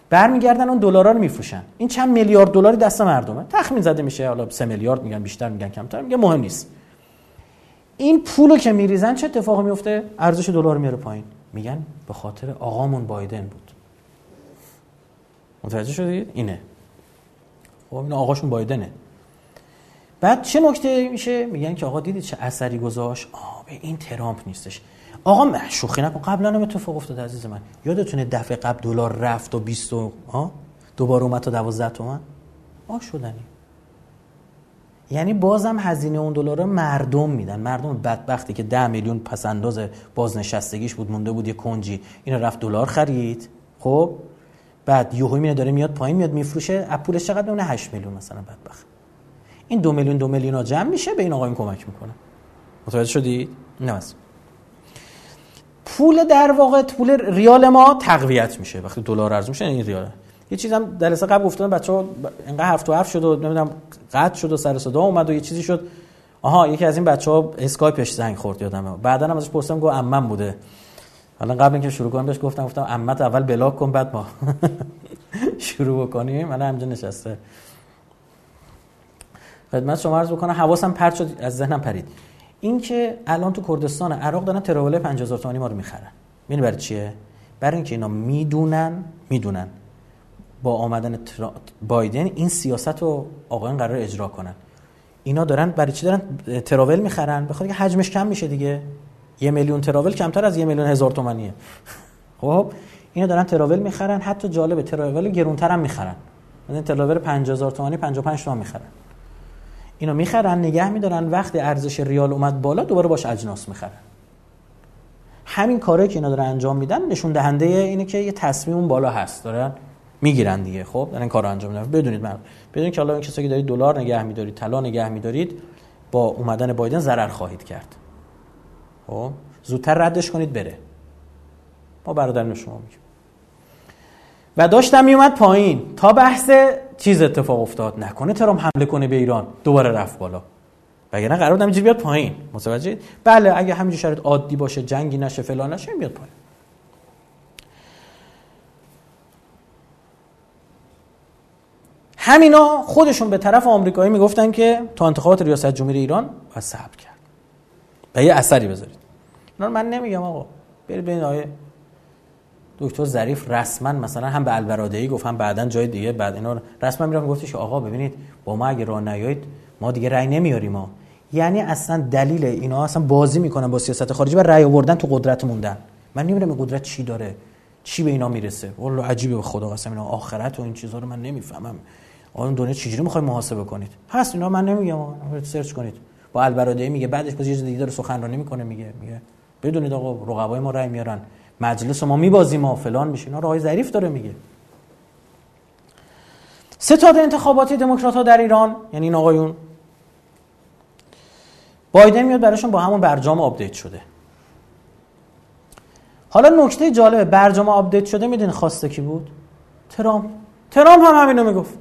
برمیگردن اون دلارا رو میفروشن. این چند میلیارد دلاری دست مردمه. تخمین زده میشه. حالا 3 میلیارد میگن بیشتر میگن کمتر میگه مهم نیست. این پولو که میریزن چه اتفاقی میفته؟ ارزش دلار میاره پایین. میگن به خاطر آقامون بایدن بود. متوجه شدید؟ اینه. خب این آقاشون بایدنه. بعد چه نکته میشه؟ میگن که آقا دیدید چه اثری گذاشت؟ آه به این ترامپ نیستش. آقا شوخی نکن. قبلا هم اتفاق افتاد عزیز من. یادتونه دفعه قبل دلار رفت و 20 ها دوباره اومد تا 12 تومن؟ آ شدنی. یعنی بازم هزینه اون دلار مردم میدن. مردم بدبختی که ده میلیون پسنداز بازنشستگیش بود مونده بود یه کنجی. اینو رفت دلار خرید. خب؟ بعد یهو میاد داره میاد پایین میاد میفروشه. از پولش چقدر اون 8 میلیون مثلا بدبخت. این دو میلیون دو میلیون ها جمع میشه به این آقایون کمک می‌کنه. متوجه شدید؟ نه پول در واقع پول ریال ما تقویت میشه. وقتی دلار ارزون میشه این ریال. یه چیزم در قبل گفتم بچه‌ها اینقدر هفت و هفت شد و نمی‌دونم قطع شد و سر صدا اومد و یه چیزی شد. آها یکی از این بچه‌ها اسکایپش زنگ خورد یادمه. بعدا هم ازش پرسیدم گفت عمم بوده. حالا قبل اینکه شروع کنم بهش گفتم گفتم عمت اول بلاک کن بعد ما شروع بکنیم. من همینجا نشسته. خدمت شما عرض بکنم حواسم پرت شد از ذهنم پرید. این که الان تو کردستان عراق دارن تراول 50000 تومانی ما رو می‌خرن. می‌دونی برای چیه؟ برای اینکه اینا می‌دونن می‌دونن. با آمدن بایدن این سیاست رو آقایان قرار اجرا کنن. اینا دارن برای چی دارن تراول می‌خرن؟ بخاطر که حجمش کم میشه دیگه. یه میلیون تراول کمتر از یه میلیون هزار تومانیه. خب اینا دارن تراول می‌خرن حتی جالبه تراول گرونتر هم می‌خرن. مثلا تراول 50000 تومانی 55 تومن می‌خرن. اینو می‌خرن نگه میدارن. وقتی ارزش ریال اومد بالا دوباره باش اجناس می‌خرن. همین کاری که اینا دارن انجام میدن نشون دهنده اینه که یه تصمیم بالا هست. دارن می‌گیرن دیگه. خب دارن کارو انجام میدن. بدونید من. بدونید که حالا این کسایی که دارید دلار نگه میدارید طلا نگه میدارید با اومدن بایدن ضرر خواهید کرد. خب زودتر ردش کنید بره. ما برادران شما میگیم. و داشتم میومد پایین تا بحث چیز اتفاق افتاد. نکنه ترام حمله کنه به ایران. دوباره رفت بالا. وگرنه قرار بود همینجوری بیاد پایین. متوجه؟ بله اگه همینجوری شرط عادی باشه جنگی نشه فلان نشه بیاد پایین. همینا خودشون به طرف آمریکایی می‌گفتن که تا انتخابات ریاست جمهوری ایران باید صبر کرد. و یه اثری بذارید. من نمیگم آقا. برید ببینید آیه دکتر ظریف رسما مثلا هم به البرادعی گفت هم بعدا جای دیگه بعد اینا رسما میرم گفتش آقا ببینید با ما اگه راه نیایید ما دیگه رأی نمیاریم ما یعنی اصلا دلیل اینا اصلا بازی می‌کنن با سیاست خارجی و رأی آوردن تو قدرت موندن. من نمی‌دونم قدرت چی داره چی به اینا می‌رسه. والله عجیبه به خدا قسم اینا. آخرت و این چیزا رو من نمی‌فهمم. اون دنیا چجوری می‌خوای محاسبه کنید؟ هست اینا من نمیگم. search کنید. با البرادعی میگه بعدش باز یه دیگه داره سخنرانی می‌کنه میگه میگه. بدونید آقا رقبای ما رأی میارن. مجلس ما میبازیم و فلان میشه. اینا راهی ظریف داره میگه. ستاد انتخاباتی دموکرات ها در ایران یعنی این آقایون بایدن میاد براشون با همون برجام آپدیت شده. حالا نکته جالبه برجام آپدیت شده می‌دونی خواسته کی بود؟ ترامپ. ترامپ هم همینو می‌گفت.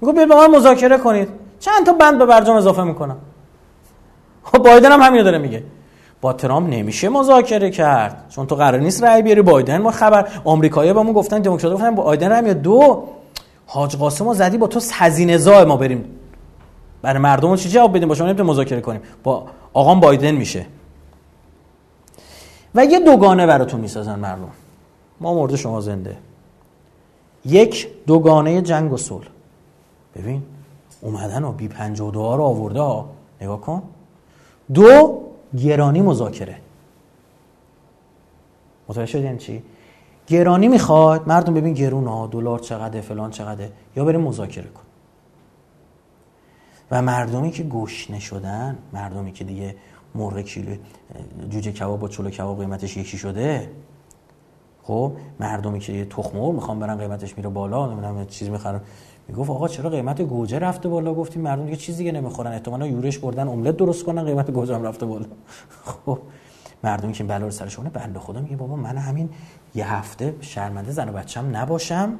می‌گفت بیاید با من مذاکره کنید. چند تا بند به برجام اضافه می‌کنم. خب بایدن هم همینو داره میگه. با ترامپ نمیشه مذاکره کرد. چون تو قرار نیست رأی بیاری بایدن. ما خبر آمریکایی‌ها بهمون گفتن دموکرات گفتن بایدن هم یا دو. حاج قاسم زدی با تو هزینه زای ما بریم. برای مردم چی جواب بدیم؟ با شما نمی‌تونیم مذاکره کنیم. با آقام بایدن میشه. و یه دوگانه براتون می‌سازن مردم. ما مرده شما زنده. یک دوگانه جنگ و صلح. ببین اومدن و بی 52 رو آورده نگاه کن. دو گرانی مذاکره. متوجه شدین چی؟ گرانی می‌خواد مردم ببین گرون ها دلار چقدر فلان چقدر یا بریم مذاکره کن. و مردمی که گشنه شدن مردمی که دیگه مرغ کیلو جوجه کباب با چلو کباب قیمتش یکی شده. خب مردمی که تخم مرغ می‌خوان برن قیمتش میره بالا نمی‌دونم چیز می‌خرن. می‌گفت آقا چرا قیمت گوجه رفته بالا؟ گفتیم مردم دیگه چیزی دیگه نمی‌خورن. احتمالاً یورش بردن املت درست کنن قیمت گوجه هم رفته بالا. خب مردمی که بلا رو سرشونه بنده خدا میگه بابا من همین یه هفته شرمنده زن و بچم نباشم.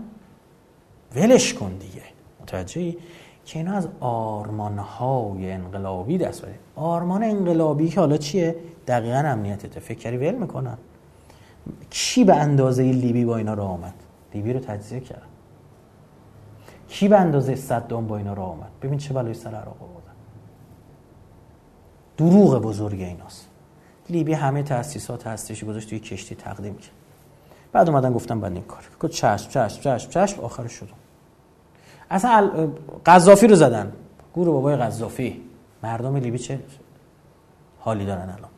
ولش کن دیگه. متوجهی؟ که اینا از آرمانهای انقلابی دست بره آرمان انقلابی که حالا چیه؟ دقیقا امنیتته فکر کردی ول می‌کنن. کی به اندازه لیبی با اینا راه آمد لیبی رو تجزیه کرد. کی به اندازه صدام با اینا راه آمد ببین چه بلایی سر عراق آوردن. دروغ بزرگ ایناست. لیبی همه تاسیسات هستشی گذاشت توی کشتی تقدیم کرد. بعد اومدن گفتم بعد این کار. گفت چشم چشم چشم چشم آخرش شد. اصلا قذافی رو زدن. گروه بابای قذافی. مردم لیبی چه حالی دارن الان؟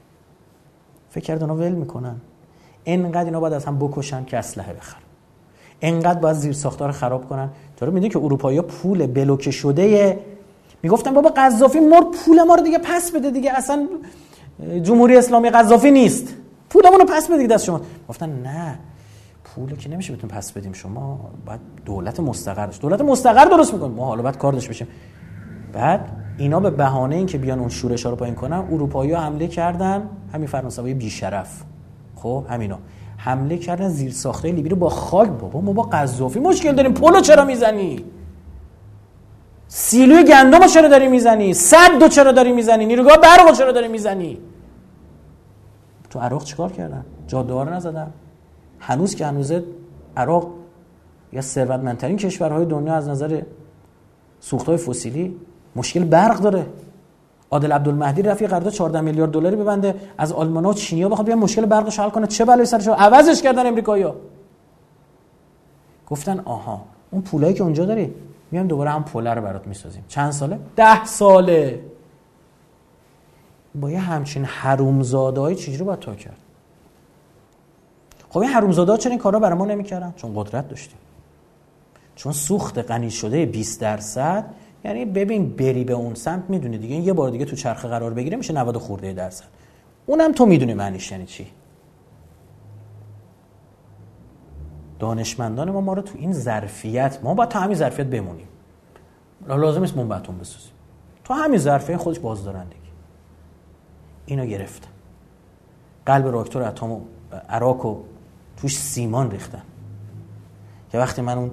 فکر کرد اونا ول می‌کنن. انقدر اینا باید از هم بکشن که اسلحه بخرن. انقدر باید زیر ساختار خراب کنن. رو می‌دونی که اروپایی پول بلوکه شده می‌گفتن بابا قذافی مر پول ما رو دیگه پس بده دیگه اصلا جمهوری اسلامی قذافی نیست. پولمون رو پس بده دست شما. گفتن نه پول که نمیشه بهتون پس بدیم. شما باید دولت مستقرش. دولت مستقر درست می‌کنیم ما حالا باید کار داشته بشیم بعد اینا به بهانه اینکه بیان اون شورش ها رو پایین کنن اروپایی ها حمله کردن. همین فرانسوی بیشرف. خب همینا حمله کردن زیر ساخته لیبی رو با خاک بابا ما با قذافی مشکل داریم. پولو چرا می‌زنی؟ سیلوی گندم چرا داری می‌زنی؟ صد چرا داری می‌زنی؟ نیروگاه برق چرا داری می‌زنی؟ تو عراق چیکار کردن؟ جاده رو نزدن. هنوز که هنوزه عراق یا ثروتمندترین کشورهای دنیا از نظر سوختهای فسیلی مشکل برق داره. عادل عبدالمهدی رفی قرارداد 14 میلیارد دلاری ببنده. از آلمانا و چینیا بخواد بیان مشکل برقش حل کنه. چه بلایی سرش عوضش کردن امریکایی‌ها گفتن آها اون پولایی که اونجا داری میام دوباره هم پوله رو برات می‌سازیم. چند ساله؟ ده ساله. با یه همچین حرومزاده های چجوری باید تا کرد. خب این حرومزاده چرا این کارا برای ما نمی‌کردن. چون قدرت داشتیم. چون سوخت غنی شده 20 درصد یعنی ببین بری به اون سمت می‌دونی دیگه. یه بار دیگه تو چرخه قرار بگیره میشه 90 خورده درصد. اونم تو می‌دونی معنیش یعنی چی. دانشمندان ما ما رو تو این ظرفیت ما باید تا همین ظرفیت بمونیم. لازم نیست منبعتون بسازیم تو همین ظرفیت خودش بازدارندگی اینو گرفتن. قلب راکتور اتم عراق و توش سیمان ریختن. که وقتی من اون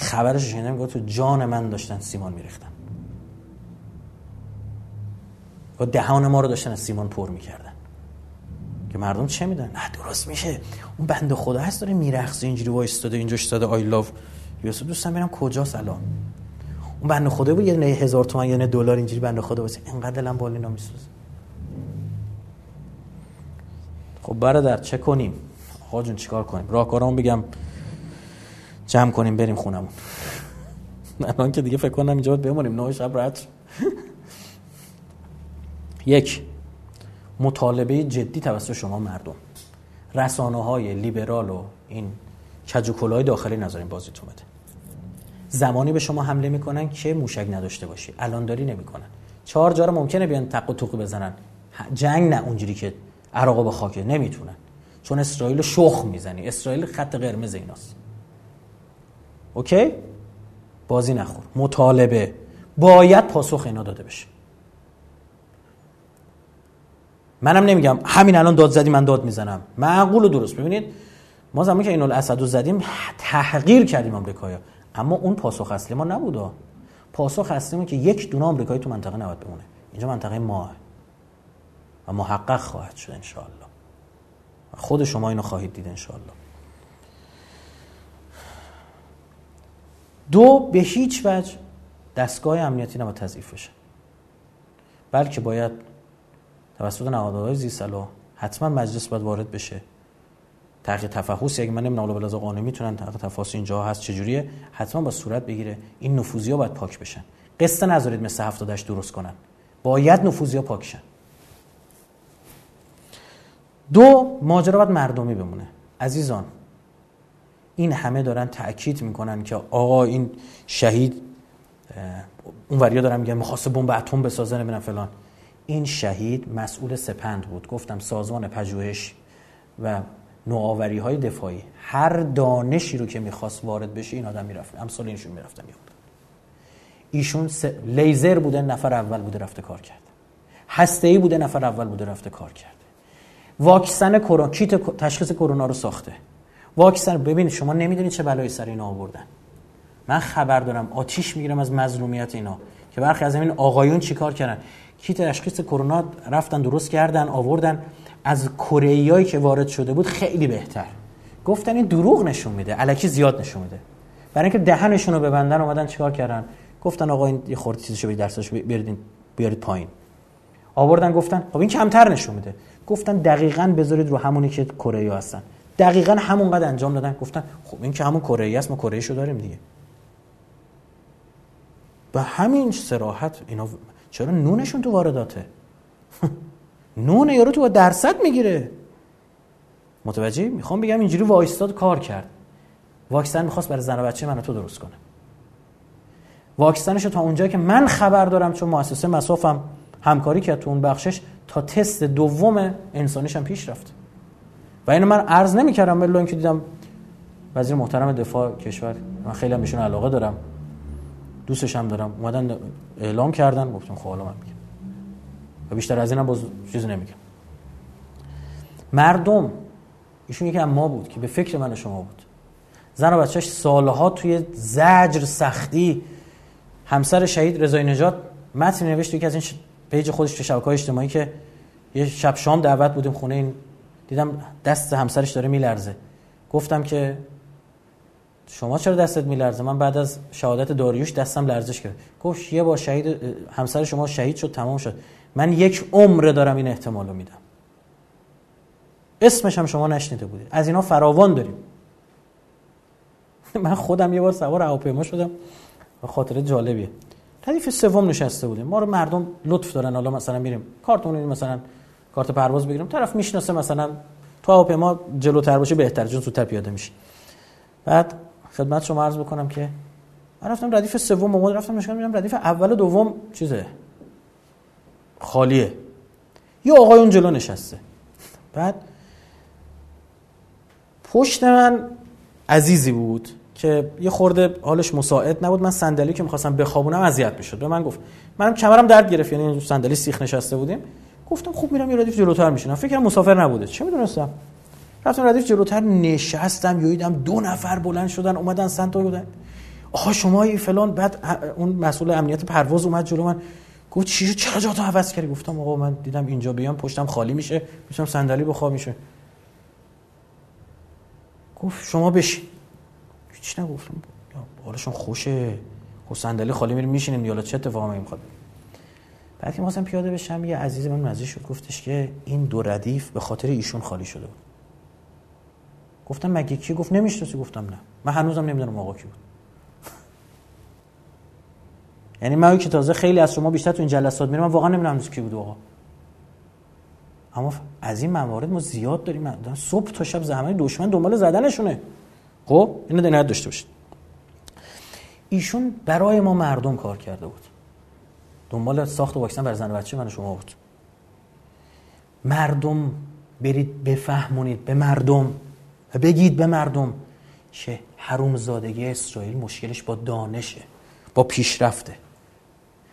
خبرش شنیدم گفت تو جان من داشتن سیمان میریختن. و دهان ما رو داشتن از سیمان پر می‌کردن. که مردم چه میدن نه درست میشه. اون بنده خدا هست داره میرخصه اینجوری وایستاده اینجا استاده آی لاو یوسف دوستم ببینم کجا سلام؟ اون بنده خدا بود یه نه هزار تومن یه نه دلار اینجوری بنده خدا واسه. اینقدر دلم بالا اینا میسوزه. خب برادر چه کنیم؟ آقا جون چیکار کنیم؟ راهکارامون بگم. جمع کنیم بریم خونمون. الان که دیگه فکر کنم اینجا باید بمونیم. نه شب رد یک مطالبه جدی توسط شما مردم. رسانه های لیبرال و این کجوکلای داخلی نذارین بازیتون بده. زمانی به شما حمله می‌کنن که موشک نداشته باشی. الان داری نمی‌کنن. چهار جا ممکنه بیان تق و توقی بزنن. جنگ نه اونجوری که عراق به خاکه نمی‌تونن. چون اسرائیل شخ می‌زنی. اسرائیل خط قرمز ایناست. اوکی؟ بازی نخور. مطالبه. باید پاسخ اینا داده بشه. منم نمیگم همین الان داد زدی من داد می‌زنم. معقول و درست. ببینید ما زمانی که اینو الاسد زدیم تحقیر کردیم آمریکایا. اما اون پاسخ اصلی ما نبوده پاسخ اصلی که یک دونه آمریکایی تو منطقه نباید بمونه. اینجا منطقه ماه. و محقق خواهد شد انشاءالله. خود شما اینو خواهید دید انشاءالله. دو به هیچ وجه دستگاه امنیتی نباید تضعیف بشه. بلکه باید توسط نهادهای زیرسلا حتما مجلس باید وارد بشه. تحقیق تفحص اگه من نمی‌دونم بالا قانونی می‌تونن تحقیق تفحص اینجا هست چجوریه حتما با صورت بگیره. این نفوذی ها باید پاک بشن. قصه نذارید مثل هفتادش درست کنن. باید نفوذی ها پاک شن. دو ماجرا باید مردمی بمونه. عزیزان این همه دارن تاکید می‌کنن که آقا این شهید اون وریا دارن میگن می‌خواسته بمب اتم بسازه نمی‌دونم فلان. این شهید مسئول سپند بود. گفتم سازمان پژوهش و نوآوری های دفاعی هر دانشی رو که می‌خواست وارد بشه این آدم می‌رفت. امثال اینشون می‌رفتن. ایشون س... لیزر بوده نفر اول بوده رفته کار کرد. هسته ای بوده نفر اول بوده رفته کار کرده واکسن کرونا کیت تشخیص کرونا رو ساخته. واکسن ببینید شما نمی‌دونید چه بلایی سر اینا آوردن. من خبر دارم آتیش می‌گیرم از مظلومیت اینا. که برخی از این آقایون چیکار کردن؟ کیت تشخیص کرونا رفتن درست کردن آوردن. از کره که وارد شده بود خیلی بهتر. گفتن این دروغ نشون میده الکی زیاد نشون میده. برای اینکه دهنشون رو ببندن اومدن چیکار کردن؟ گفتن آقا این یه خورده چیزشو به درسش بیارید بیارید پایین. آوردن گفتن خب این کمتر نشون میده. گفتن دقیقاً بذارید رو همونی که کره هستن. دقیقا همونقدر انجام دادن. گفتن خب این که همون کره است ما کره شو داریم دیگه. به همین سراحت اینا چرا نونشون تو وارداته؟ نون یارو تو با درصد می‌گیره. متوجه می‌خوام بگم اینجوری وایستاد کار کرد. واکسن می‌خواست برای زن و بچه من تو درست کنه. واکسنش تا اونجا که من خبر دارم چون مؤسسه مسافم همکاری کرد تو اون بخشش تا تست دوم انسانیش هم پیش رفت. و اینو من عرض نمی‌کردم ولی اینکه دیدم وزیر محترم دفاع کشور من خیلی هم بهشون علاقه دارم دوستش هم دارم اومدن اعلام کردن گفتم خب حالا من میگم. و بیشتر از اینم باز چیزی نمیگم. مردم ایشون یکی ما بود که به فکر من شما بود. زن و بچهش سالها توی زجر سختی همسر شهید رضای نجات متن نوشت که از این پیج خودش تو شبکه‌های اجتماعی که یه شب شام دعوت بودیم خونه این دیدم دست همسرش داره میلرزه. گفتم که شما چرا دستت میلرزه؟ من بعد از شهادت داریوش دستم لرزش کرد. گفت یه بار شهید همسر شما شهید شد تمام شد. من یک عمر دارم این احتمالو میدم. اسمش هم شما نشنیده بودید. از اینا فراوان داریم. من خودم یه بار سوار هواپیما شدم. و خاطره جالبیه. ردیف سوم نشسته بودیم ما رو مردم لطف دارن. حالا مثلا میریم کارتون مثلا کارت پرواز بگیریم طرف می‌شناسه مثلا تو هواپیما جلوتر باشه بهتر چون زودتر پیاده میشی. بعد خدمت شما عرض بکنم که من رفتم ردیف سوم اومد رفتم نشون میدم ردیف اول و دوم چیزه؟ خالیه. یه آقای اون جلو نشسته. بعد پشت من عزیزی بود که یه خورده حالش مساعد نبود. من صندلی که می‌خواستم بخوابونم اذیت می‌شد. به من گفت منم کمرم درد گرفت یعنی صندلی سیخ نشسته بودیم. گفتم خوب میرم یه ردیف جلوتر میشینم. فکرم مسافر نبوده. چه می‌دونستم؟ رفتم ردیف جلوتر نشستم یویدم دو نفر بلند شدن اومدن سنت بودن. آها شما فلان. بعد اون مسئول امنیت پرواز اومد جلو من. گفت چی چرا جاتو عوض کردی؟ گفتم آقا من دیدم اینجا بیام پشتم خالی میشه. میشم صندلی بخواب میشه گفت شما بشین. هیچ نگفتم. حالشون خوشه. خب صندلی خالی میریم میشینیم یالا چه اتفاقی می‌خواد؟ بعد که واسم پیاده بشم یه عزیز من نزدیک شد گفتش که این دو ردیف به خاطر ایشون خالی شده بود. گفتم مگه کی؟ گفت نمی‌شناسی؟ گفتم نه. من هنوزم نمی‌دونم آقا کی بود. یعنی من که تازه خیلی از شما بیشتر تو این جلسات میرم من واقعا نمی‌دونم کی بود آقا. اما از این موارد ما زیاد داریم. صبح تا شب زحمت دشمن دنبال زدنشونه. خب اینو دنیت داشته باشید. ایشون برای ما مردم کار کرده بود. دنبال ساخت واکسن برای زن و بچه من شما بود. مردم برید بفهمونید به مردم و بگید به مردم که زادگی اسرائیل مشکلش با دانشه با پیشرفته.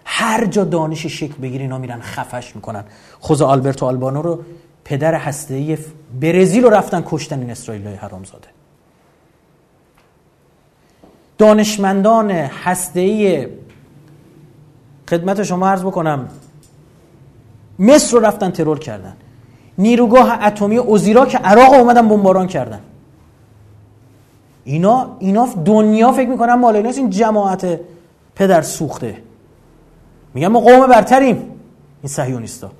هر جا دانش شکل بگیری اینا میرن خفش می‌کنن. خوز آلبرتو آلبانو رو پدر هسته برزیل رو رفتن کشتن این اسرائیل های زاده دانشمندان هسته خدمت شما عرض بکنم. مصر رو رفتن ترور کردن. نیروگاه اتمی اوزیرا که عراق اومدن بمباران کردن. اینا اینا دنیا فکر می‌کنن مال این جماعت پدر سوخته. میگن ما قوم برتریم. این صهیونیستا.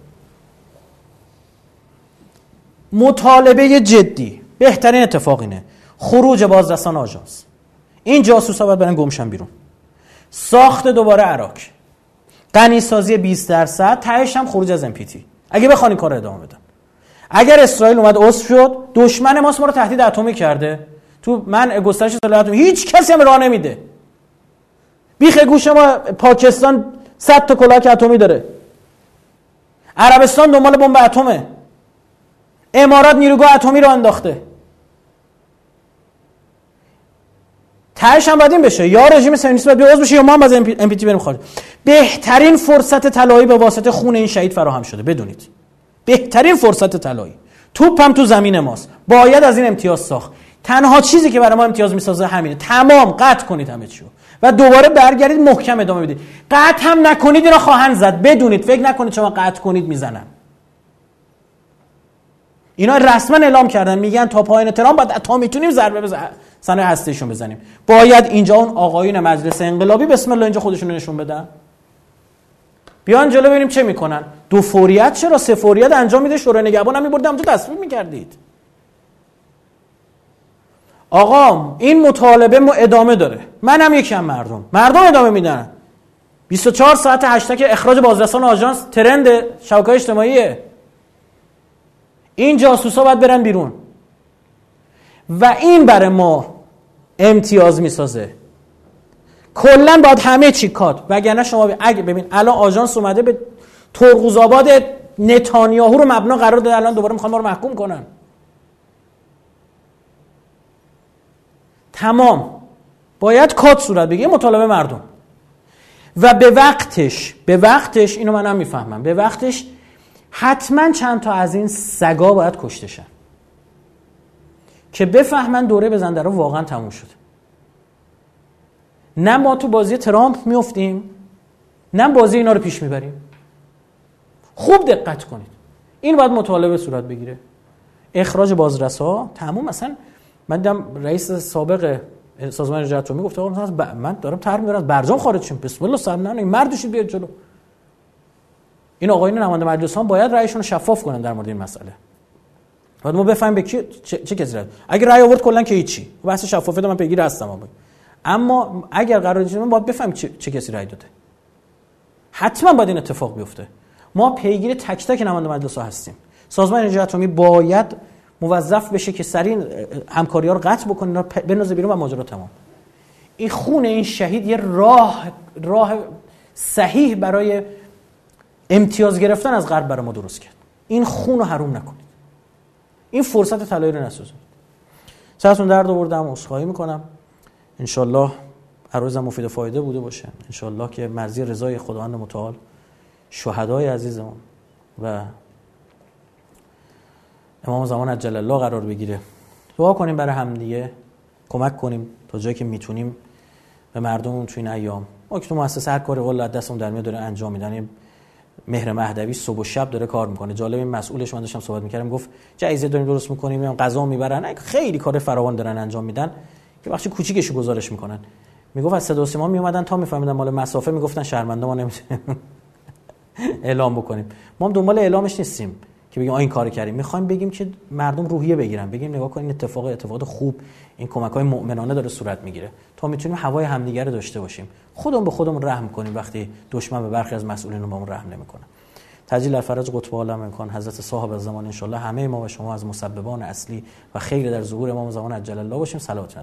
مطالبه جدی. بهترین اتفاق اینه. خروج بازرسان آژانس. این جاسوسا باید برن گمشن بیرون. ساخت دوباره عراق. غنی سازی 20 درصد تهش هم خروج از امپیتی اگه بخوان کار ادامه بدن. اگر اسرائیل اومد عضو شد دشمن ما رو تهدید اتمی کرده. تو من گسترش سلاح هیچ کسی هم راه نمیده. بیخ گوش ما پاکستان 100 تا کلاک اتمی داره. عربستان دنبال بمب اتمه. امارات نیروگاه اتمی رو انداخته. تهش هم باید این بشه. یا رژیم صهیونیستی باید بیعوض بشه یا ما هم از ام پی بریم خارج. بهترین فرصت طلایی به واسطه خون این شهید فراهم شده. بدونید. بهترین فرصت طلایی. توپ هم تو زمین ماست. باید از این امتیاز ساخت. تنها چیزی که برای ما امتیاز می‌سازه همینه. تمام. قطع کنید همه چیو. و دوباره برگردید محکم ادامه بدید. قطع هم نکنید اینا خواهند زد. بدونید. فکر نکنید شما قطع کنید می‌زنن. اینا رسما اعلام کردن. میگن تا پایان ترام باید تا می‌تونیم ضربه بزنیم. صنایع هستیشون بزنیم. باید اینجا اون آقایون مجلس انقلابی بسم الله اینجا خودشون نشون بدن. بیان جلو ببینیم چه می‌کنن. دو فوریت چرا سه فوریت انجام میده؟ شورای نگهبان هم میبردم اونجا تصویب می‌کردید. آقا این مطالبه ما ادامه داره. منم یکی هم مردم. مردم ادامه میدن. 24 ساعت هشتگ اخراج بازرسان آژانس ترند شبکه اجتماعیه. این جاسوسا باید برن بیرون. و این برای ما امتیاز می‌سازه. کلا باید همه چی کات وگرنه شما اگه ببین الان آژانس اومده به ترقوز آباد نتانیاهو رو مبنا قرار داده. الان دوباره می‌خوان ما رو محکوم کنن. تمام. باید کات صورت بگیره. مطالبه مردم. و به وقتش به وقتش اینو منم می‌فهمم. به وقتش حتما چند تا از این سگا باید کشته که بفهمن دوره بزنده رو واقعا تموم شد نه ما تو بازی ترامپ میفتیم نه بازی اینا رو پیش می‌بریم. خوب دقت کنید. این باید مطالبه صورت بگیره. اخراج بازرسا تموم. مثلا من دیدم رئیس سابق سازمان انرژی اتمی گفت آقا من دارم تر می‌برم برجام خارج شیم. بسم الله سر نه مردشید بیاد جلو. این آقایون نماینده مجلس باید رأیشون رو شفاف کنن در مورد این مسئله. باید ما بفهمیم به کی چه, چه کسی رد اگه رأی آورد کلا که هیچی. بحث شفافیت من پیگیر هستم اما اگر قرار من باید بفهمیم چه, چه کسی رأی داده. حتما باید این اتفاق بیفته. ما پیگیر تک تک نماینده مجلس هستیم. سازمان انرژی اتمی باید موظف بشه که سریع همکاری ها رو قطع بکنه بنازه بیرون و ماجرا تمام. این خون این شهید یه راه راه صحیح برای امتیاز گرفتن از غرب برای ما درست کرد. این خون رو حروم نکنید. این فرصت طلایی رو نسوزونید سرتون درد آوردم عذرخواهی می‌کنم. انشالله عروضم مفید و فایده بوده باشه. انشالله که مرزی رضای خداوند متعال شهدای عزیزمون و امام زمان عجل الله قرار بگیره. دعا کنیم برای همدیگه کمک کنیم تا جایی که می‌تونیم به مردم تو این ایام. ما که تو مؤسسه هر کاری قول دستمون در میاد داره انجام میدن مهر مهدوی صبح و شب داره کار می‌کنه. جالب این مسئولش من داشتم صحبت می‌کردم گفت جایزه داریم درست می‌کنیم غذا می‌برن. خیلی کار فراوان دارن انجام میدن که بخش کوچیکشو گزارش می‌کنن. می‌گفت از صدا سیما میومدن تا میفهمیدن مال مسافه می‌گفتن شرمنده ما نمی‌تونیم اعلام بکنیم. ما هم دنبال اعلامش نیستیم. که بگیم این کار کردیم. می‌خوایم بگیم که مردم روحیه بگیرن. بگیم نگاه کن این اتفاق اتفاقات خوب این کمک های مؤمنانه داره صورت می‌گیره. تا می‌تونیم هوای همدیگه رو داشته باشیم. خودمون به خودمون رحم کنیم وقتی دشمن به برخی از مسئولین رو بهمون رحم نمی‌کنه. تجلیل الفرج قطب عالم امکان. حضرت صاحب زمان ان همه ما و شما از مسببان اصلی و خیر در ظهور امام زمان عجل الله باشیم. صلوات